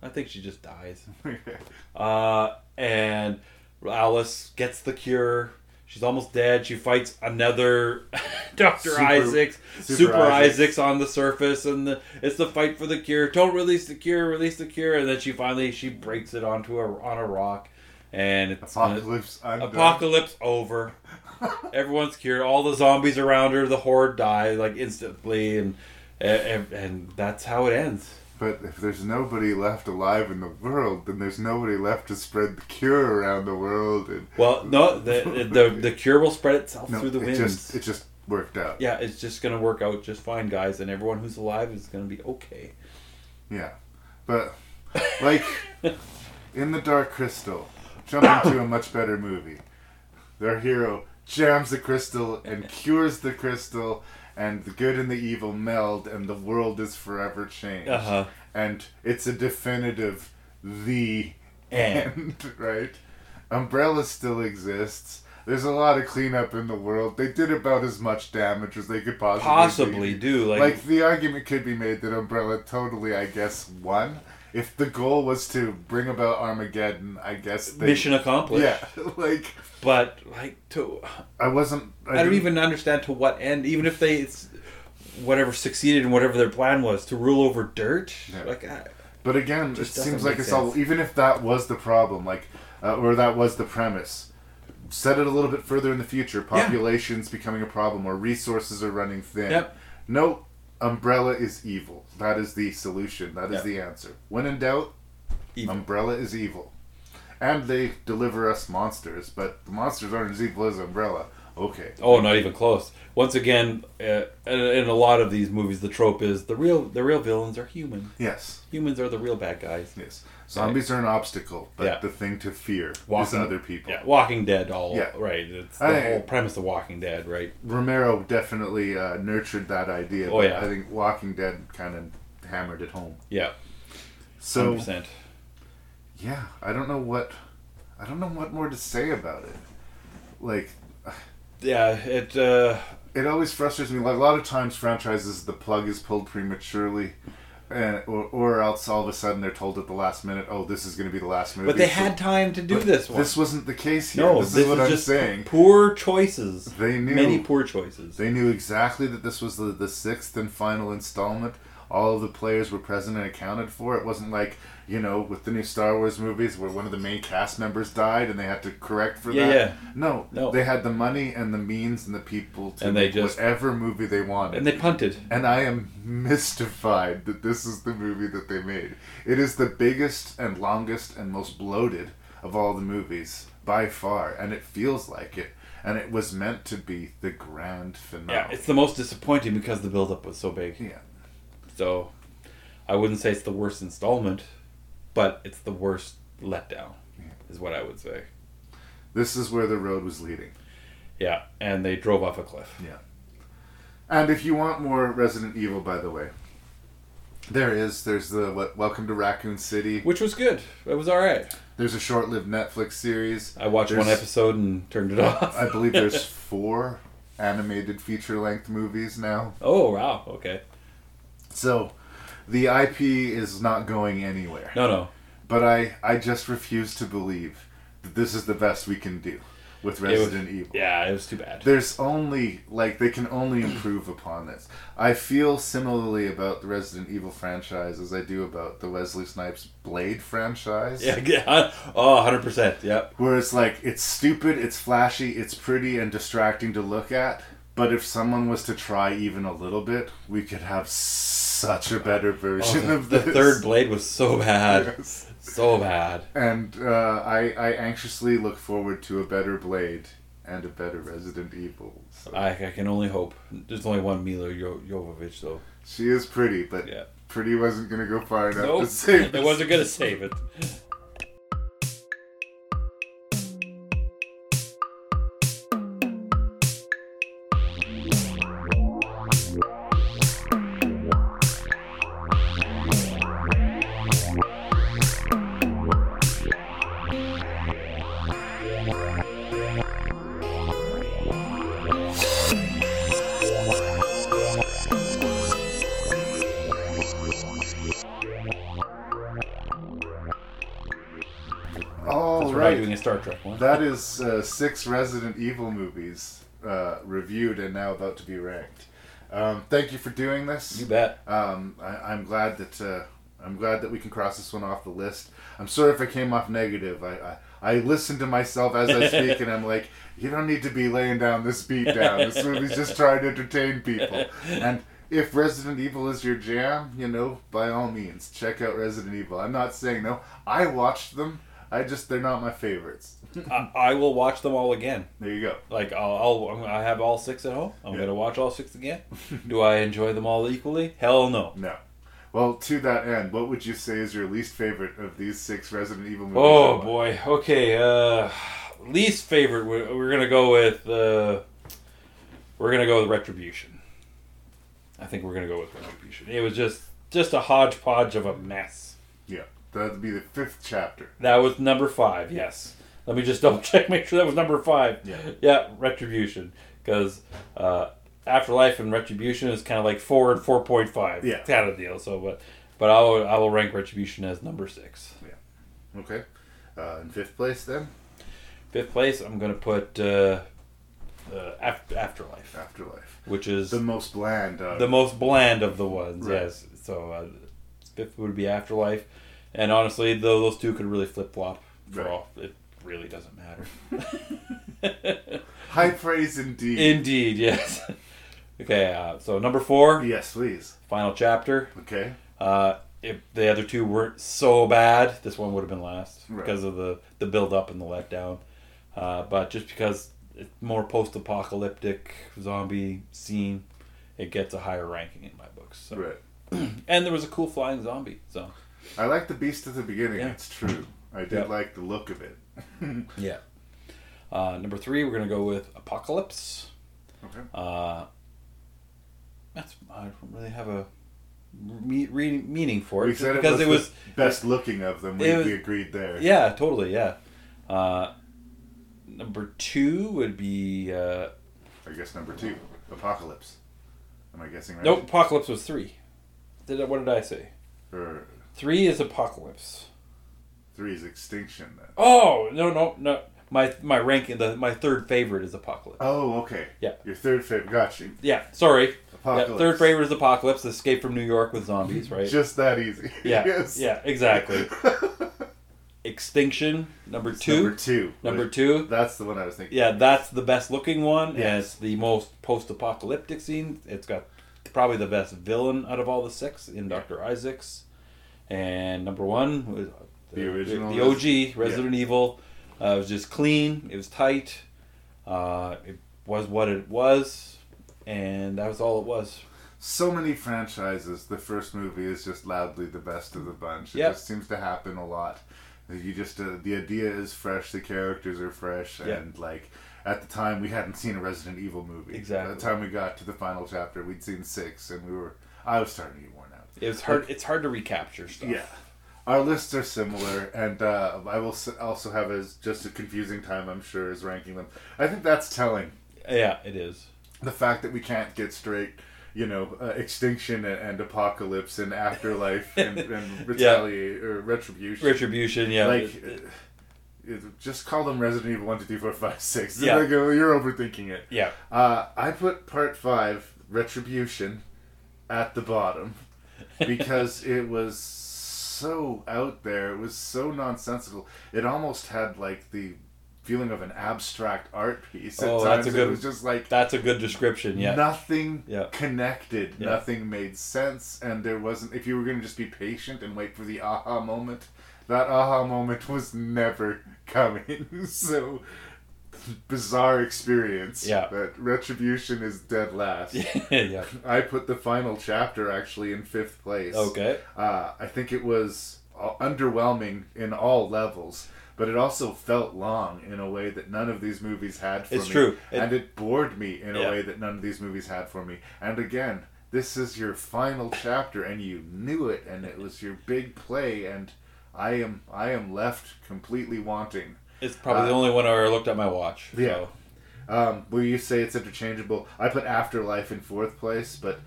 I think she just dies. <laughs> uh, and Alice gets the cure. She's almost dead. She fights another <laughs> Doctor Isaacs, Super Super, Isaacs. Isaacs. on the surface, and the, it's the fight for the cure. Don't release the cure. Release the cure, and then she finally she breaks it onto a on a rock, and it's uh, Apocalypse undone. apocalypse over. <laughs> Everyone's cured. All the zombies around her, the horde die like instantly, and and, and that's how it ends. But if there's nobody left alive in the world, then there's nobody left to spread the cure around the world. And Well, no, <laughs> the the, the cure will spread itself no, through the it winds. just it just worked out. yeah, it's just gonna work out just fine, guys, and everyone who's alive is gonna be okay. Yeah, but like <laughs> in the Dark Crystal, jump into a much better movie. Their hero jams the crystal and <laughs> cures the crystal, and the good and the evil meld, and the world is forever changed. Uh-huh. And it's a definitive the End. <laughs> right? Umbrella still exists. There's a lot of cleanup in the world. They did about as much damage as they could possibly Possibly do, like- like the argument could be made that Umbrella totally, I guess, won. If the goal was to bring about Armageddon, I guess they, Mission accomplished. Yeah, <laughs> like But like to, I wasn't. I, don't didn't- even understand to what end. Even if they, whatever succeeded in whatever their plan was to rule over dirt. Like, I, But again, it Just seems like it's all. Even if that was the problem, like, uh, or that was the premise, set it a little bit further in the future. Population's becoming a problem, or resources are running thin. Yep. No, Umbrella is evil. That is the solution. That is the answer. When in doubt, Umbrella is evil, and they deliver us monsters. But the monsters aren't as evil as Umbrella. Okay. Oh, not even close. Once again, uh, in a lot of these movies, the trope is the real the real villains are human. Yes. Humans are the real bad guys. Yes. Zombies are an obstacle, but Yeah. the thing to fear Walking, is other people. Yeah, Walking Dead. All Yeah. right. It's the I- whole premise of Walking Dead, right? Romero definitely uh, nurtured that idea. Oh, but yeah. I think Walking Dead kind of hammered it home. Yeah. So 100%. yeah, I don't know what I don't know what more to say about it. Like Yeah, it uh, it always frustrates me. Like a lot of times, franchises the plug is pulled prematurely. And, or, or else all of a sudden they're told at the last minute, "Oh, this is going to be the last movie." But they had time to do this one. This wasn't the case here. No, this, this is what I'm just saying. poor choices. They knew Many poor choices. They knew exactly that this was the, the sixth and final installment. All of the players were present and accounted for. It wasn't like you know with the new Star Wars movies where one of the main cast members died and they had to correct for Yeah, that. yeah. No, No. they had the money and the means and the people to And they make just- whatever movie they wanted. And they punted. And I am mystified that this is the movie that they made. It is the biggest and longest and most bloated of all the movies by far, and it feels like it. And it was meant to be the grand finale. Yeah, it's the most disappointing because the build-up was so big. Yeah. So, I wouldn't say it's the worst installment, but it's the worst letdown, is what I would say. This is where the road was leading. Yeah, and they drove off a cliff. Yeah. And if you want more Resident Evil, by the way, there is. There's the Welcome to Raccoon City, which was good. It was all right. There's a short-lived Netflix series. I watched one episode and turned it off. I believe there's <laughs> four animated feature-length movies now. Oh wow! Okay. So, the IP is not going anywhere. No, no. But I, I just refuse to believe that this is the best we can do with It was- Resident Evil. Yeah, it was too bad. There's only like they can only improve upon this. I feel similarly about the Resident Evil franchise as I do about the Wesley Snipes Blade franchise. Yeah, yeah. <laughs> Oh, 100 percent. Yep. Where it's like it's stupid, it's flashy, it's pretty and distracting to look at. But if someone was to try even a little bit, we could have such a better version Oh, of the third blade was so bad, Yes. so bad. And uh, I, I anxiously look forward to a better Blade and a better Resident Evil. So. I, I can only hope. There's only one Milla jo- Jovovich, though. She is pretty, but Yeah. Pretty wasn't gonna go far enough Nope, to save <laughs> it us. wasn't gonna save it. All That's right. right. doing a Star Trek one. That is uh, six Resident Evil movies uh, reviewed and now about to be ranked. Um, thank you for doing this. You bet. Um, I, I'm glad that uh, I'm glad that we can cross this one off the list. I'm sorry if I came off negative. I I, I listen to myself as I speak, and I'm like, <laughs> you don't need to be laying down this beat down. This movie's just trying to entertain people. And if Resident Evil is your jam, you know, by all means, check out Resident Evil. I'm not saying no. I watched them. I just they're not my favorites. <laughs> I, I will watch them all again. There you go. Like I'll, I'll I have all six at home. I'm Yeah. gonna watch all six again. <laughs> Do I enjoy them all equally? Hell no. No. Well, to that end, what would you say is your least favorite of these six Resident Evil movies? Oh boy. Okay. Uh, least favorite. We're, we're gonna go with. Uh, we're gonna go with Retribution. I think we're gonna go with Retribution. It was just just a hodgepodge of a mess. That'd be the fifth chapter. That was number five. Yes. Let me just double <laughs> check, make sure that was number five. Yeah. Yeah, Retribution, because uh, Afterlife and Retribution is kind of like four and four point five. Yeah. kind of deal. So, but but I will I will rank Retribution as number six. Yeah. Okay. Uh, in fifth place, then Fifth place, I'm gonna put uh, uh, Af- Afterlife. Afterlife, which is the most bland. Of, the most bland of the ones. Right. Yes. So uh, fifth would be Afterlife, and honestly, though those two could really flip flop for Right. all. It really doesn't matter. <laughs> High praise indeed. Indeed, yes. <laughs> okay, uh, so number four. Yes, please. Final chapter. Okay. Uh, if the other two weren't so bad, this one would have been last Right. because of the the build up and the letdown. Uh, but just because it's more post apocalyptic zombie scene, it gets a higher ranking in my books. So. Right. <clears throat> and there was a cool flying zombie. So I like the beast at the beginning. Yeah. It's true. I did Yep. like the look of it. <laughs> yeah. Uh, number three, we're gonna go with Apocalypse. Okay. Uh, that's I don't really have a me- re- meaning for it We said it because was, it was best looking of them. We, was- we agreed there. Yeah, totally. Yeah. Uh, number two would be uh, I guess number two, Apocalypse. Am I guessing right? nope. Apocalypse was three. Did I, what did I say? Or Three is Apocalypse. three is Extinction then. Oh no no no! My my ranking the my third favorite is Apocalypse. Oh, okay. Yeah. Your third favorite. Got you. Yeah, sorry. Apocalypse. Yeah, third favorite is Apocalypse. Escape from New York with zombies, <laughs> right? Just that easy. yeah, <laughs> yes. yeah, exactly. <laughs> Extinction number two. Number two. Number two. That's the one I was thinking. Yeah, that's the best looking one. Yes. it's the most post-apocalyptic scene. It's got probably the best villain out of all the six in Doctor Isaacs. And number one was The original the, OG Resident Evil. Uh, it was just clean. It was tight. Uh, it was what it was, and that was all it was. So many franchises. The first movie is just loudly the best of the bunch. It Yep. just seems to happen a lot. You just uh, the idea is fresh. The characters are fresh, Yep. and like at the time we hadn't seen a Resident Evil movie. Exactly. By the time we got to the final chapter, we'd seen six, and we were. I was starting to get worn out. It was hard. It's hard to recapture stuff. Yeah. Our lists are similar, and uh, I will also have as just a confusing time, I'm sure, as ranking them. I think that's telling. Yeah, it is. The fact that we can't get straight, you know, uh, extinction and, and apocalypse and afterlife and, <laughs> and retaliate or retribution. Retribution, yeah. Like, uh, it- just call them Resident Evil 1, 2, 3, 4, 5, 6. Yeah. Like, uh, you're overthinking it. Yeah. Uh, I put part 5, Retribution, at the bottom because it was so out there. It was so nonsensical. It almost had like the feeling of an abstract art piece. At Oh, times. that's a good. It was just like that's a good description. Yeah. nothing Yeah. connected. Yeah. Nothing made sense, and there wasn't. If you were going to just be patient and wait for the aha moment, that aha moment was never coming. <laughs> so. Bizarre experience. Yeah. That Retribution is dead last. <laughs> yeah. <laughs> I put the final chapter actually in fifth place. Okay. Uh, I think it was uh, underwhelming in all levels, but it also felt long in a way that none of these movies had for It's me. true. It- and it bored me in Yeah. a way that none of these movies had for me. And again, this is your final chapter, and you knew it, and it was your big play, and I am I am left completely wanting. It's probably the Uh, only one where I looked at my watch. yeah. so. Um, where you say it's interchangeable, I put Afterlife in fourth place, but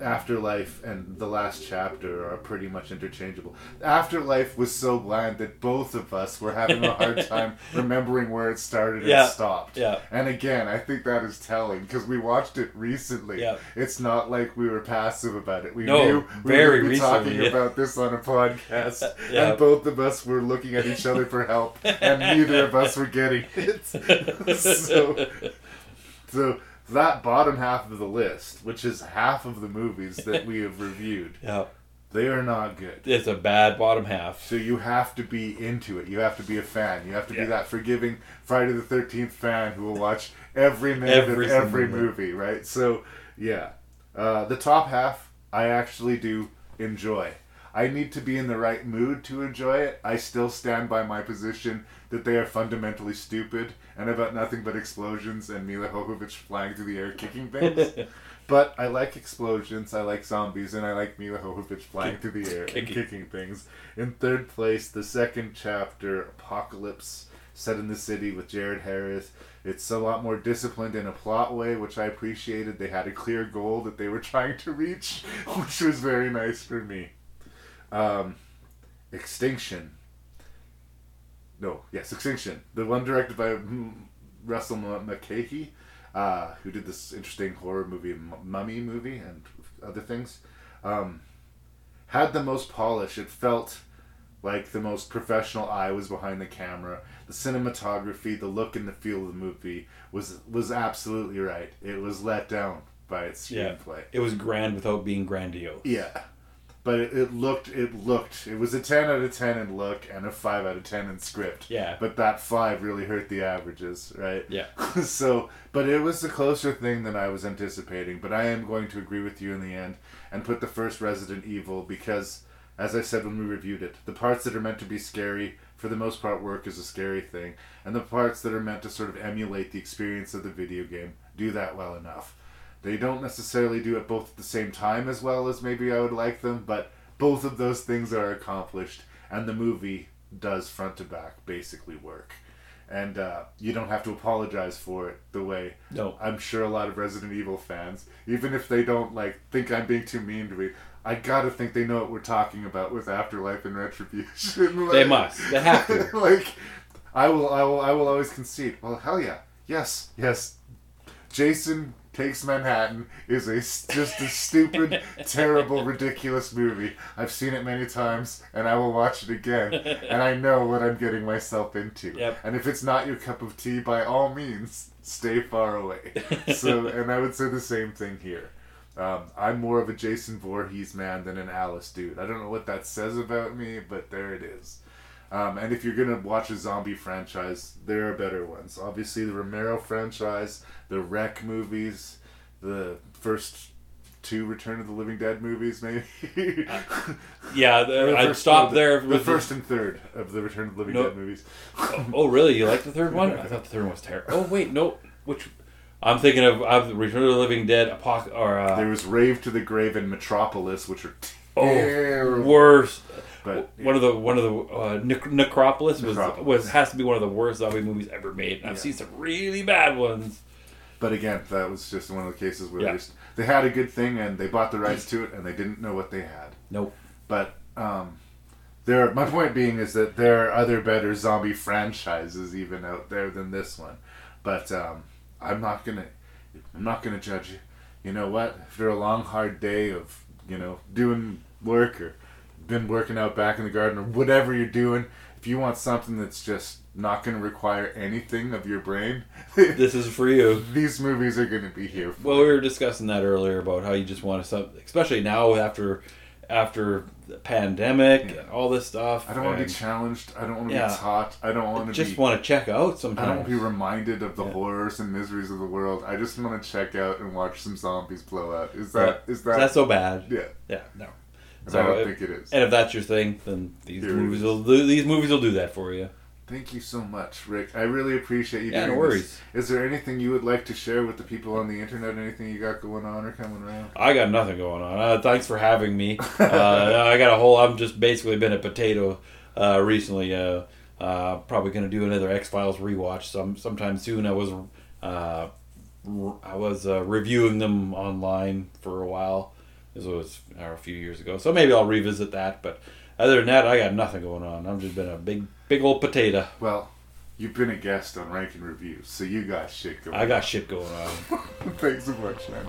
Afterlife and the last chapter are pretty much interchangeable. Afterlife was so bland that both of us were having a hard <laughs> time remembering where it started Yeah. and stopped. Yeah. And again, I think that is telling because we watched it recently. Yeah. It's not like we were passive about it. We No, knew we very be talking yeah. about this on a podcast, <laughs> Yeah. and both of us were looking at each other for help, and neither of us were getting <laughs> it. so, so that bottom half of the list, which is half of the movies that we have reviewed, <laughs> Yeah. they are not good. It's a bad bottom half. So you have to be into it. You have to be a fan. You have to Yeah. be that forgiving Friday the Thirteenth fan who will watch every minute Every of every single movie. Right. So yeah, uh, the top half I actually do enjoy. I need to be in the right mood to enjoy it. I still stand by my position that they are fundamentally stupid and about nothing but explosions and Milla Jovovich flying through the air kicking things. <laughs> but I like explosions, I like zombies, and I like Milla Jovovich flying through the air and Kicking. kicking things. In third place, the second chapter, Apocalypse, set in the city with Jared Harris. It's a lot more disciplined in a plot way, which I appreciated. They had a clear goal that they were <laughs> trying to reach, <laughs> which was very nice for me. Um, Extinction. No, yes, Extinction. The one directed by mm, Russell Mulcahy, uh, who did this interesting horror movie, Mummy movie, and other things. Um, had the most polish. It felt like the most professional eye was behind the camera. The cinematography, the look and the feel of the movie was was absolutely right. It was let down by its Yeah. screenplay. It was grand without being grandiose. Yeah. But it, it looked, it looked, it was a 10 out of 10 in look and a 5 out of 10 in script. Yeah. But that 5 really hurt the averages, right? Yeah. <laughs> so, but it was a closer thing than I was anticipating. But I am going to agree with you in the end and put the first Resident Evil because, as I said when we reviewed it, the parts that are meant to be scary, for the most part, work as a scary thing. And the parts that are meant to sort of emulate the experience of the video game do that well enough. They don't necessarily do it both at the same time as well as maybe I would like them, but both of those things are accomplished, and the movie does front to back basically work. And uh, you don't have to apologize for it the way No. I'm sure a lot of Resident Evil fans, even if they don't like think I'm being too mean to me, I gotta think they know what we're talking about with Afterlife and Retribution. <laughs> They must. They have to. <laughs> like, I will, I will, I will always concede. Well, hell yeah, yes, yes. Jason Takes Manhattan is a just a stupid, <laughs> terrible, ridiculous movie. I've seen it many times, and I will watch it again, and I know what I'm getting myself into. Yep. And if it's not your cup of tea, by all means, stay far away. <laughs> so, and I would say the same thing here. Um, I'm more of a Jason Voorhees man than an Alice dude. I don't know what that says about me, but there it is. Um, and if you're gonna watch a zombie franchise, there are better ones. Obviously, the Romero franchise, the Rec movies, the first two Return of the Living Dead movies, maybe. <laughs> Yeah, the- I'd stop the- there The, with the- first and third of the Return of the Living No. Dead movies. oh, oh, really? You like the third one? <laughs> I thought the third one was terrible. Oh wait, no. Which I'm thinking of, of Return of the Living Dead, Apoc or uh, There was Rave to the Grave and Metropolis, which are oh terrible. worst. But one of the one of the uh, Nec- Necropolis was was has to be one of the worst zombie movies ever made. And I've Yeah. seen some really bad ones. But again, that was just one of the cases where Yeah. they, just, they had a good thing and they bought the rights to it and they didn't know what they had. Nope. But um, there, my point being is that there are other better zombie franchises even out there than this one. But um, I'm not gonna, I'm not gonna judge you. You know what? After a long hard day of you know doing work or been working out back in the garden or whatever you're doing, if you want something that's just not going to require anything of your brain, <laughs> This is for you. these movies are going to be here. For Well, we were discussing that earlier about how you just want to, especially now after after the pandemic and all this stuff. I don't want to be challenged. I don't want to Yeah. be taught. I don't want to just be, want to check out Sometimes I don't want to be reminded of the horrors and miseries of the world. I just want to check out and watch some zombies blow out. Is that Yeah. is that Is so bad? Yeah. Yeah, no. And I don't if- think it is. And if that's your thing, then these Here movies will do, these movies will do that for you. Thank you so much, Rick. I really appreciate you Yeah, doing no this. Is there anything you would like to share with the people on the internet? Anything you got going on or coming around? I got nothing going on. Uh, thanks for having me. <laughs> Uh, I got a whole. I'm just basically been a potato uh, recently. Uh, uh, probably gonna do another X Files rewatch some sometime soon. I was uh, r- I was uh, reviewing them online for a while. This was uh, a few years ago, so maybe I'll revisit that. But other than that, I got nothing going on. I've just been a big big old potato. Well, you've been a guest on Ranking Reviews, so you got shit going. I got on. shit going on. <laughs> Thanks so much, man.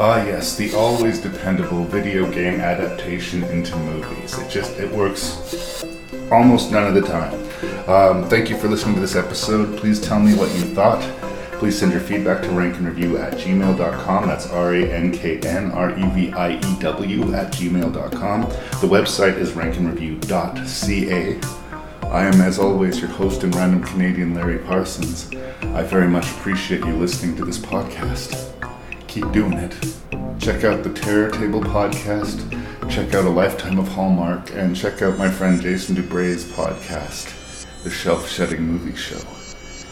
Ah, yes, the always dependable video game adaptation into movies. It just it works almost none of the time. Um, thank you for listening to this episode. Please tell me what you thought. Please send your feedback to ranknreview at gmail.com. That's R A N K N R E V I E W at gmail.com. The website is ranknreview.ca. I am, as always, your host and random Canadian Larry Parsons. I very much appreciate you listening to this podcast. Keep doing it. Check out the Terror Table podcast, check out A Lifetime of Hallmark, and check out my friend Jason Dubray's podcast, The Shelf Shedding Movie Show.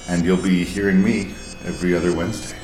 And you'll be hearing me every other Wednesday.